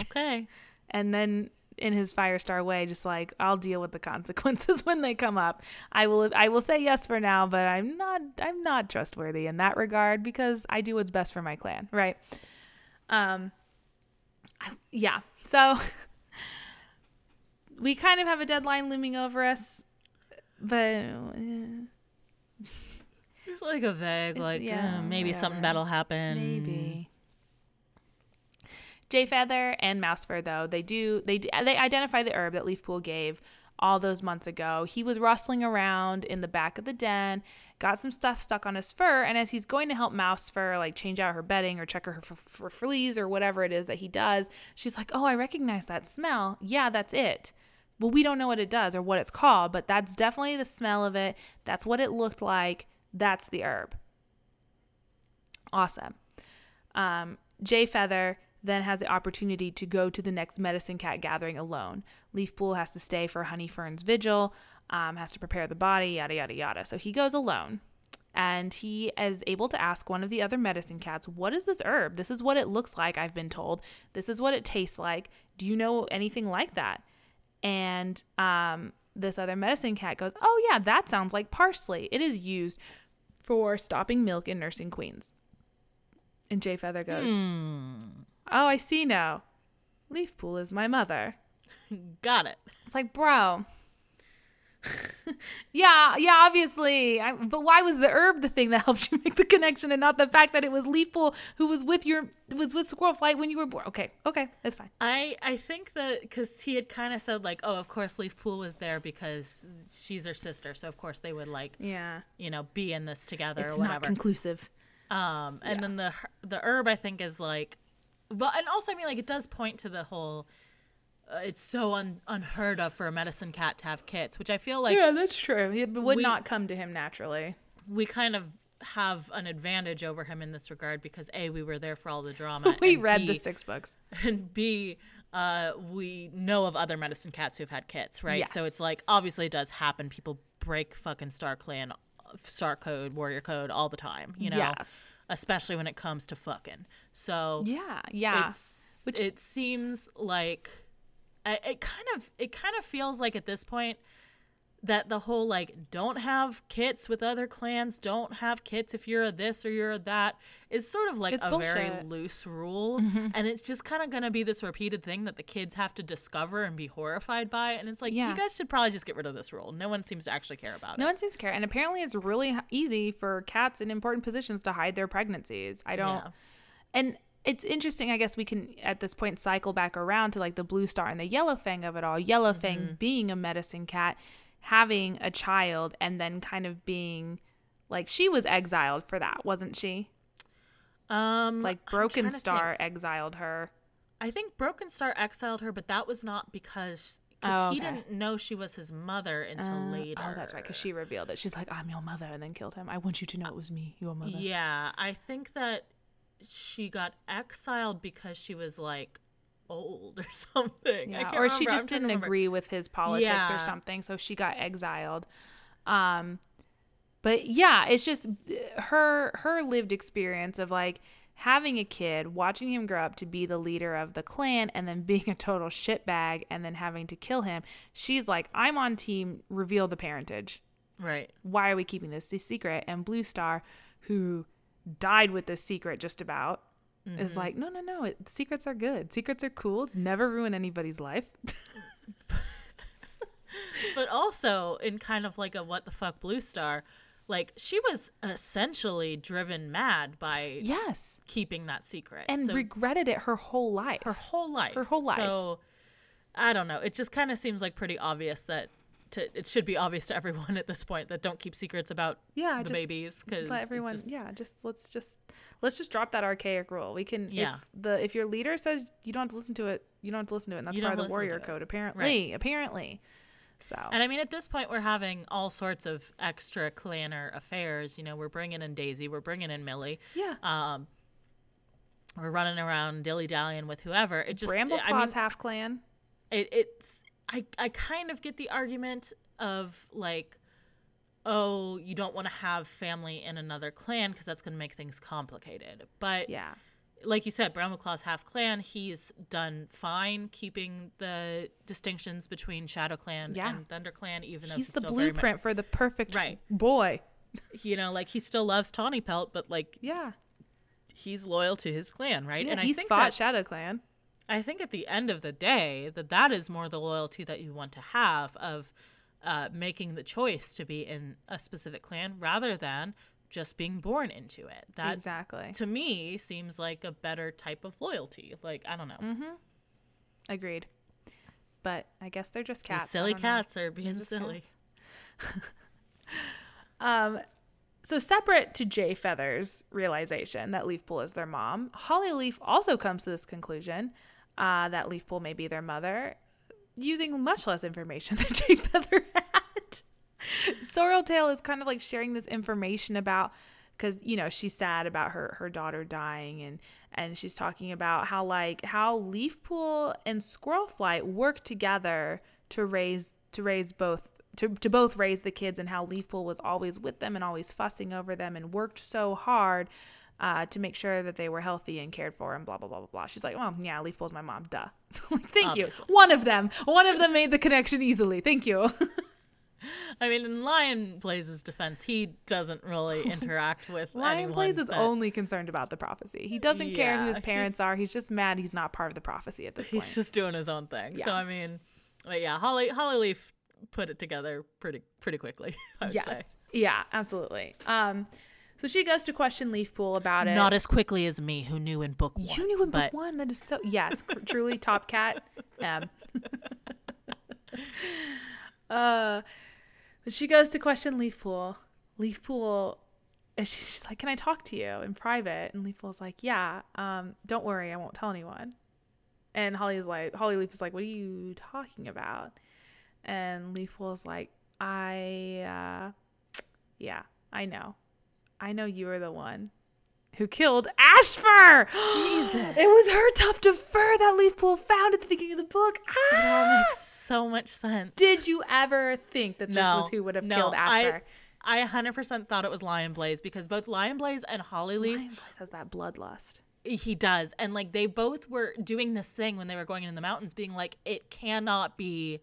Speaker 1: Okay.
Speaker 2: and then in his Firestar way, just like I'll deal with the consequences when they come up. I will I will say yes for now, but I'm not I'm not trustworthy in that regard because I do what's best for my clan, right? Um I- yeah. So we kind of have a deadline looming over us, but
Speaker 1: It's like a vague, like,
Speaker 2: yeah,
Speaker 1: uh, maybe something
Speaker 2: whatever.
Speaker 1: that'll happen.
Speaker 2: maybe. Jay Feather and Mouse Fur, though they do they they identify the herb that Leafpool gave all those months ago. He was rustling around in the back of the den, got some stuff stuck on his fur, and as he's going to help Mouse Fur like change out her bedding or check her for, for fleas or whatever it is that he does, she's like, "Oh, I recognize that smell. Yeah, that's it." Well, we don't know what it does or what it's called, but that's definitely the smell of it. That's what it looked like. That's the herb. Awesome. Um, Jay Feather then has the opportunity to go to the next medicine cat gathering alone. Leafpool has to stay for Honeyfern's vigil, um, has to prepare the body, yada, yada, yada. So he goes alone. And he is able to ask one of the other medicine cats, What is this herb? This is what it looks like, I've been told. This is what it tastes like. Do you know anything like that? And um, this other medicine cat goes, Oh, yeah, that sounds like parsley. It is used for stopping milk in nursing queens. And Jay Feather goes, Oh, I see now. Leafpool is my mother.
Speaker 1: Got it.
Speaker 2: It's like, bro, yeah, yeah, obviously. I, but why was the herb the thing that helped you make the connection and not the fact that it was Leafpool who was with your was with Squirrel Flight when you were born? Okay, okay, that's fine.
Speaker 1: I I think that because he had kind of said like, oh, of course Leafpool was there because she's her sister, so of course they would like,
Speaker 2: Yeah,
Speaker 1: you know, be in this together
Speaker 2: it's
Speaker 1: or whatever.
Speaker 2: not conclusive.
Speaker 1: Um, and
Speaker 2: Yeah.
Speaker 1: then the the herb I think is like, but and also I mean like it does point to the whole. Uh, it's so un- unheard of for a medicine cat to have kits, which I feel like
Speaker 2: yeah, that's true. It would
Speaker 1: we-
Speaker 2: not come to him naturally.
Speaker 1: we kind of have an advantage over him in this regard because a we were there for all the drama.
Speaker 2: We read
Speaker 1: B,
Speaker 2: the six books.
Speaker 1: and B, uh, we know of other medicine cats who've had kits, right? Yes. So it's like obviously it does happen. People break fucking Star Clan, Star Code, Warrior Code all the time, you know.
Speaker 2: Yes.
Speaker 1: Especially when it comes to fucking. So
Speaker 2: Yeah, yeah.
Speaker 1: it's
Speaker 2: Which-
Speaker 1: it seems like it kind of it kind of feels like at this point that the whole like don't have kits with other clans don't have kits if you're a this or you're a that is sort of like
Speaker 2: It's
Speaker 1: a very loose rule and it's just kind of going to be this repeated thing that the kids have to discover and be horrified by and it's like
Speaker 2: Yeah.
Speaker 1: you guys should probably just get rid of this rule no one seems to actually care about
Speaker 2: No
Speaker 1: it
Speaker 2: one seems to care. And apparently it's really easy for cats in important positions to hide their pregnancies. I don't
Speaker 1: Yeah.
Speaker 2: and it's interesting, I guess we can at this point cycle back around to like the blue star and the yellow fang of it all. Yellow fang
Speaker 1: Mm-hmm.
Speaker 2: being a medicine cat, having a child, and then kind of being like she was exiled for that, wasn't she?
Speaker 1: um
Speaker 2: Like Broken Star exiled her.
Speaker 1: I think Broken Star exiled her, but that was not because
Speaker 2: Oh,
Speaker 1: because he didn't know she was his mother until
Speaker 2: Uh,
Speaker 1: later.
Speaker 2: Oh, that's right, because she revealed it. She's like, "I'm your mother," and then killed him. I want you to know it was me, your mother.
Speaker 1: Yeah, I think that she got exiled because she was like old or something. I
Speaker 2: Yeah, or she
Speaker 1: remember. I'm
Speaker 2: just didn't agree with his politics
Speaker 1: Yeah.
Speaker 2: or something, so she got exiled. Um, but yeah, it's just her her lived experience of like having a kid, watching him grow up to be the leader of the clan, and then being a total shitbag, and then having to kill him. She's like, I'm on team. Reveal the parentage.
Speaker 1: Right.
Speaker 2: Why are we keeping this a secret? And Blue Star, who died with this secret just about.
Speaker 1: Mm-hmm.
Speaker 2: Is like no no no it, secrets are good secrets are cool never ruin anybody's life
Speaker 1: But also in kind of like a what the fuck blue star, like she was essentially driven mad by
Speaker 2: Yes.
Speaker 1: keeping that secret.
Speaker 2: And
Speaker 1: So
Speaker 2: regretted it her whole life.
Speaker 1: her whole life.
Speaker 2: her whole life.
Speaker 1: So I don't know. It just kind of seems like pretty obvious that to, it should be obvious to everyone at this point that don't keep secrets about
Speaker 2: Yeah,
Speaker 1: the
Speaker 2: just
Speaker 1: babies because
Speaker 2: Let everyone yeah, just let's just let's just drop that archaic rule. We can
Speaker 1: Yeah.
Speaker 2: if the if your leader says you don't have to listen to it, you don't have to listen to it. And that's part of the warrior code, apparently. Apparently. So
Speaker 1: And I mean, at this point, we're having all sorts of extra clanner affairs. You know, we're bringing in Daisy, we're bringing in Millie,
Speaker 2: yeah.
Speaker 1: um, we're running around dilly dallying with whoever. It just,
Speaker 2: Brambleclaw's
Speaker 1: I mean,
Speaker 2: half clan.
Speaker 1: it, it's, I, I kind of get the argument of like, oh, you don't want to have family in another clan because that's going to make things complicated. But
Speaker 2: Yeah.
Speaker 1: like you said, Brown Brambleclaw's half clan, he's done fine keeping the distinctions between Shadow Clan
Speaker 2: Yeah.
Speaker 1: and Thunder Clan, even though
Speaker 2: He's
Speaker 1: he's
Speaker 2: the
Speaker 1: very much
Speaker 2: blueprint for the perfect
Speaker 1: Right.
Speaker 2: boy.
Speaker 1: you know, like he still loves Tawny Pelt, but like
Speaker 2: Yeah.
Speaker 1: he's loyal to his clan, right?
Speaker 2: yeah
Speaker 1: and
Speaker 2: he's
Speaker 1: I think
Speaker 2: fought
Speaker 1: that,
Speaker 2: Shadow Clan.
Speaker 1: I think at the end of the day that that is more the loyalty that you want to have of uh, making the choice to be in a specific clan rather than just being born into it. That
Speaker 2: exactly.
Speaker 1: to me seems like a better type of loyalty. Like I don't know,
Speaker 2: Mm-hmm. Agreed. But I guess they're just cats. I
Speaker 1: silly
Speaker 2: don't know.
Speaker 1: cats are being silly.
Speaker 2: Um, so separate to Jay Feather's realization that Leafpool is their mom, Holly Leaf also comes to this conclusion uh, that Leafpool may be their mother, using much less information than Jay Feather had. Sorrel Tail is kind of like sharing this information about because you know she's sad about her her daughter dying and and she's talking about how like how Leafpool and Squirrel Flight work together to raise to raise both to, to both raise the kids and how Leafpool was always with them and always fussing over them and worked so hard uh, to make sure that they were healthy and cared for and blah blah blah blah blah. She's like, well, yeah, Leaf Leafpool's my mom, duh. like, thank
Speaker 1: Obviously.
Speaker 2: you. One of them, one of them made the connection easily. Thank you.
Speaker 1: I mean, in Lion Blaze's defense, he doesn't really interact with
Speaker 2: Lion. Blaze is
Speaker 1: that-
Speaker 2: only concerned about the prophecy. He doesn't care who his parents
Speaker 1: he's-
Speaker 2: are. He's just mad he's not part of the prophecy at this
Speaker 1: he's
Speaker 2: point.
Speaker 1: just doing his own thing.
Speaker 2: Yeah.
Speaker 1: So I mean, but yeah, Holly Holly Leaf put it together pretty pretty quickly. I would
Speaker 2: yes.
Speaker 1: say.
Speaker 2: Yeah, absolutely. Um, so she goes to question Leafpool about it.
Speaker 1: Not as quickly as me, who knew in book one.
Speaker 2: you knew in book one. That is so yes, truly top cat. Um, uh, but she goes to question Leafpool. Leafpool, and she- she's like, "Can I talk to you in private?" And Leafpool's like, "Yeah. Um, don't worry, I won't tell anyone." And Holly's like, Holly Leaf is like, "What are you talking about?" And Leafpool's like, "I, uh, yeah, I know, I know you are the one." Who killed Ashfur?
Speaker 1: Jesus.
Speaker 2: It was her tuft of fur that Leafpool found at the beginning of the book.
Speaker 1: it all
Speaker 2: Ah!
Speaker 1: makes so much sense.
Speaker 2: Did you ever think that this
Speaker 1: no,
Speaker 2: was who would have
Speaker 1: no,
Speaker 2: killed Ashfur?
Speaker 1: I, I 100% thought it was Lion Blaze because both Lion Blaze and Hollyleaf,
Speaker 2: Lion Blaze has that bloodlust.
Speaker 1: he does. And like they both were doing this thing when they were going in the mountains, being like, it cannot be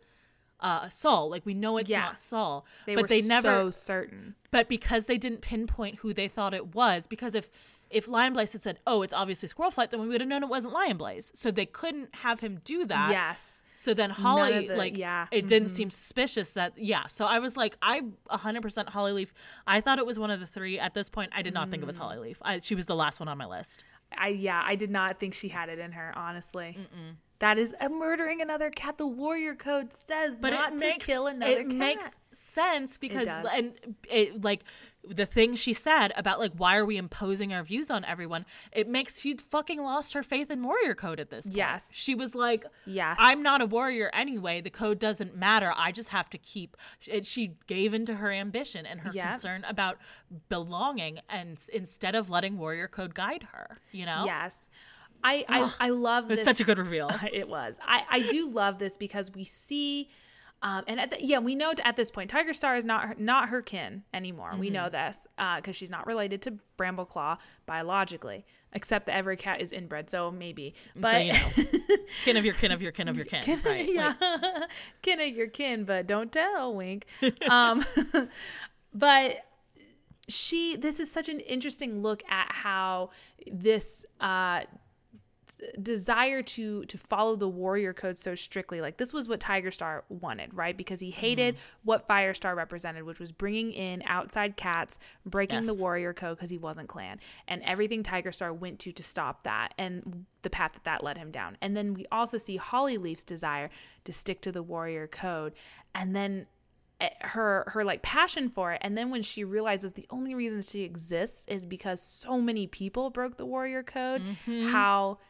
Speaker 1: uh, Sol. Like we know it's
Speaker 2: Yeah.
Speaker 1: not Sol.
Speaker 2: They
Speaker 1: but
Speaker 2: were
Speaker 1: they never
Speaker 2: so certain.
Speaker 1: but because they didn't pinpoint who they thought it was, because if if Lion Blaze had said, "Oh, it's obviously Squirrel Flight," then we would have known it wasn't Lion Blaze. So they couldn't have him do that.
Speaker 2: yes.
Speaker 1: So then Holly,
Speaker 2: the-
Speaker 1: like,
Speaker 2: yeah,
Speaker 1: it didn't seem suspicious that, yeah. So I was like, I 100% Holly Leaf. I thought it was one of the three. At this point, I did not think it was
Speaker 2: Mm.
Speaker 1: Holly Leaf. I, she was the last one on my list.
Speaker 2: I yeah, I did not think she had it in her, honestly. That is a murdering another cat. The warrior code says
Speaker 1: But
Speaker 2: not
Speaker 1: it
Speaker 2: to
Speaker 1: makes
Speaker 2: kill another
Speaker 1: it
Speaker 2: cat.
Speaker 1: It makes sense because
Speaker 2: does.
Speaker 1: and it like the thing she said about like why are we imposing our views on everyone? It makes she fucking lost her faith in warrior code at this point.
Speaker 2: Yes.
Speaker 1: she was like,
Speaker 2: Yes.
Speaker 1: I'm not a warrior anyway. The code doesn't matter. I just have to keep. It, she gave into her ambition and her
Speaker 2: Yep.
Speaker 1: concern about belonging, and instead of letting warrior code guide her, you know,
Speaker 2: Yes. I, I, I love
Speaker 1: it's such a good reveal.
Speaker 2: it was. I, I do love this because we see, um, and at the, yeah, we know at this point Tiger Star is not her, not her kin anymore. We know this because she's not related to Brambleclaw biologically, except that every cat is inbred, so maybe. But
Speaker 1: so you know, kin of your kin of your kin of your kin, right?
Speaker 2: yeah,
Speaker 1: Like,
Speaker 2: kin of your kin, but don't tell. Wink. um, but she. This is such an interesting look at how this. Uh, desire to to follow the warrior code so strictly. Like this was what tiger star wanted right? Because he hated
Speaker 1: Mm-hmm.
Speaker 2: what firestar represented which was bringing in outside cats breaking the warrior code because he wasn't clan. And everything tiger star went to to stop that and the path that that led him down. And then we also see holly leaf's desire to stick to the warrior code. And then eh, her her like passion for it. And then when she realizes the only reason she exists is because so many people broke the warrior code how j-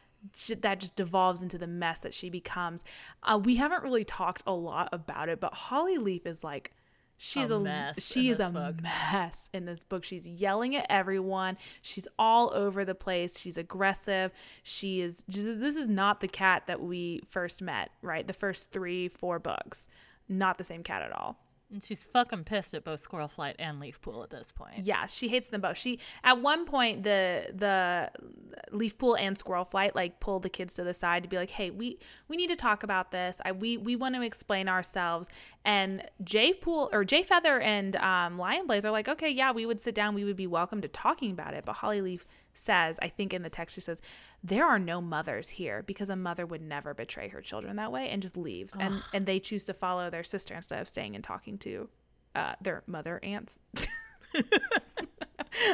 Speaker 2: that just devolves into the mess that she becomes. Uh, we haven't really talked a lot about it but holly leaf is like she's
Speaker 1: A
Speaker 2: a,
Speaker 1: mess
Speaker 2: she is a
Speaker 1: book.
Speaker 2: mess in this book. She's yelling at everyone. She's all over the place. She's aggressive. She is just, this is not the cat that we first met right? The first three four books. Not the same cat at all
Speaker 1: and she's fucking pissed at both Squirrel Flight and Leaf Pool at this point.
Speaker 2: yeah, she hates them both. She at one point the the leaf pool and squirrel flight like pull the kids to the side to be like, hey, we we need to talk about this. I we we want to explain ourselves. And Jay Pool or Jay Feather and um, Lion Blaze are like, okay, yeah, we would sit down. We would be welcome to talking about it. But Holly Leaf says, I think in the text she says, there are no mothers here because a mother would never betray her children that way and just leaves. And and they choose to follow their sister instead of staying and talking to uh, their mother aunts.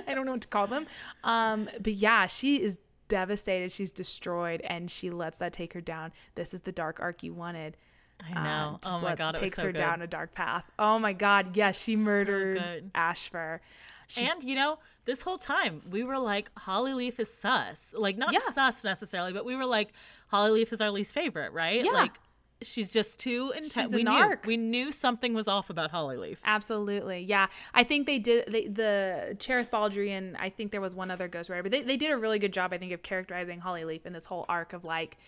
Speaker 2: I don't know what to call them. Um, but yeah, she is devastated. She's destroyed, and she lets that take her down. This is the dark arc you wanted.
Speaker 1: I know.
Speaker 2: Um,
Speaker 1: oh my
Speaker 2: let-
Speaker 1: god, it
Speaker 2: takes
Speaker 1: so
Speaker 2: her
Speaker 1: good.
Speaker 2: down a dark path. Oh my god, yes, she murdered
Speaker 1: good.
Speaker 2: Ashfur.
Speaker 1: and you know, this whole time we were like, Holly Leaf is sus. Like not
Speaker 2: Yeah.
Speaker 1: sus necessarily, but we were like, Holly Leaf is our least favorite, right?
Speaker 2: Yeah.
Speaker 1: Like she's just too intense. We knew we knew something was off about Holly Leaf.
Speaker 2: Absolutely, yeah. I think they did they, the Cherith Baldry and I think there was one other ghostwriter, but they, they did a really good job, I think, of characterizing Holly Leaf in this whole arc of like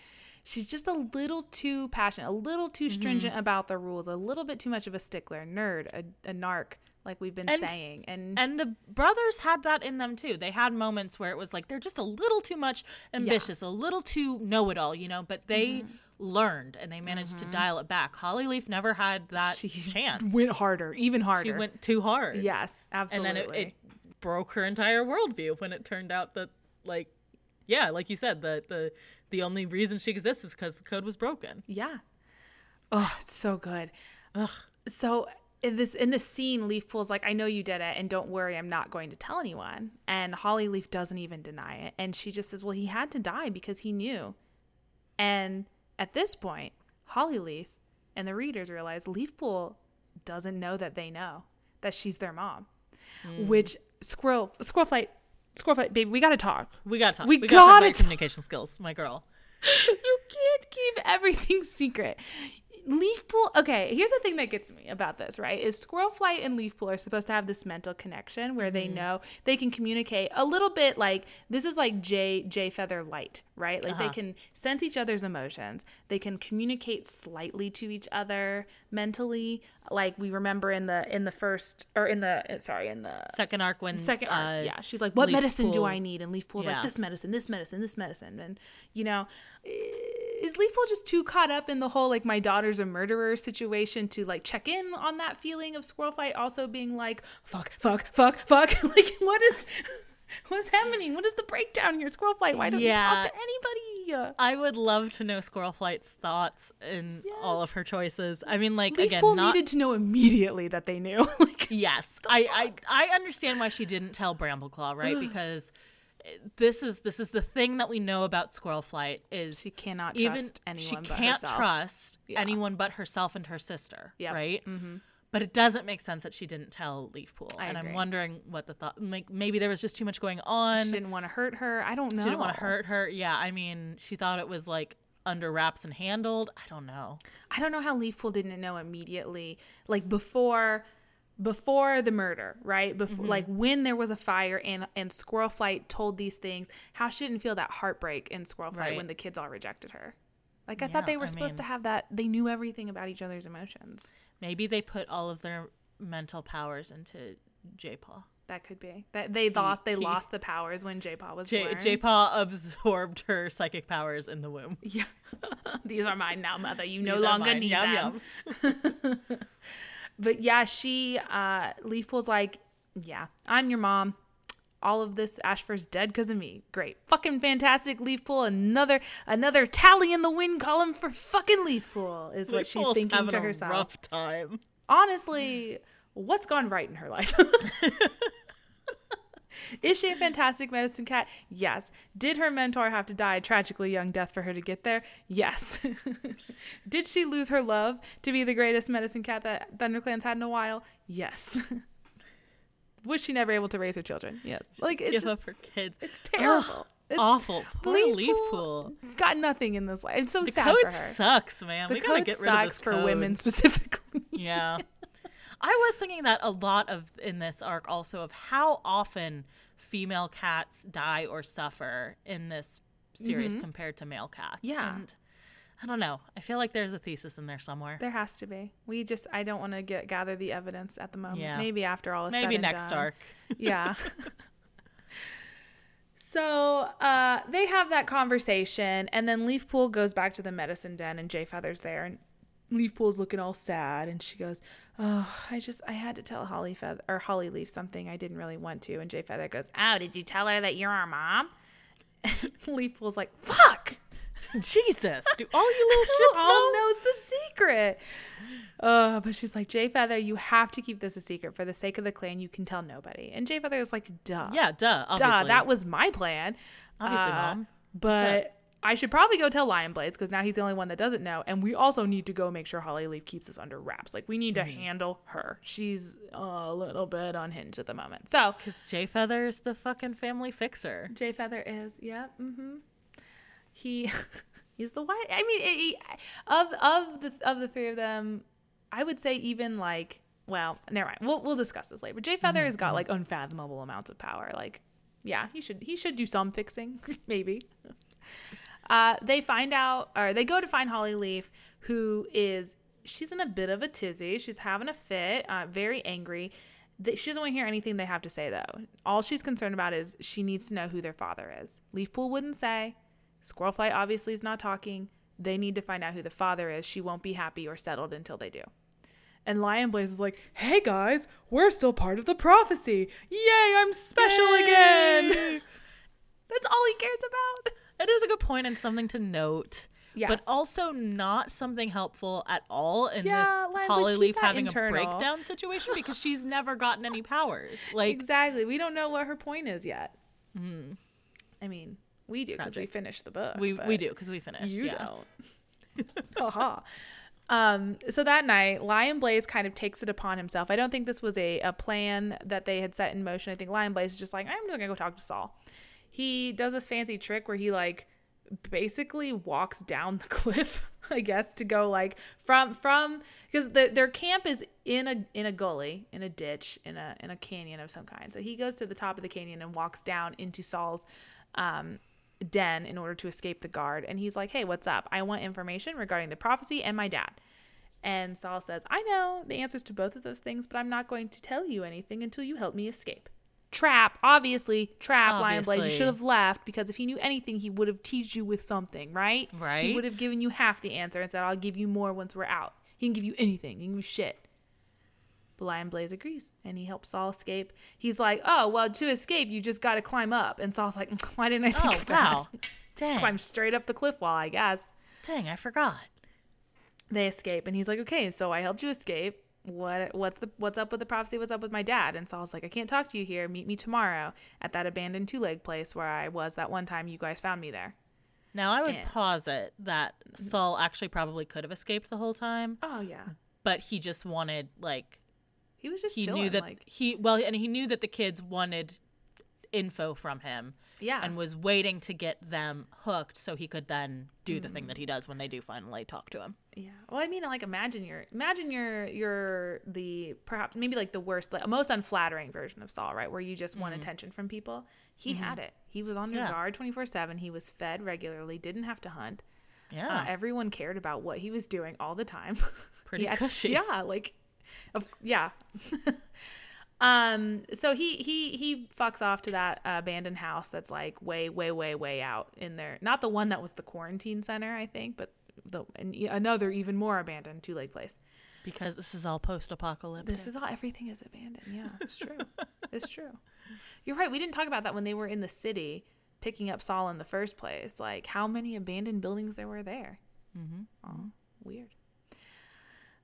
Speaker 2: she's just a little too passionate, a little too mm-hmm. stringent about the rules, a little bit too much of a stickler, nerd, a, a narc, like we've been
Speaker 1: And-
Speaker 2: saying, and,
Speaker 1: And the brothers had that in them too. They had moments where it was like they're just a little too much ambitious, a little too know it all, you know, but they
Speaker 2: Mm-hmm.
Speaker 1: learned and they managed to dial it back. Holly Leaf never had that
Speaker 2: she
Speaker 1: chance.
Speaker 2: went harder, even harder.
Speaker 1: she went too hard.
Speaker 2: yes, absolutely.
Speaker 1: and then it, it broke her entire worldview when it turned out that like yeah like you said the the the only reason she exists is because the code was broken
Speaker 2: Yeah. Oh, it's so good.
Speaker 1: Ugh.
Speaker 2: so in this in this scene, Leafpool's like, I know you did it, and don't worry, I'm not going to tell anyone. And Hollyleaf doesn't even deny it. And she just says, Well, he had to die because he knew. And at this point, Hollyleaf and the readers realize Leafpool doesn't know that they know that she's their mom.
Speaker 1: Hmm.
Speaker 2: Which squirrel squirrel flight squirrel flight baby, we gotta talk.
Speaker 1: We gotta talk.
Speaker 2: We
Speaker 1: gotta
Speaker 2: gotta talk.
Speaker 1: communication skills, my girl.
Speaker 2: you can't keep everything secret. Leafpool, okay, here's the thing that gets me about this, right? Is Squirrel Flight and Leafpool are supposed to have this mental connection where they mm-hmm. know they can communicate a little bit like this is like J J Feather Light, right? Like they uh-huh. can sense each other's emotions. They can communicate slightly to each other mentally. Like we remember in the in the first or in the uh, sorry, in the
Speaker 1: Second arc when
Speaker 2: second
Speaker 1: uh,
Speaker 2: arc, yeah she's like what medicine do i need and leafpool's
Speaker 1: Yeah.
Speaker 2: like this medicine this medicine this medicine and you know eh, is leafpool just too caught up in the whole like my daughter's a murderer situation to like check in on that feeling of squirrel flight? Also being like fuck fuck fuck fuck. Like what is what's happening? What is the breakdown here? Squirrel Flight why don't
Speaker 1: Yeah.
Speaker 2: you talk to anybody?
Speaker 1: I would love to know Squirrel Flight's thoughts in all of her choices. I mean, like
Speaker 2: leafpool
Speaker 1: again, not
Speaker 2: needed to know immediately that they knew. Like
Speaker 1: yes. I, I I understand why she didn't tell Brambleclaw, right? because this is this is the thing that we know about Squirrel Flight is
Speaker 2: she cannot
Speaker 1: even
Speaker 2: trust anyone
Speaker 1: she
Speaker 2: but
Speaker 1: can't
Speaker 2: herself.
Speaker 1: trust
Speaker 2: Yeah.
Speaker 1: anyone but herself and her sister,
Speaker 2: Yep.
Speaker 1: right? Mm-hmm. But it doesn't make sense that she didn't tell Leafpool,
Speaker 2: I
Speaker 1: and I'm wondering what the thought. Like maybe there was just too much going on.
Speaker 2: she didn't want to hurt her i don't know
Speaker 1: She didn't want to hurt her. Yeah, I mean, she thought it was like under wraps and handled. I don't know.
Speaker 2: I don't know how Leafpool didn't know immediately, like before before the murder, right? Before
Speaker 1: Mm-hmm.
Speaker 2: like when there was a fire and and Squirrel Flight told these things, how she didn't feel that heartbreak in Squirrel Flight
Speaker 1: Right.
Speaker 2: when the kids all rejected her. Like I thought they were
Speaker 1: I
Speaker 2: supposed to have that they knew everything about each other's emotions.
Speaker 1: Maybe they put all of their mental powers into J-Paw.
Speaker 2: That could be. That they lost they
Speaker 1: he-
Speaker 2: lost the powers when J-Paw was
Speaker 1: J-
Speaker 2: born.
Speaker 1: J-Paw absorbed her psychic powers in the womb.
Speaker 2: yeah. These are mine now, mother. You no
Speaker 1: These
Speaker 2: longer
Speaker 1: mine.
Speaker 2: need
Speaker 1: Yum,
Speaker 2: them.
Speaker 1: yum.
Speaker 2: But yeah, she uh Leafpool's like, yeah, I'm your mom. All of this Ashfur's dead because of me. Great. Fucking fantastic Leafpool. Another another tally in the win column for fucking Leafpool is what she's thinking to
Speaker 1: a
Speaker 2: herself.
Speaker 1: Rough time.
Speaker 2: Honestly, what's gone right in her life? Is she a fantastic medicine cat? Yes. Did her mentor have to die a tragically young death for her to get there? Yes. Did she lose her love to be the greatest medicine cat that ThunderClan's had in a while? Yes. Was she never able to raise her children? Yes. Like it's
Speaker 1: Give
Speaker 2: just
Speaker 1: up her kids.
Speaker 2: it's terrible. It's
Speaker 1: Awful. Poor
Speaker 2: Leafpool
Speaker 1: Leafpool.
Speaker 2: got nothing in this life. I'm so
Speaker 1: The
Speaker 2: sad
Speaker 1: code
Speaker 2: for her.
Speaker 1: sucks, man.
Speaker 2: The
Speaker 1: we gotta get rid of
Speaker 2: sucks
Speaker 1: this
Speaker 2: for
Speaker 1: code.
Speaker 2: women specifically.
Speaker 1: Yeah. I was thinking that a lot of in this arc also of how often female cats die or suffer in this series compared to male cats.
Speaker 2: Mm-hmm. Yeah.
Speaker 1: And I don't know. I feel like there's a thesis in there somewhere.
Speaker 2: There has to be. We just I don't want to get gather the evidence at the moment.
Speaker 1: Yeah.
Speaker 2: Maybe after all is
Speaker 1: Maybe next
Speaker 2: done.
Speaker 1: arc.
Speaker 2: Yeah. so uh, they have that conversation, and then Leafpool goes back to the medicine den, and Jay Feather's there, and Leafpool's looking all sad, and she goes, "Oh, I just I had to tell Holly Feather or Holly Leaf something I didn't really want to." And Jay Feather goes, "Oh, did you tell her that you're our mom?" Leaf was like, "Fuck."
Speaker 1: Jesus. Do all you little shits
Speaker 2: all
Speaker 1: know?
Speaker 2: knows the secret? Uh, but she's like, Jay Feather, you have to keep this a secret for the sake of the clan. You can tell nobody. And Jay Feather was like, duh.
Speaker 1: Yeah, duh. Obviously.
Speaker 2: duh. That was my plan.
Speaker 1: Obviously,
Speaker 2: Uh,
Speaker 1: Mom.
Speaker 2: But I should probably go tell Lion Blaze because now he's the only one that doesn't know. And we also need to go make sure Holly Leaf keeps this under wraps. Like, we need to
Speaker 1: Mm-hmm.
Speaker 2: handle her. She's a little bit unhinged at the moment. So,
Speaker 1: Because Jay is the fucking family fixer.
Speaker 2: Jay Feather is, yeah, mm-hmm. He, he's the white. I mean, he, of of the of the three of them, I would say even like, well, never mind. We'll we'll discuss this later. But Jay Feather has got like unfathomable amounts of power. Like, yeah, he should he should do some fixing, maybe. Uh, they find out, or they go to find Holly Leaf, who is she's in a bit of a tizzy. She's having a fit, uh, very angry. She doesn't want to hear anything they have to say, though. All she's concerned about is she needs to know who their father is. Leafpool wouldn't say. Squirrelflight obviously is not talking. They need to find out who the father is. She won't be happy or settled until they do. And Lion Blaze is like, hey guys, we're still part of the prophecy. Yay, I'm special again. That's all he cares about.
Speaker 1: It is a good point and something to note.
Speaker 2: Yes.
Speaker 1: but also not something helpful at all in
Speaker 2: Yeah,
Speaker 1: this Holly Leaf having
Speaker 2: internal.
Speaker 1: a breakdown situation because she's never gotten any powers. Like,
Speaker 2: exactly. We don't know what her point is yet. I mean, we do because we finished the book.
Speaker 1: we we do because we finished.
Speaker 2: You
Speaker 1: yeah.
Speaker 2: don't. Haha. Um, so that night, Lion Blaze kind of takes it upon himself. I don't think this was a, a plan that they had set in motion. I think Lion Blaze is just like, I'm just gonna go talk to Sol. He does this fancy trick where he like basically walks down the cliff, I guess, to go like from from because the, their camp is in a in a gully, in a ditch, in a in a canyon of some kind. So he goes to the top of the canyon and walks down into Sol's um den in order to escape the guard. And he's like, Hey, what's up? I want information regarding the prophecy and my dad. And Sol says, I know the answers to both of those things, but I'm not going to tell you anything until you help me escape. Trap, obviously, trap, Lion Blaze. You should have left because if he knew anything, he would have teased you with something, right?
Speaker 1: Right.
Speaker 2: He would have given you half the answer and said, I'll give you more once we're out. He can give you anything. He can give you shit. But Lion Blaze agrees and he helps Sol escape. He's like, Oh, well, to escape, you just got to climb up. And Sol's like, Why didn't I oh, think
Speaker 1: Oh
Speaker 2: of that?
Speaker 1: wow, dang,
Speaker 2: Climb straight up the cliff wall, I guess.
Speaker 1: dang, I forgot.
Speaker 2: They escape and he's like, Okay, so I helped you escape. What what's the what's up with the prophecy? What's up with my dad? And Sol's like, I can't talk to you here. Meet me tomorrow at that abandoned two leg place where I was that one time you guys found me there.
Speaker 1: Now I would
Speaker 2: Yeah.
Speaker 1: posit that Sol actually probably could have escaped the whole time,
Speaker 2: Oh yeah.
Speaker 1: but he just wanted like
Speaker 2: He was just
Speaker 1: he
Speaker 2: chilling,
Speaker 1: knew that
Speaker 2: like
Speaker 1: he well and he knew that the kids wanted info from him
Speaker 2: yeah.
Speaker 1: and was waiting to get them hooked so he could then do the
Speaker 2: Mm.
Speaker 1: thing that he does when they do finally talk to him.
Speaker 2: Yeah. Well, I mean, like imagine you're imagine you're you're the perhaps maybe like the worst, like, most unflattering version of Sol, right? Where you just want attention from people. He had it. He was on your
Speaker 1: Yeah.
Speaker 2: guard twenty four seven. He was fed regularly. Didn't have to hunt.
Speaker 1: Yeah.
Speaker 2: Uh, everyone cared about what he was doing all the time.
Speaker 1: Pretty
Speaker 2: yeah,
Speaker 1: cushy.
Speaker 2: Yeah, like, of, yeah. um. So he he he fucks off to that uh, abandoned house that's like way way way way out in there. Not the one that was the quarantine center, I think, but the and another even more abandoned two leg place.
Speaker 1: because this is all post-apocalyptic.
Speaker 2: This is all everything is abandoned. Yeah, it's true. it's true. You're right. We didn't talk about that when they were in the city picking up Sol in the first place. Like how many abandoned buildings there were there. Mm-hmm. Oh, weird.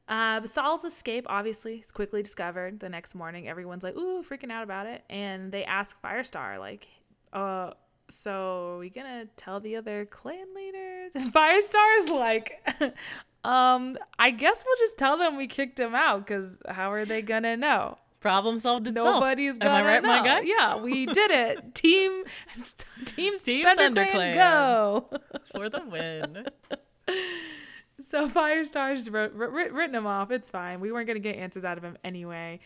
Speaker 2: Uh, Sol's escape obviously is quickly discovered the next morning. Everyone's like, ooh, freaking out about it. And they ask Firestar, like, uh, so are we gonna tell the other clan leaders? And Firestar's like, um, I guess we'll just tell them we kicked him out because how are they gonna know?
Speaker 1: Problem solved itself.
Speaker 2: Nobody's gonna Am
Speaker 1: I right,
Speaker 2: know.
Speaker 1: my guy?
Speaker 2: Yeah, we did it. Team, team,
Speaker 1: Team
Speaker 2: ThunderClan. go.
Speaker 1: For the win.
Speaker 2: So Firestar's wrote, writ- written him off. It's fine. We weren't going to get answers out of him anyway.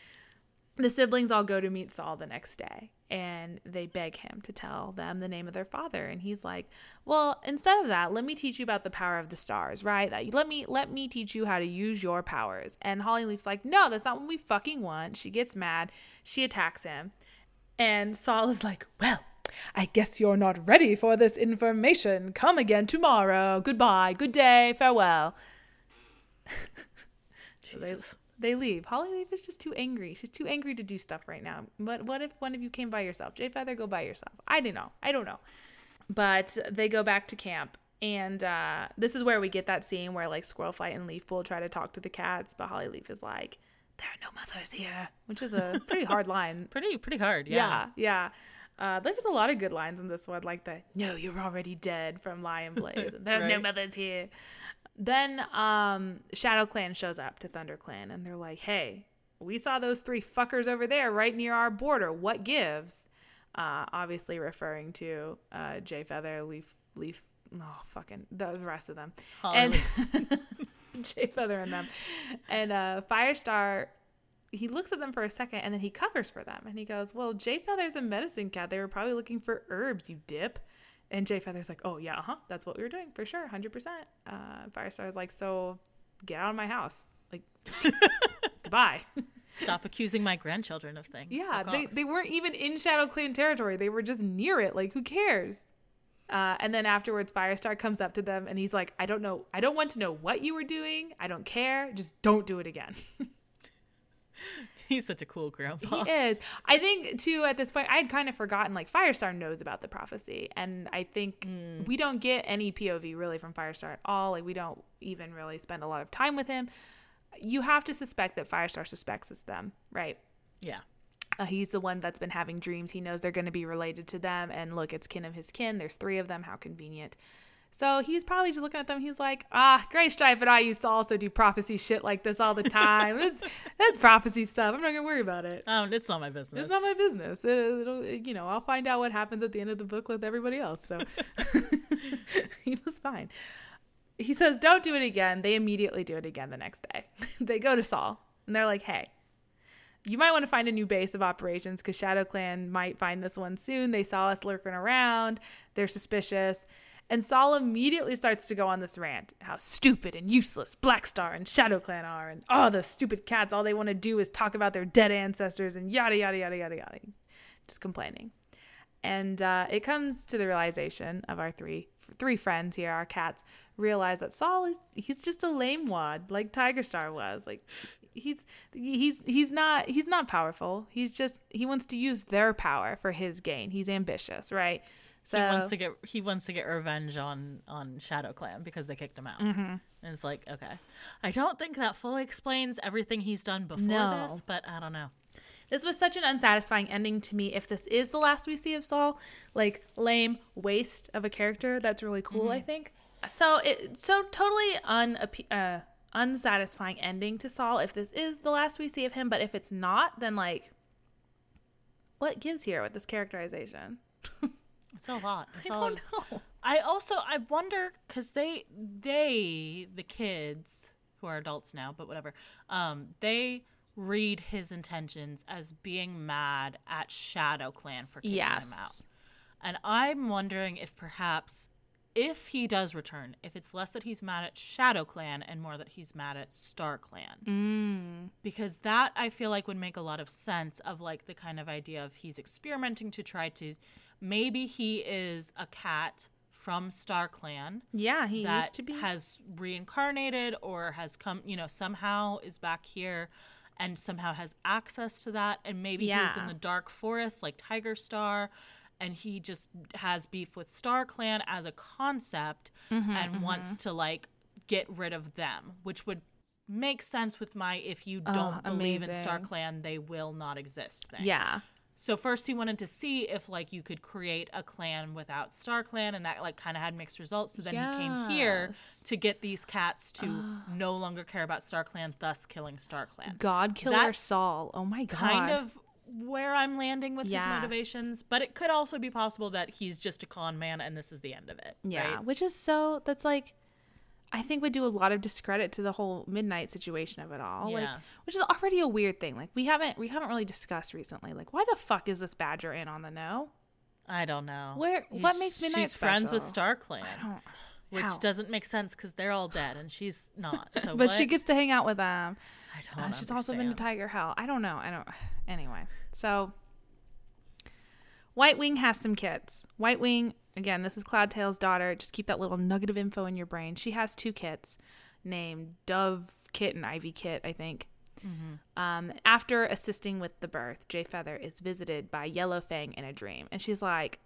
Speaker 2: The siblings all go to meet Sol the next day and they beg him to tell them the name of their father and he's like, "Well, instead of that, let me teach you about the power of the stars, right? Let me let me teach you how to use your powers." And Hollyleaf's like, "No, that's not what we fucking want." She gets mad. She attacks him. And Sol is like, Well, I guess you're not ready for this information. Come again tomorrow. Goodbye. Good day. Farewell. So they, they leave. Hollyleaf is just too angry. She's too angry to do stuff right now. But what if one of you came by yourself? Jay Feather, go by yourself. I don't know. I don't know. But they go back to camp. And uh, this is where we get that scene where like Squirrelflight and Leafpool try to talk to the cats, but Hollyleaf is like, "There are no mothers here," which is a pretty hard line.
Speaker 1: Pretty pretty hard. Yeah.
Speaker 2: Yeah, yeah. Uh, there's a lot of good lines in this one, like the "No, you're already dead" from Lion Blaze. There's no
Speaker 1: Right.
Speaker 2: mothers here. Then um, Shadow Clan shows up to Thunder Clan, and they're like, "Hey, we saw those three fuckers over there, right near our border. What gives?" Uh, obviously referring to uh, Jay Feather, Leaf, Leaf. Oh, fucking the rest of them, and Jay Feather and them, and uh, Firestar he looks at them for a second and then he covers for them and he goes, Well, Jay Feather's a medicine cat. They were probably looking for herbs, you dip. And Jay Feather's like, Oh, yeah, uh huh. That's what we were doing for sure, 100%. Uh, Firestar's like, So get out of my house. Like, goodbye.
Speaker 1: Stop accusing my grandchildren of things.
Speaker 2: yeah, they, they weren't even in Shadow Clan territory. They were just near it. Like, who cares? Uh, and then afterwards, Firestar comes up to them and he's like, I don't know. I don't want to know what you were doing. I don't care. Just don't do it again.
Speaker 1: He's such a cool grandpa.
Speaker 2: He is. I think too at this point I'd kind of forgotten like Firestar knows about the prophecy and I think mm. we don't get any POV really from Firestar at all. Like we don't even really spend a lot of time with him. You have to suspect that Firestar suspects it's them, right?
Speaker 1: Yeah.
Speaker 2: Uh, he's the one that's been having dreams. He knows they're going to be related to them and look, it's kin of his kin. There's 3 of them. How convenient. So he's probably just looking at them. He's like, ah, Gray Stripe and I used to also do prophecy shit like this all the time. it's, that's prophecy stuff. I'm not gonna worry about it.
Speaker 1: Um, it's not my business.
Speaker 2: It's not my business. It, it'll, you know, I'll find out what happens at the end of the book with everybody else. So he was fine. He says, don't do it again. They immediately do it again the next day. they go to Sol and they're like, hey, you might want to find a new base of operations because Shadow Clan might find this one soon. They saw us lurking around. They're suspicious and Sol immediately starts to go on this rant how stupid and useless Blackstar and ShadowClan are, and oh, those stupid cats, all they want to do is talk about their dead ancestors and yada, yada, yada, yada, yada. Just complaining. And uh, it comes to the realization of our three three friends here, our cats, realize that Sol is he's just a lame wad, like Tiger Star was. Like he's he's he's not he's not powerful. He's just he wants to use their power for his gain. He's ambitious, right?
Speaker 1: So he wants to get he wants to get revenge on on Shadow Clan because they kicked him out. Mm-hmm. And it's like, okay, I don't think that fully explains everything he's done before no. this, but I don't know.
Speaker 2: This was such an unsatisfying ending to me. If this is the last we see of Sol, like lame waste of a character, that's really cool. Mm-hmm. I think so. It so totally un uh, unsatisfying ending to Sol. If this is the last we see of him, but if it's not, then like, what gives here with this characterization?
Speaker 1: It's a lot. It's I all don't know. I also I wonder because they they the kids who are adults now, but whatever. Um, they read his intentions as being mad at Shadow Clan for kicking yes. him out, and I'm wondering if perhaps if he does return, if it's less that he's mad at Shadow Clan and more that he's mad at Star Clan.
Speaker 2: Mm.
Speaker 1: Because that I feel like would make a lot of sense of like the kind of idea of he's experimenting to try to maybe he is a cat from Star Clan.
Speaker 2: Yeah, he used to be.
Speaker 1: Has reincarnated or has come, you know, somehow is back here and somehow has access to that. And maybe yeah. he's in the dark forest like Tiger Star and he just has beef with Star Clan as a concept mm-hmm, and mm-hmm. wants to like get rid of them, which would make sense with my if you don't oh, believe in Star Clan, they will not exist thing.
Speaker 2: Yeah.
Speaker 1: So first he wanted to see if like you could create a clan without Star Clan and that like kind of had mixed results. So then yes. he came here to get these cats to uh, no longer care about Star Clan, thus killing Star Clan.
Speaker 2: God killer That's Sol. Oh my god.
Speaker 1: Kind of where I'm landing with yes. his motivations, but it could also be possible that he's just a con man and this is the end of it.
Speaker 2: Yeah,
Speaker 1: right?
Speaker 2: which is so that's like I think would do a lot of discredit to the whole midnight situation of it all. Yeah. Like which is already a weird thing. Like we haven't we haven't really discussed recently. Like why the fuck is this badger in on the know?
Speaker 1: I don't know.
Speaker 2: Where what makes midnight
Speaker 1: She's
Speaker 2: special?
Speaker 1: friends with Star Clan. Which How? doesn't make sense because they're all dead and she's not. So
Speaker 2: but
Speaker 1: what?
Speaker 2: she gets to hang out with them.
Speaker 1: I don't. Uh, she's
Speaker 2: understand. also been to Tiger Hell. I don't know. I don't. Anyway, so White Wing has some kids. White Wing Again, this is Cloudtail's daughter. Just keep that little nugget of info in your brain. She has two kits named Dove Kit and Ivy Kit, I think. Mm-hmm. Um, after assisting with the birth, Jay Feather is visited by Yellow Fang in a dream. And she's like,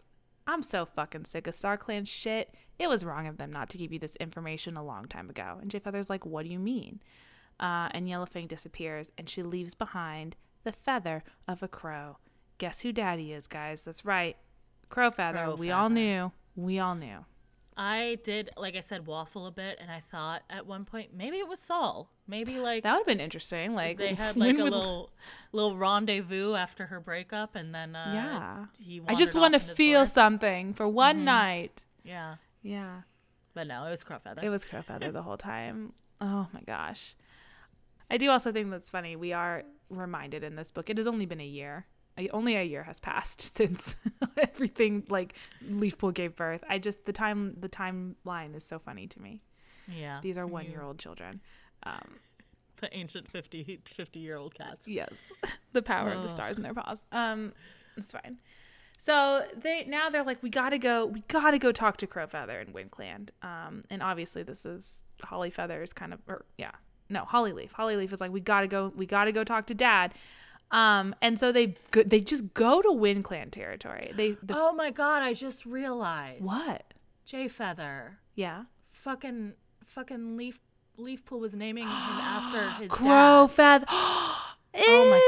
Speaker 2: I'm so fucking sick of Star Clan shit. It was wrong of them not to give you this information a long time ago. And Jay Feather's like, What do you mean? Uh, and Yellow Fang disappears and she leaves behind the feather of a crow. Guess who daddy is, guys? That's right. Crow feather. Crow we feather. all knew. We all knew.
Speaker 1: I did, like I said, waffle a bit, and I thought at one point maybe it was Sol. Maybe like
Speaker 2: that would have been interesting. Like
Speaker 1: they had like a little little rendezvous after her breakup, and then uh,
Speaker 2: yeah, he. I just want to feel something for one mm-hmm. night.
Speaker 1: Yeah,
Speaker 2: yeah.
Speaker 1: But no, it was Crow Feather.
Speaker 2: It was Crow Feather the whole time. Oh my gosh. I do also think that's funny. We are reminded in this book. It has only been a year only a year has passed since everything like Leafpool gave birth. I just the time the timeline is so funny to me.
Speaker 1: Yeah,
Speaker 2: these are one year old children. Um,
Speaker 1: the ancient 50, 50 year old cats.
Speaker 2: Yes, the power oh. of the stars in their paws. Um, it's fine. So they now they're like, we gotta go, we gotta go talk to Crowfeather and Windclan. Um, and obviously this is Holly Feathers kind of, or yeah, no, Hollyleaf. Hollyleaf is like, we gotta go, we gotta go talk to Dad. Um, and so they go, they just go to Wind Clan territory. They the,
Speaker 1: oh my god! I just realized
Speaker 2: what?
Speaker 1: Jay Feather,
Speaker 2: Yeah,
Speaker 1: fucking fucking Leaf Leafpool was naming him after his
Speaker 2: Crow. Feather.
Speaker 1: Oh my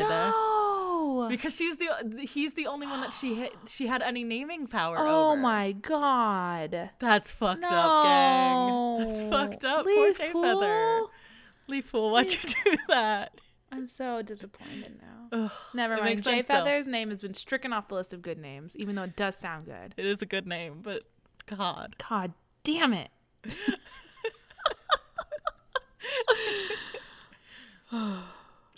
Speaker 1: God.
Speaker 2: No.
Speaker 1: Because she's the he's the only one that she hit, she had any naming power
Speaker 2: Oh
Speaker 1: over.
Speaker 2: my god.
Speaker 1: That's fucked
Speaker 2: No.
Speaker 1: up, gang. That's fucked up. Poor Jay Feather.
Speaker 2: Leafpool,
Speaker 1: why'd you do that?
Speaker 2: I'm so disappointed now.
Speaker 1: Ugh,
Speaker 2: Never mind. Jay
Speaker 1: sense, though.
Speaker 2: Feather's name has been stricken off the list of good names, even though it does sound good.
Speaker 1: It is a good name, but God.
Speaker 2: God damn it.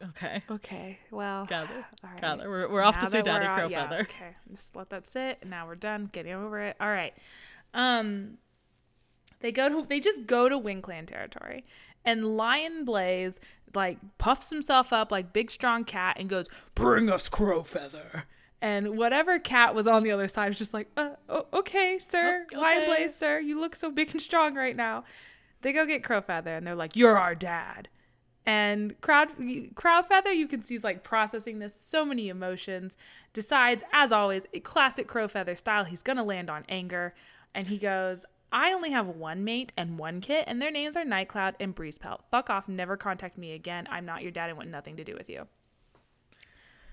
Speaker 1: Okay.
Speaker 2: Okay, well.
Speaker 1: Gather.
Speaker 2: all right.
Speaker 1: Gather. We're, we're off to see Daddy Crow
Speaker 2: yeah,
Speaker 1: Feather.
Speaker 2: Okay, just let that sit. Now we're done. Getting over it. All right. Um, they go to they just go to Wind Clan territory, and Lion Blaze like puffs himself up like big strong cat and goes, "Bring us Crow Feather." And whatever cat was on the other side is just like, uh, oh, okay, sir,
Speaker 1: Okay.
Speaker 2: Lion Blaze, sir, you look so big and strong right now. They go get Crow Feather, and they're like, "You're our dad." And crowd crowd feather you can see is like processing this so many emotions decides as always a classic crow feather style he's gonna land on anger and he goes i only have one mate and one kit and their names are nightcloud and breeze pelt fuck off never contact me again i'm not your dad and want nothing to do with you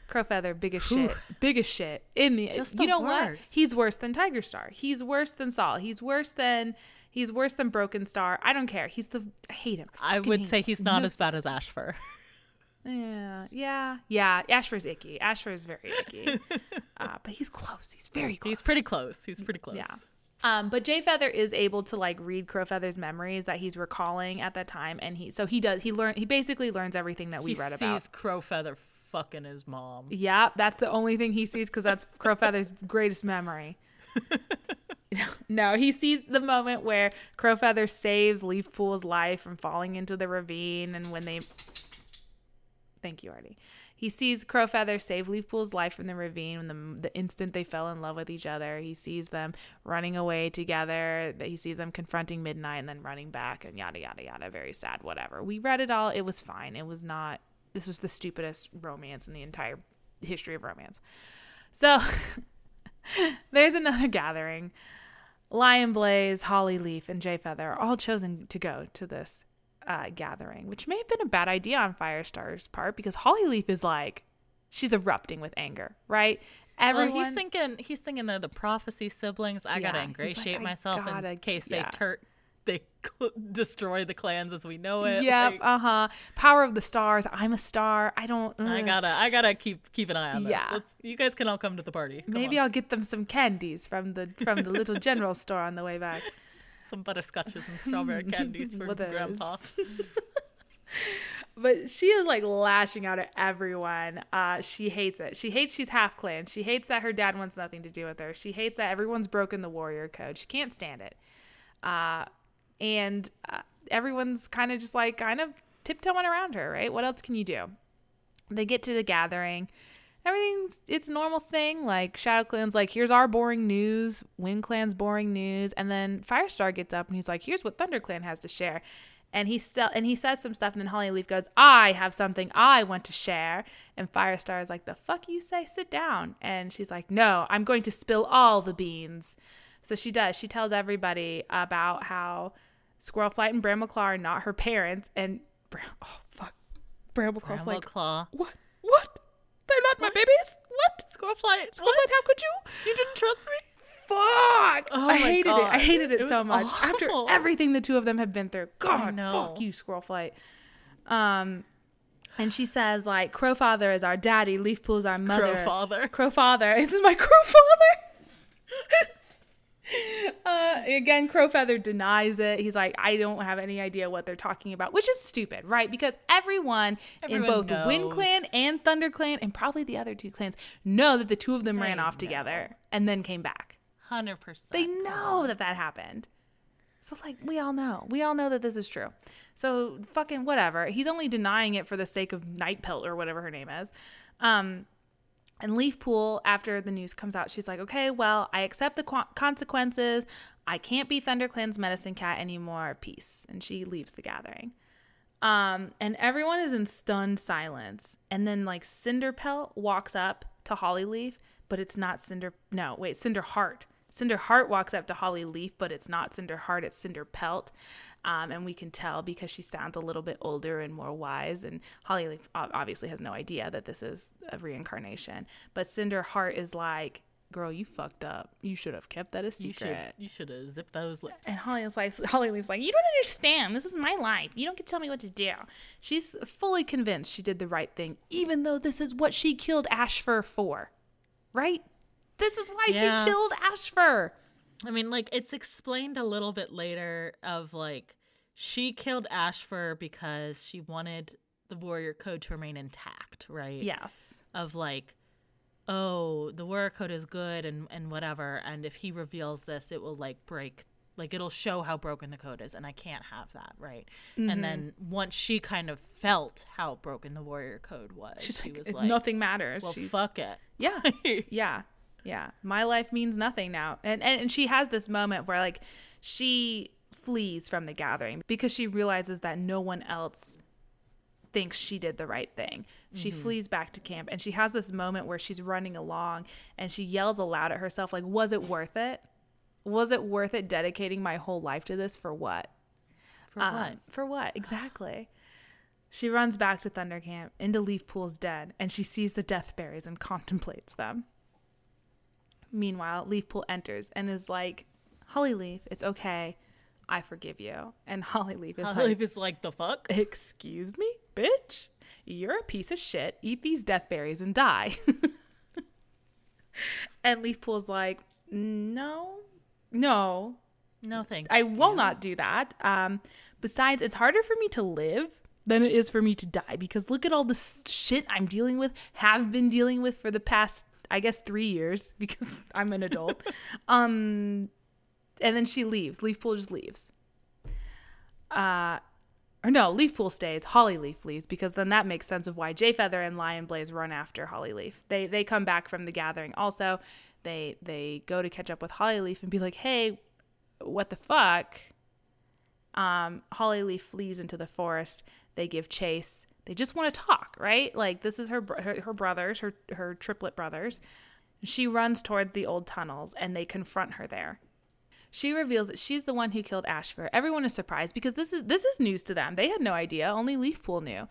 Speaker 2: crow feather biggest shit biggest shit in the
Speaker 1: Just
Speaker 2: you
Speaker 1: the
Speaker 2: know what he's worse than tiger star he's worse than sol he's worse than he's worse than broken star i don't care he's the i hate him
Speaker 1: I
Speaker 2: fucking
Speaker 1: would say
Speaker 2: him.
Speaker 1: he's not
Speaker 2: No
Speaker 1: as bad as Ashfur.
Speaker 2: yeah, yeah, yeah. Ashfur's icky. Ashfur is very icky, uh, but he's close. He's very close.
Speaker 1: He's pretty close. He's pretty close.
Speaker 2: Yeah. Um, but Jay Feather is able to like read Crow Feather's memories that he's recalling at that time, and he so he does he learn he basically learns everything that we
Speaker 1: he
Speaker 2: read
Speaker 1: sees
Speaker 2: about.
Speaker 1: Crow Feather fucking his mom.
Speaker 2: Yeah, that's the only thing he sees because that's Crow Feather's greatest memory. no, he sees the moment where Crow Feather saves Leafpool's life from falling into the ravine, and when they. Thank you, Artie. He sees Crow Feather save Leafpool's life from the ravine the, the instant they fell in love with each other. He sees them running away together. He sees them confronting Midnight and then running back and yada, yada, yada. Very sad, whatever. We read it all. It was fine. It was not. This was the stupidest romance in the entire history of romance. So there's another gathering. Lion Blaze, Holly Leaf, and Jay Feather are all chosen to go to this uh, gathering, which may have been a bad idea on Firestar's part because Holly Leaf is like, she's erupting with anger, right? Everyone,
Speaker 1: Well, he's thinking he's thinking they're the prophecy siblings. I gotta
Speaker 2: Yeah, like,
Speaker 1: ingratiate myself
Speaker 2: gotta-
Speaker 1: in case
Speaker 2: yeah.
Speaker 1: they tur- they cl- destroy the clans as we know it.
Speaker 2: Yep,
Speaker 1: Like,
Speaker 2: uh huh. Power of the stars. I'm a star. I don't.
Speaker 1: I gotta I gotta keep keep an eye on this.
Speaker 2: Yeah.
Speaker 1: Let's, you guys can all come to the party. Come
Speaker 2: Maybe
Speaker 1: on.
Speaker 2: I'll get them some candies from the from the little general store on the way back.
Speaker 1: Some butterscotches and strawberry candies for. Grandpa.
Speaker 2: but she is like lashing out at everyone. Uh, she hates it. She hates she's half clan. She hates that her dad wants nothing to do with her. She hates that everyone's broken the warrior code. She can't stand it. Uh, and uh, everyone's kind of just like kind of tiptoeing around her, right? What else can you do? They get to the gathering. Everything's it's a normal thing. Like Shadow Clan's like, here's our boring news. Wind Clan's boring news, and then Firestar gets up and he's like, here's what Thunder Clan has to share. And he still and he says some stuff, and then Holly Leaf goes, I have something I want to share. And Firestar is like, the fuck you say? Sit down. And she's like, no, I'm going to spill all the beans. So she does. She tells everybody about how Squirrel Flight and Bramble Claw are not her parents, and Bram- oh fuck, Bramble Claw's like,
Speaker 1: Claw.
Speaker 2: what? What? They're not my babies? What?
Speaker 1: Squirrel Flight.
Speaker 2: Squirrel Flight, how could you?
Speaker 1: You didn't trust me?
Speaker 2: Fuck!
Speaker 1: Oh
Speaker 2: I hated it. I hated it,
Speaker 1: It
Speaker 2: so much. After everything the two of them have been through. God,
Speaker 1: know.
Speaker 2: fuck you, Squirrel Flight. Um, and she says like, Crow Father is our daddy, Leafpool is our mother.
Speaker 1: Crow Father.
Speaker 2: Crow Father. This is my Crow Father. uh, again, Crow Feather denies it. He's like, I don't have any idea what they're talking about, which is stupid, right? Because everyone,
Speaker 1: Everyone
Speaker 2: in both Wind. Clan and Thunder Clan, and probably the other two clans, know that the two of them ran
Speaker 1: They
Speaker 2: off
Speaker 1: know.
Speaker 2: together and then came back.
Speaker 1: Hundred percent.
Speaker 2: They know that that happened. So like we all know. We all know that this is true. So fucking whatever. He's only denying it for the sake of Night Pelt or whatever her name is. Um and Leafpool after the news comes out, she's like, "Okay, well, I accept the qu- consequences. I can't be ThunderClan's medicine cat anymore. Peace." And she leaves the gathering. Um, and everyone is in stunned silence. And then like Cinderpelt walks up to Hollyleaf, but it's not Cinder. No, wait, Cinderheart. Cinderheart walks up to Hollyleaf, but it's not Cinderheart. It's Cinderpelt. Um, and we can tell because she sounds a little bit older and more wise. And Hollyleaf obviously has no idea that this is a reincarnation. But Cinder Heart is like, girl, you fucked up. You should have kept that a secret.
Speaker 1: You should have zipped those lips.
Speaker 2: And Holly's like, Holly Hollyleaf's like, you don't understand. This is my life. You don't get to tell me what to do. She's fully convinced she did the right thing, even though this is what she killed Ashfur for. Right? This is why yeah. she killed Ashfur.
Speaker 1: I mean, like, it's explained a little bit later of like, she killed Ashfur because she wanted the warrior code to remain intact, right?
Speaker 2: Yes.
Speaker 1: Of like, oh, the warrior code is good and and whatever, and if he reveals this, it will like break like it'll show how broken the code is and i can't have that right mm-hmm. and then once she kind of felt how broken the warrior code was
Speaker 2: She's
Speaker 1: she
Speaker 2: like,
Speaker 1: was like
Speaker 2: nothing matters
Speaker 1: well She's, fuck it
Speaker 2: yeah yeah yeah my life means nothing now and, and and she has this moment where like she flees from the gathering because she realizes that no one else thinks she did the right thing. She mm-hmm. flees back to camp and she has this moment where she's running along and she yells aloud at herself like was it worth it? Was it worth it dedicating my whole life to this for what?
Speaker 1: For um, what?
Speaker 2: For what? Exactly. She runs back to Thunder Camp into Leafpool's den and she sees the death berries and contemplates them. Meanwhile, Leafpool enters and is like, Hollyleaf, it's okay. I forgive you. And Hollyleaf is
Speaker 1: Hollyleaf
Speaker 2: like,
Speaker 1: is like, the fuck?
Speaker 2: Excuse me, bitch? You're a piece of shit. Eat these death berries and die. and Leafpool's like, no, no.
Speaker 1: No thank
Speaker 2: I will not do that. Um, besides, it's harder for me to live than it is for me to die because look at all the shit I'm dealing with, have been dealing with for the past, I guess, three years because I'm an adult. um, and then she leaves. Leafpool just leaves. Uh, or no, Leafpool stays. Hollyleaf leaves because then that makes sense of why Jayfeather and Lionblaze run after Hollyleaf. They they come back from the gathering. Also, they they go to catch up with Hollyleaf and be like, "Hey, what the fuck?" Um, Hollyleaf flees into the forest. They give chase. They just want to talk, right? Like this is her her, her brothers, her her triplet brothers. She runs towards the old tunnels and they confront her there. She reveals that she's the one who killed Ashfur. Everyone is surprised because this is this is news to them. They had no idea. Only Leafpool knew.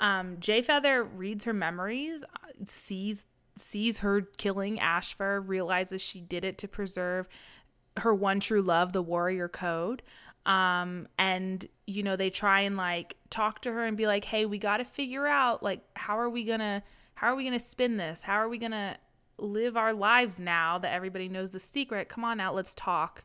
Speaker 2: Um, Jayfeather reads her memories, sees sees her killing Ashfur, realizes she did it to preserve her one true love, the warrior code. Um, and you know, they try and like talk to her and be like, "Hey, we got to figure out like how are we going to how are we going to spin this? How are we going to live our lives now that everybody knows the secret? Come on out, let's talk."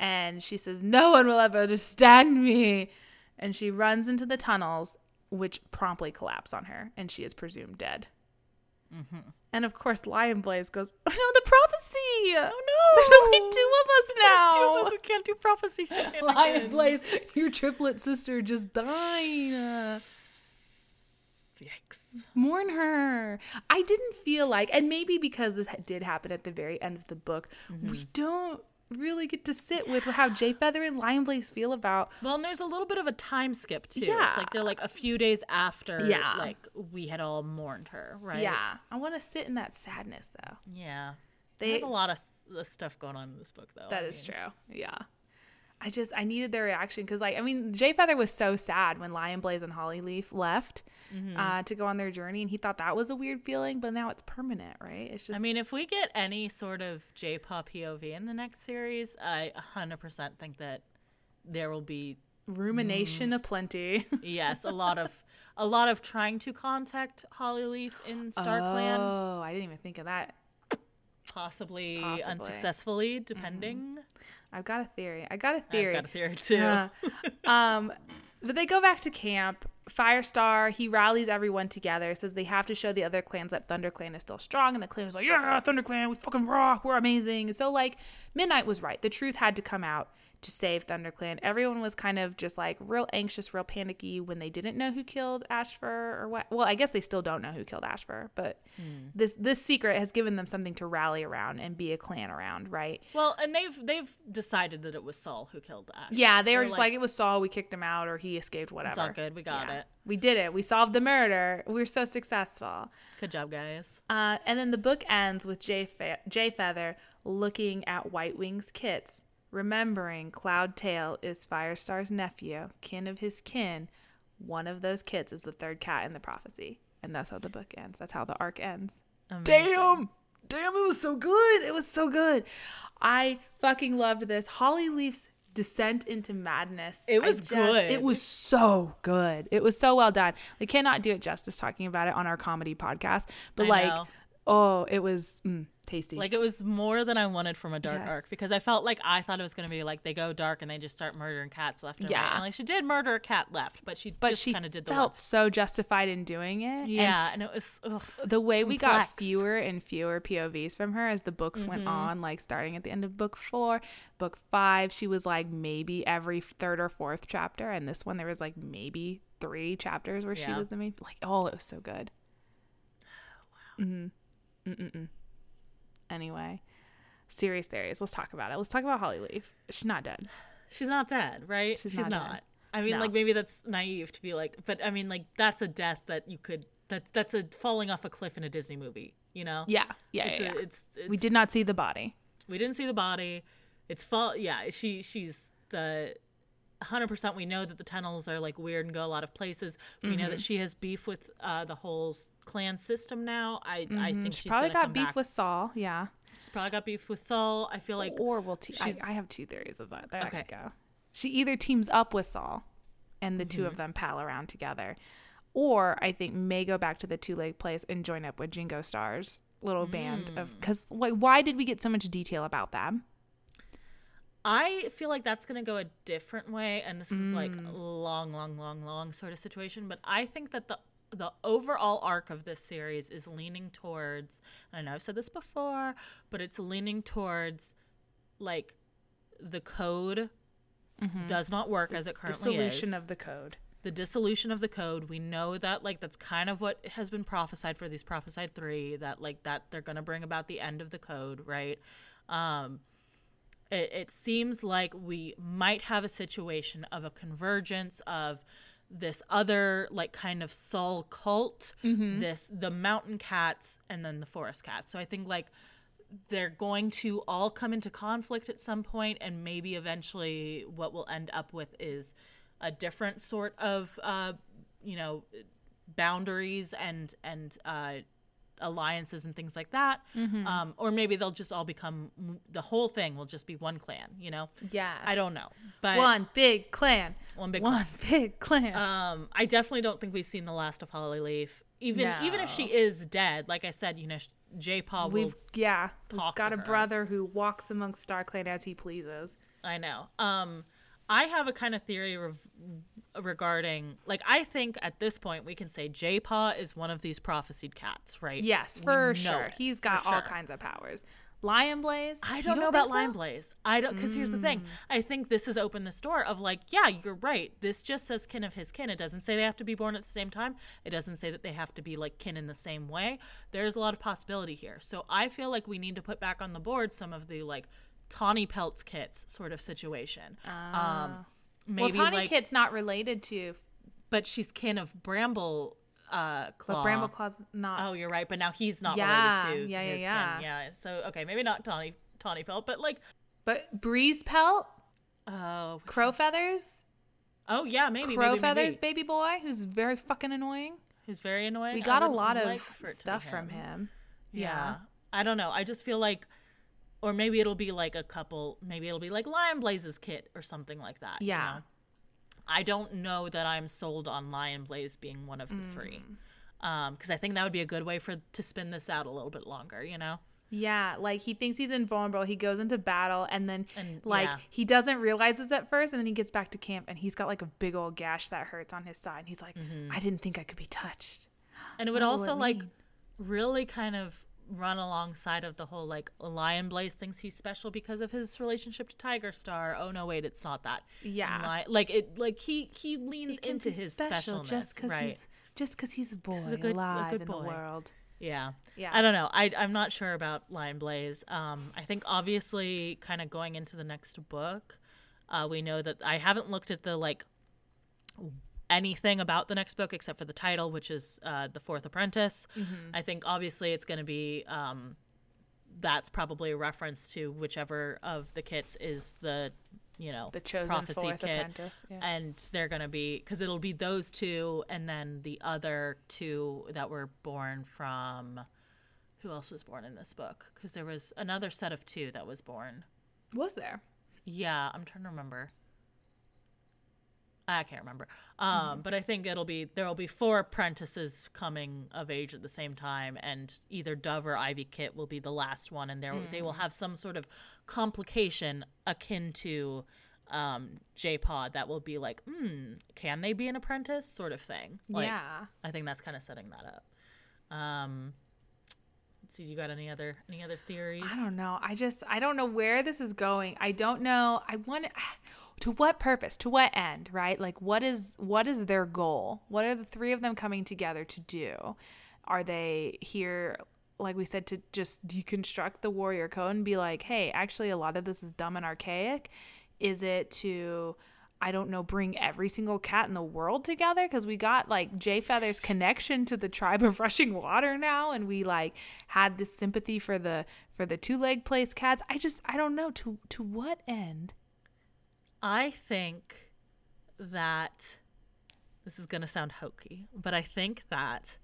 Speaker 2: And she says, No one will ever understand me. And she runs into the tunnels, which promptly collapse on her, and she is presumed dead. Mm-hmm. And of course, Lion Blaze goes, Oh no, the prophecy!
Speaker 1: Oh no!
Speaker 2: There's only two of us
Speaker 1: There's
Speaker 2: now!
Speaker 1: Two of us. We can't do prophecy shit.
Speaker 2: Lion Blaze, your triplet sister just died.
Speaker 1: Yikes.
Speaker 2: Mourn her. I didn't feel like, and maybe because this did happen at the very end of the book, mm-hmm. we don't really get to sit with how Jayfeather and Lionblaze feel about.
Speaker 1: Well, and there's a little bit of a time skip too. Yeah. It's like they're like a few days after yeah. like we had all mourned her, right?
Speaker 2: Yeah. I want to sit in that sadness though.
Speaker 1: Yeah. They, There's a lot of uh, stuff going on in this book though.
Speaker 2: That I is mean. true. Yeah. I just I needed their reaction because like I mean Jayfeather was so sad when Lionblaze and Hollyleaf left mm-hmm. uh, to go on their journey, and he thought that was a weird feeling, but now it's permanent, right? It's just.
Speaker 1: I mean, if we get any sort of J-Paw POV in the next series, I 100% think that there will be
Speaker 2: rumination mm, aplenty.
Speaker 1: yes, a lot of a lot of trying to contact Hollyleaf in StarClan.
Speaker 2: Oh, I didn't even think of that.
Speaker 1: Possibly, Possibly. unsuccessfully, depending. Mm-hmm.
Speaker 2: I've got a theory. I got a theory.
Speaker 1: I've got a theory too.
Speaker 2: um, but they go back to camp. Firestar, he rallies everyone together, says they have to show the other clans that Thunder Clan is still strong, and the clan is like, yeah, Thunder Clan, we fucking rock, we're amazing. So like, Midnight was right. The truth had to come out. To save ThunderClan. Everyone was kind of just like real anxious, real panicky when they didn't know who killed Ashfur or what. Well, I guess they still don't know who killed Ashfur, but mm. this this secret has given them something to rally around and be a clan around, right?
Speaker 1: Well, and they've they've decided that it was Sol who killed Ashfur.
Speaker 2: Yeah, they were They're just like, like, it was Sol. We kicked him out, or he escaped. Whatever.
Speaker 1: It's all good. We got yeah. it.
Speaker 2: We did it. We solved the murder. We are so successful.
Speaker 1: Good job, guys.
Speaker 2: Uh, and then the book ends with Jay, Fe- Jay Feather looking at White Wing's kits remembering Cloudtail is Firestar's nephew, kin of his kin. One of those kits is the third cat in the prophecy. And that's how the book ends. That's how the arc ends. Amazing. Damn! Damn, it was so good. It was so good. I fucking loved this. Hollyleaf's descent into madness.
Speaker 1: It was just, good.
Speaker 2: It was so good. It was so well done. We cannot do it justice talking about it on our comedy podcast, but I like, know. oh, it was. Mm tasty.
Speaker 1: Like it was more than I wanted from a dark yes. arc because I felt like I thought it was going to be like they go dark and they just start murdering cats left and yeah. right. And like she did murder a cat left, but she but she kind of did the
Speaker 2: felt so justified in doing it.
Speaker 1: Yeah, and, and it was ugh,
Speaker 2: the way complex. we got fewer and fewer POVs from her as the books mm-hmm. went on. Like starting at the end of book four, book five, she was like maybe every third or fourth chapter, and this one there was like maybe three chapters where yeah. she was the main. Like oh, it was so good. wow. Mm-hmm. Mm-mm-mm anyway. Serious theories. Let's talk about it. Let's talk about Hollyleaf. She's not dead.
Speaker 1: She's not dead, right? She's, She's not. not. I mean, no. like maybe that's naive to be like, but I mean, like that's a death that you could. That's that's a falling off a cliff in a Disney movie. You know?
Speaker 2: Yeah, yeah, it's yeah. A, It's, it's, we did not see the body.
Speaker 1: We didn't see the body. It's fall. Yeah, she she's the 100% we know that the tunnels are like weird and go a lot of places we mm-hmm. know that mm-hmm. she has beef with uh, the whole clan system now i mm-hmm. i think
Speaker 2: she probably got beef back. with sol yeah
Speaker 1: she's probably got beef with sol i feel like
Speaker 2: or will te- I, I, have two theories of that there okay. go she either teams up with sol and the mm-hmm. two of mm-hmm. them pal around together or i think may go back to the two leg place and join up with jingo stars little mm. band of because mm. like why did we get so much detail about them
Speaker 1: I feel like that's going to go a different way and this is mm. like long long long long sort of situation, but I think that the the overall arc of this series is leaning towards I know I've said this before, but it's leaning towards like the code mm-hmm. does not work as it currently
Speaker 2: dissolution is. of the code.
Speaker 1: The dissolution of the code. We know that like that's kind of what has been prophesied for these prophesied 3 that like that they're going to bring about the end of the code, right? Um it, it seems like we might have a situation of a convergence of this other like kind of sol cult mm-hmm. this the mountain cats and then the forest cats so i think like they're going to all come into conflict at some point and maybe eventually what we'll end up with is a different sort of uh, you know boundaries and and uh, alliances and things like that. Mm-hmm. Um, or maybe they'll just all become the whole thing will just be one clan. You know?
Speaker 2: Yeah.
Speaker 1: I don't know, but
Speaker 2: one big clan.
Speaker 1: One big
Speaker 2: one
Speaker 1: clan.
Speaker 2: big clan.
Speaker 1: Um, I definitely don't think we've seen the last of Hollyleaf. Even no. even if she is dead, like I said, you know, J. Paw
Speaker 2: we've yeah we've got a her. brother who walks amongst Star Clan as he pleases.
Speaker 1: I know. Um, I have a kind of theory re- regarding, like, I think at this point we can say J Paw is one of these prophesied cats, right?
Speaker 2: Yes, for sure. It, He's got all kinds of powers. Lion Blaze?
Speaker 1: I don't, don't know about so? Lion Blaze. I don't because mm. here's the thing. Mm. I think this has opened the door of like, yeah, you're right. This just says kin of his kin. It doesn't say they have to be born at the same time. It doesn't say that they have to be like kin in the same way. There's a lot of possibility here. So I feel like we need to put back on the board some of the like Tawny Pelts kits sort of situation. Uh, um,
Speaker 2: ah. maybe well, Tawny like, Kit's not related to,
Speaker 1: but she's kin of Bramble uh, Claw.
Speaker 2: But Bramble Claw's not.
Speaker 1: Oh, you're right. But now he's not yeah,
Speaker 2: related to yeah, yeah, yeah.
Speaker 1: Kin. Yeah. So okay, maybe not Tawny Tawny Pelt, but like.
Speaker 2: But Breeze Pelt.
Speaker 1: Oh.
Speaker 2: Crow Feathers.
Speaker 1: Oh yeah, maybe
Speaker 2: Crow
Speaker 1: maybe,
Speaker 2: Feathers,
Speaker 1: maybe.
Speaker 2: baby boy, who's very fucking annoying.
Speaker 1: He's very annoying.
Speaker 2: We got a lot of stuff from him.
Speaker 1: Yeah. I don't know. I just feel like or maybe it'll be like a couple maybe it'll be like lion blaze's kit or something like that yeah you know? i don't know that i'm sold on lion blaze being one of the mm. three um because i think that would be a good way for to spin this out a little bit longer you know
Speaker 2: yeah, like he thinks he's invulnerable. He goes into battle and then and, like yeah. he doesn't realize this at first and then he gets back to camp and he's got like a big old gash that hurts on his side. And he's like, mm-hmm. I didn't think I could be touched.
Speaker 1: And it would what also like really kind of run alongside of the whole like Lion Blaze thinks he's special because of his relationship to Tiger Star. Oh no, wait, it's not that.
Speaker 2: Yeah.
Speaker 1: Li- like it, like he he leans
Speaker 2: He
Speaker 1: into his
Speaker 2: special
Speaker 1: specialness,
Speaker 2: just because
Speaker 1: right?
Speaker 2: he's just because he's a boy
Speaker 1: he's a good- a
Speaker 2: alive
Speaker 1: good
Speaker 2: in
Speaker 1: boy.
Speaker 2: the world.
Speaker 1: Yeah.
Speaker 2: Yeah.
Speaker 1: I don't know. I I'm not sure about Lion Blaze. Um, I think obviously, kind of going into the next book, uh, we know that I haven't looked at the like anything about the next book except for the title, which is uh, the Fourth Apprentice.
Speaker 2: Mm-hmm.
Speaker 1: I think obviously it's going to be um, that's probably a reference to whichever of the kits is the you know
Speaker 2: The chosen
Speaker 1: prophecy
Speaker 2: fourth
Speaker 1: kit
Speaker 2: apprentice. Yeah.
Speaker 1: and they're gonna be because it'll be those two and then the other two that were born from who else was born in this book because there was another set of two that was born
Speaker 2: Was there?
Speaker 1: yeah i'm trying to remember i can't remember um, but i think it'll be there'll be four apprentices coming of age at the same time and either dove or ivy kit will be the last one and there they will have some sort of complication akin to um, J-Paw that will be like, hmm, can they be an apprentice? Sort of thing. Like,
Speaker 2: yeah.
Speaker 1: I think that's kind of setting that up. Um, let's see, you got any other any other theories?
Speaker 2: I don't know. I just I don't know where this is going. I don't know. I want to what purpose? To what end, right? Like what is what is their goal? What are the three of them coming together to do? Are they here like we said to just deconstruct the warrior code and be like, "Hey, actually a lot of this is dumb and archaic." Is it to I don't know, bring every single cat in the world together because we got like Jay Feather's connection to the tribe of rushing water now, and we like had this sympathy for the for the two leg place cats. I just I don't know to to what end.
Speaker 1: I think that this is going to sound hokey, but I think that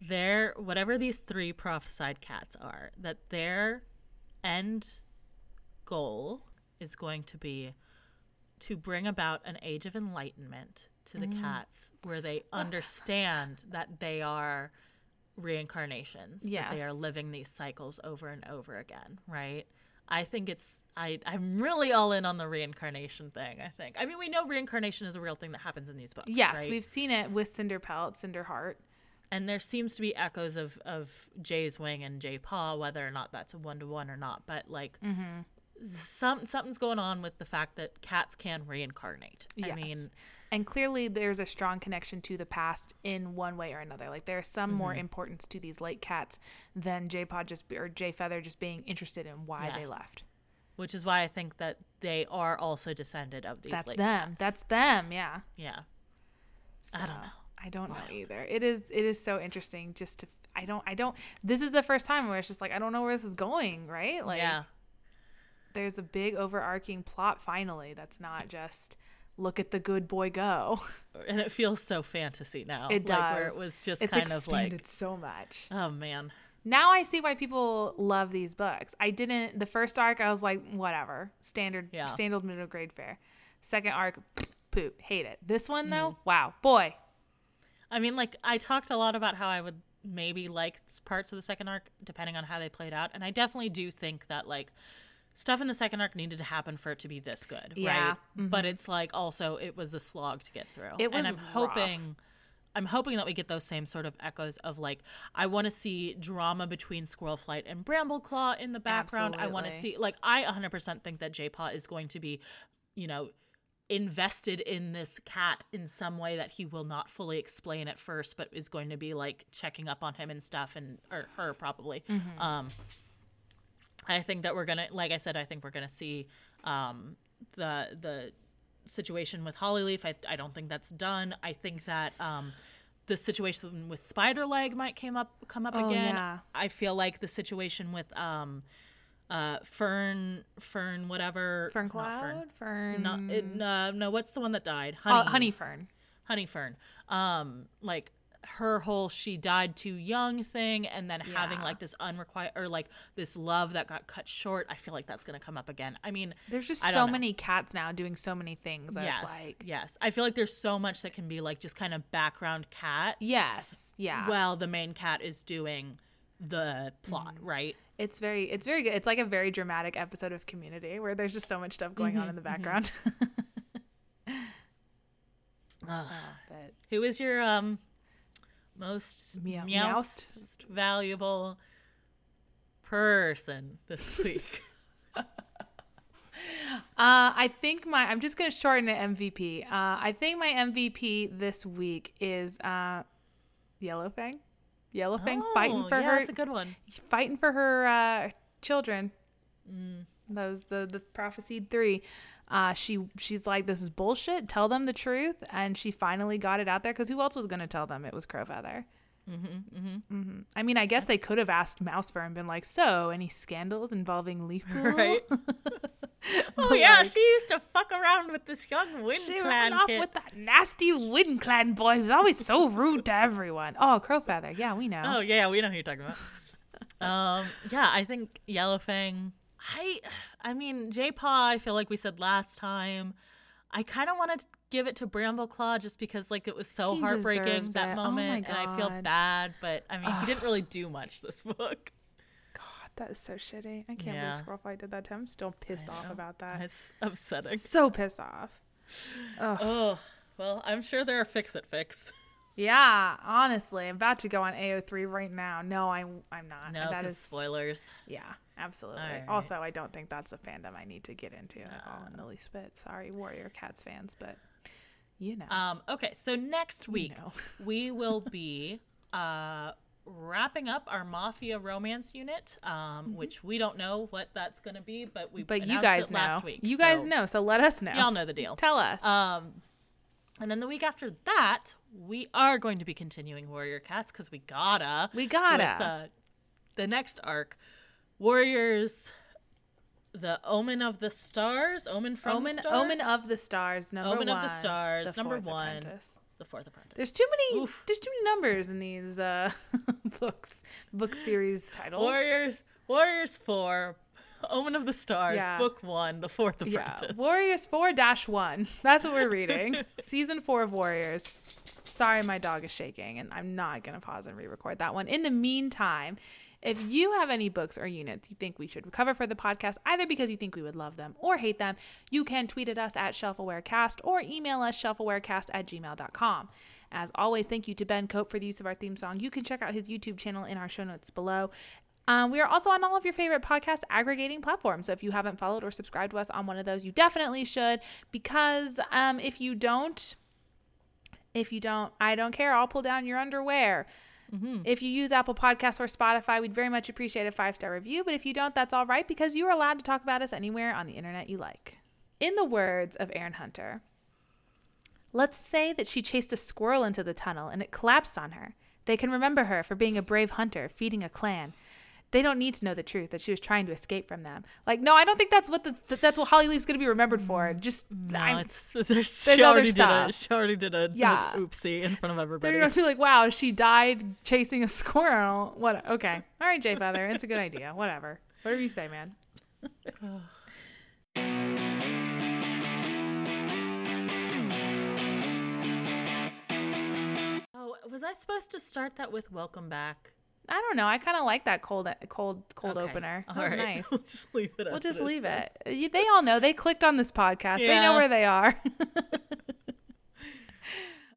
Speaker 1: their whatever these three prophesied cats are, that their end goal is going to be to bring about an age of enlightenment to the mm. cats where they understand that they are reincarnations that they are living these cycles over and over again right i think it's i i'm really all in on the reincarnation thing i think i mean we know reincarnation is a real thing that happens in these books
Speaker 2: Yes,
Speaker 1: right?
Speaker 2: we've seen it with Cinder Pelt, Cinder Heart.
Speaker 1: and there seems to be echoes of of Jay's wing and Jay Paw, whether or not that's a one to one or not. But like,
Speaker 2: Mm-hmm.
Speaker 1: some something's going on with the fact that cats can reincarnate. I
Speaker 2: Yes.
Speaker 1: mean,
Speaker 2: and clearly there's a strong connection to the past in one way or another. Like there's some
Speaker 1: Mm-hmm.
Speaker 2: more importance to these late cats than J-Paw just or J Feather just being interested in why they left.
Speaker 1: which is why I think that they are also descended of these.
Speaker 2: That's
Speaker 1: late
Speaker 2: them.
Speaker 1: cats.
Speaker 2: That's them. Yeah.
Speaker 1: yeah. I don't know.
Speaker 2: I don't know either. It is it is so interesting just to I don't I don't this is the first time where it's just like I don't know where this is going, right? Like
Speaker 1: yeah,
Speaker 2: there's a big overarching plot finally that's not just look at the good boy go.
Speaker 1: and it feels so fantasy now.
Speaker 2: It
Speaker 1: like, Where it was just
Speaker 2: It's
Speaker 1: kind of like,
Speaker 2: so much.
Speaker 1: oh man,
Speaker 2: Now I see why people love these books. I didn't the first arc I was like whatever, standard
Speaker 1: Yeah.
Speaker 2: standard middle grade fare. Second arc poop, hate it. This one though,
Speaker 1: Mm-hmm.
Speaker 2: wow, boy.
Speaker 1: I mean, like I talked a lot about how I would maybe like parts of the second arc depending on how they played out, and I definitely do think that like stuff in the second arc needed to happen for it to be this good,
Speaker 2: Yeah.
Speaker 1: right? But it's like also it was a slog to get through.
Speaker 2: It was
Speaker 1: and I'm
Speaker 2: rough.
Speaker 1: hoping. I'm hoping that we get those same sort of echoes of like I want to see drama between Squirrel Flight and Brambleclaw in the background. I want to see like I 100% think that J-Paw is going to be, you know, invested in this cat in some way that he will not fully explain at first, but is going to be like checking up on him and stuff, and or her probably. Um, I think that we're gonna, like I said, I think we're gonna see um, the the situation with Hollyleaf. I I don't think that's done. I think that. Um, the situation with Spiderleg might came up come up
Speaker 2: Oh,
Speaker 1: again.
Speaker 2: yeah.
Speaker 1: I feel like the situation with um, uh, Fern Fern whatever
Speaker 2: Fern Cloud? Fern,
Speaker 1: no, it, uh, no, what's the one that died?
Speaker 2: Oh,
Speaker 1: Honey,
Speaker 2: honey fern.
Speaker 1: honey fern. Um, like her whole she died too young thing, and then having like this unrequited or like this love that got cut short. I feel like that's gonna come up again. I mean,
Speaker 2: There's just so
Speaker 1: know.
Speaker 2: many cats now doing so many things.
Speaker 1: Yes,
Speaker 2: like
Speaker 1: yes. I feel like there's so much that can be like just kind of background cat.
Speaker 2: yes, yeah.
Speaker 1: Well, the main cat is doing the plot,
Speaker 2: Mm-hmm.
Speaker 1: right?
Speaker 2: It's very it's very good. It's like a very dramatic episode of Community where there's just so much stuff going
Speaker 1: Mm-hmm,
Speaker 2: on in the background. Uh, but
Speaker 1: Who is your um most
Speaker 2: Meow-
Speaker 1: meowst valuable person this week?
Speaker 2: Uh, I think my I'm just gonna shorten it MVP. Uh, I think my MVP this week is uh, Yellowfang. Yellowfang
Speaker 1: Oh,
Speaker 2: fighting for
Speaker 1: yeah,
Speaker 2: her,
Speaker 1: That's a good one.
Speaker 2: fighting for her uh, children.
Speaker 1: Mm.
Speaker 2: Those the the prophesied three. Uh, she she's like, this is bullshit. Tell them the truth, and she finally got it out there. Because who else was gonna tell them it was Crowfeather?
Speaker 1: Mm-hmm, mm-hmm.
Speaker 2: hmm I mean, I guess they could have asked Mousefur and been like, so any scandals involving Leaf Pool?
Speaker 1: Right. oh yeah,
Speaker 2: like-
Speaker 1: she used to fuck around with this young Wind
Speaker 2: She
Speaker 1: Clan
Speaker 2: off with that nasty Wind Clan boy who's always so rude to everyone. Oh, Crowfeather. Yeah, we know.
Speaker 1: Oh yeah, we know who you're talking about. um, yeah, I think Yellowfang. I, I mean, J-Paw. I feel like we said last time. I kind of wanted to give it to Brambleclaw just because like it was so
Speaker 2: He
Speaker 1: heartbreaking that
Speaker 2: it. Oh
Speaker 1: moment, and I feel bad. But I mean, he didn't really do much this book.
Speaker 2: God, that is so shitty. I can't
Speaker 1: Yeah.
Speaker 2: believe Squirrelflight did that to him. I'm still pissed off about that.
Speaker 1: It's upsetting.
Speaker 2: So pissed off. Ugh.
Speaker 1: Oh well, I'm sure there are fix it fix.
Speaker 2: Yeah, honestly, I'm about to go on AO3 right now. No, I'm I'm not.
Speaker 1: No,
Speaker 2: that is
Speaker 1: spoilers.
Speaker 2: Yeah, absolutely.
Speaker 1: Alright.
Speaker 2: Also, I don't think that's a fandom I need to get into at all in the least bit. Sorry, Warrior Cats fans, but you know.
Speaker 1: Um, okay, so next
Speaker 2: You
Speaker 1: week
Speaker 2: know.
Speaker 1: we will be uh, wrapping up our Mafia romance unit, um, which we don't know what that's going to be, but we
Speaker 2: Mm-hmm. but you guys know.
Speaker 1: last week.
Speaker 2: you guys know, so let us know.
Speaker 1: Y'all know the deal.
Speaker 2: Tell us.
Speaker 1: Um, and then the week after that, we are going to be continuing Warrior Cats because we gotta.
Speaker 2: We gotta.
Speaker 1: With, uh, the next arc, Warriors, the Omen of the Stars, Omen from
Speaker 2: Omen,
Speaker 1: the Stars,
Speaker 2: Omen of the Stars, number
Speaker 1: Omen
Speaker 2: one.
Speaker 1: of the Stars,
Speaker 2: The
Speaker 1: number one.
Speaker 2: Apprentice.
Speaker 1: the Fourth Apprentice.
Speaker 2: There's too many.
Speaker 1: Oof.
Speaker 2: There's too many numbers in these uh, books, book series titles.
Speaker 1: Warriors, Warriors Four, Omen of the Stars,
Speaker 2: Yeah.
Speaker 1: Book One, The Fourth
Speaker 2: Yeah,
Speaker 1: Apprentice.
Speaker 2: Warriors four dash one. That's what we're reading. Season four of Warriors. Sorry, my dog is shaking, and I'm not gonna pause and re-record that one. In the meantime, if you have any books or units you think we should cover for the podcast, either because you think we would love them or hate them, you can tweet at us at shelfawarecast or email us shelfawarecast at gmail.com. As always, thank you to Ben Cope for the use of our theme song. You can check out his YouTube channel in our show notes below. Um, we are also on all of your favorite podcast aggregating platforms. So if you haven't followed or subscribed to us on one of those, you definitely should. Because um, if you don't, if you don't, I don't care. I'll pull down your underwear. If you use Apple Podcasts or Spotify, we'd very much appreciate a five star review. But if you don't, that's all right because you are allowed to talk about us anywhere on the internet you like. In the words of Erin Hunter, let's say that she chased a squirrel into the tunnel and it collapsed on her. They can remember her for being a brave hunter feeding a clan. They don't need to know the truth that she was trying to escape from them. Like, no, I don't think that's what the that's what Holly Leaf's going to be remembered for. Mm. Just
Speaker 1: no,
Speaker 2: I'm-
Speaker 1: it's there's, she
Speaker 2: other
Speaker 1: already did a
Speaker 2: stuff.
Speaker 1: she already did a
Speaker 2: Yeah.
Speaker 1: oopsie in front of everybody.
Speaker 2: They're gonna be like, "Wow, she died chasing a squirrel." What? Okay, all right, Jay Feather, it's a good idea. Whatever, whatever you say, man.
Speaker 1: Oh, was I supposed to start that with "Welcome Back"?
Speaker 2: I don't know. I kind of like that cold, uh, cold, cold
Speaker 1: Okay.
Speaker 2: opener. That
Speaker 1: All
Speaker 2: was
Speaker 1: right.
Speaker 2: nice.
Speaker 1: we'll just leave it.
Speaker 2: We'll just leave it. They all know. They clicked on this podcast. They know where they are.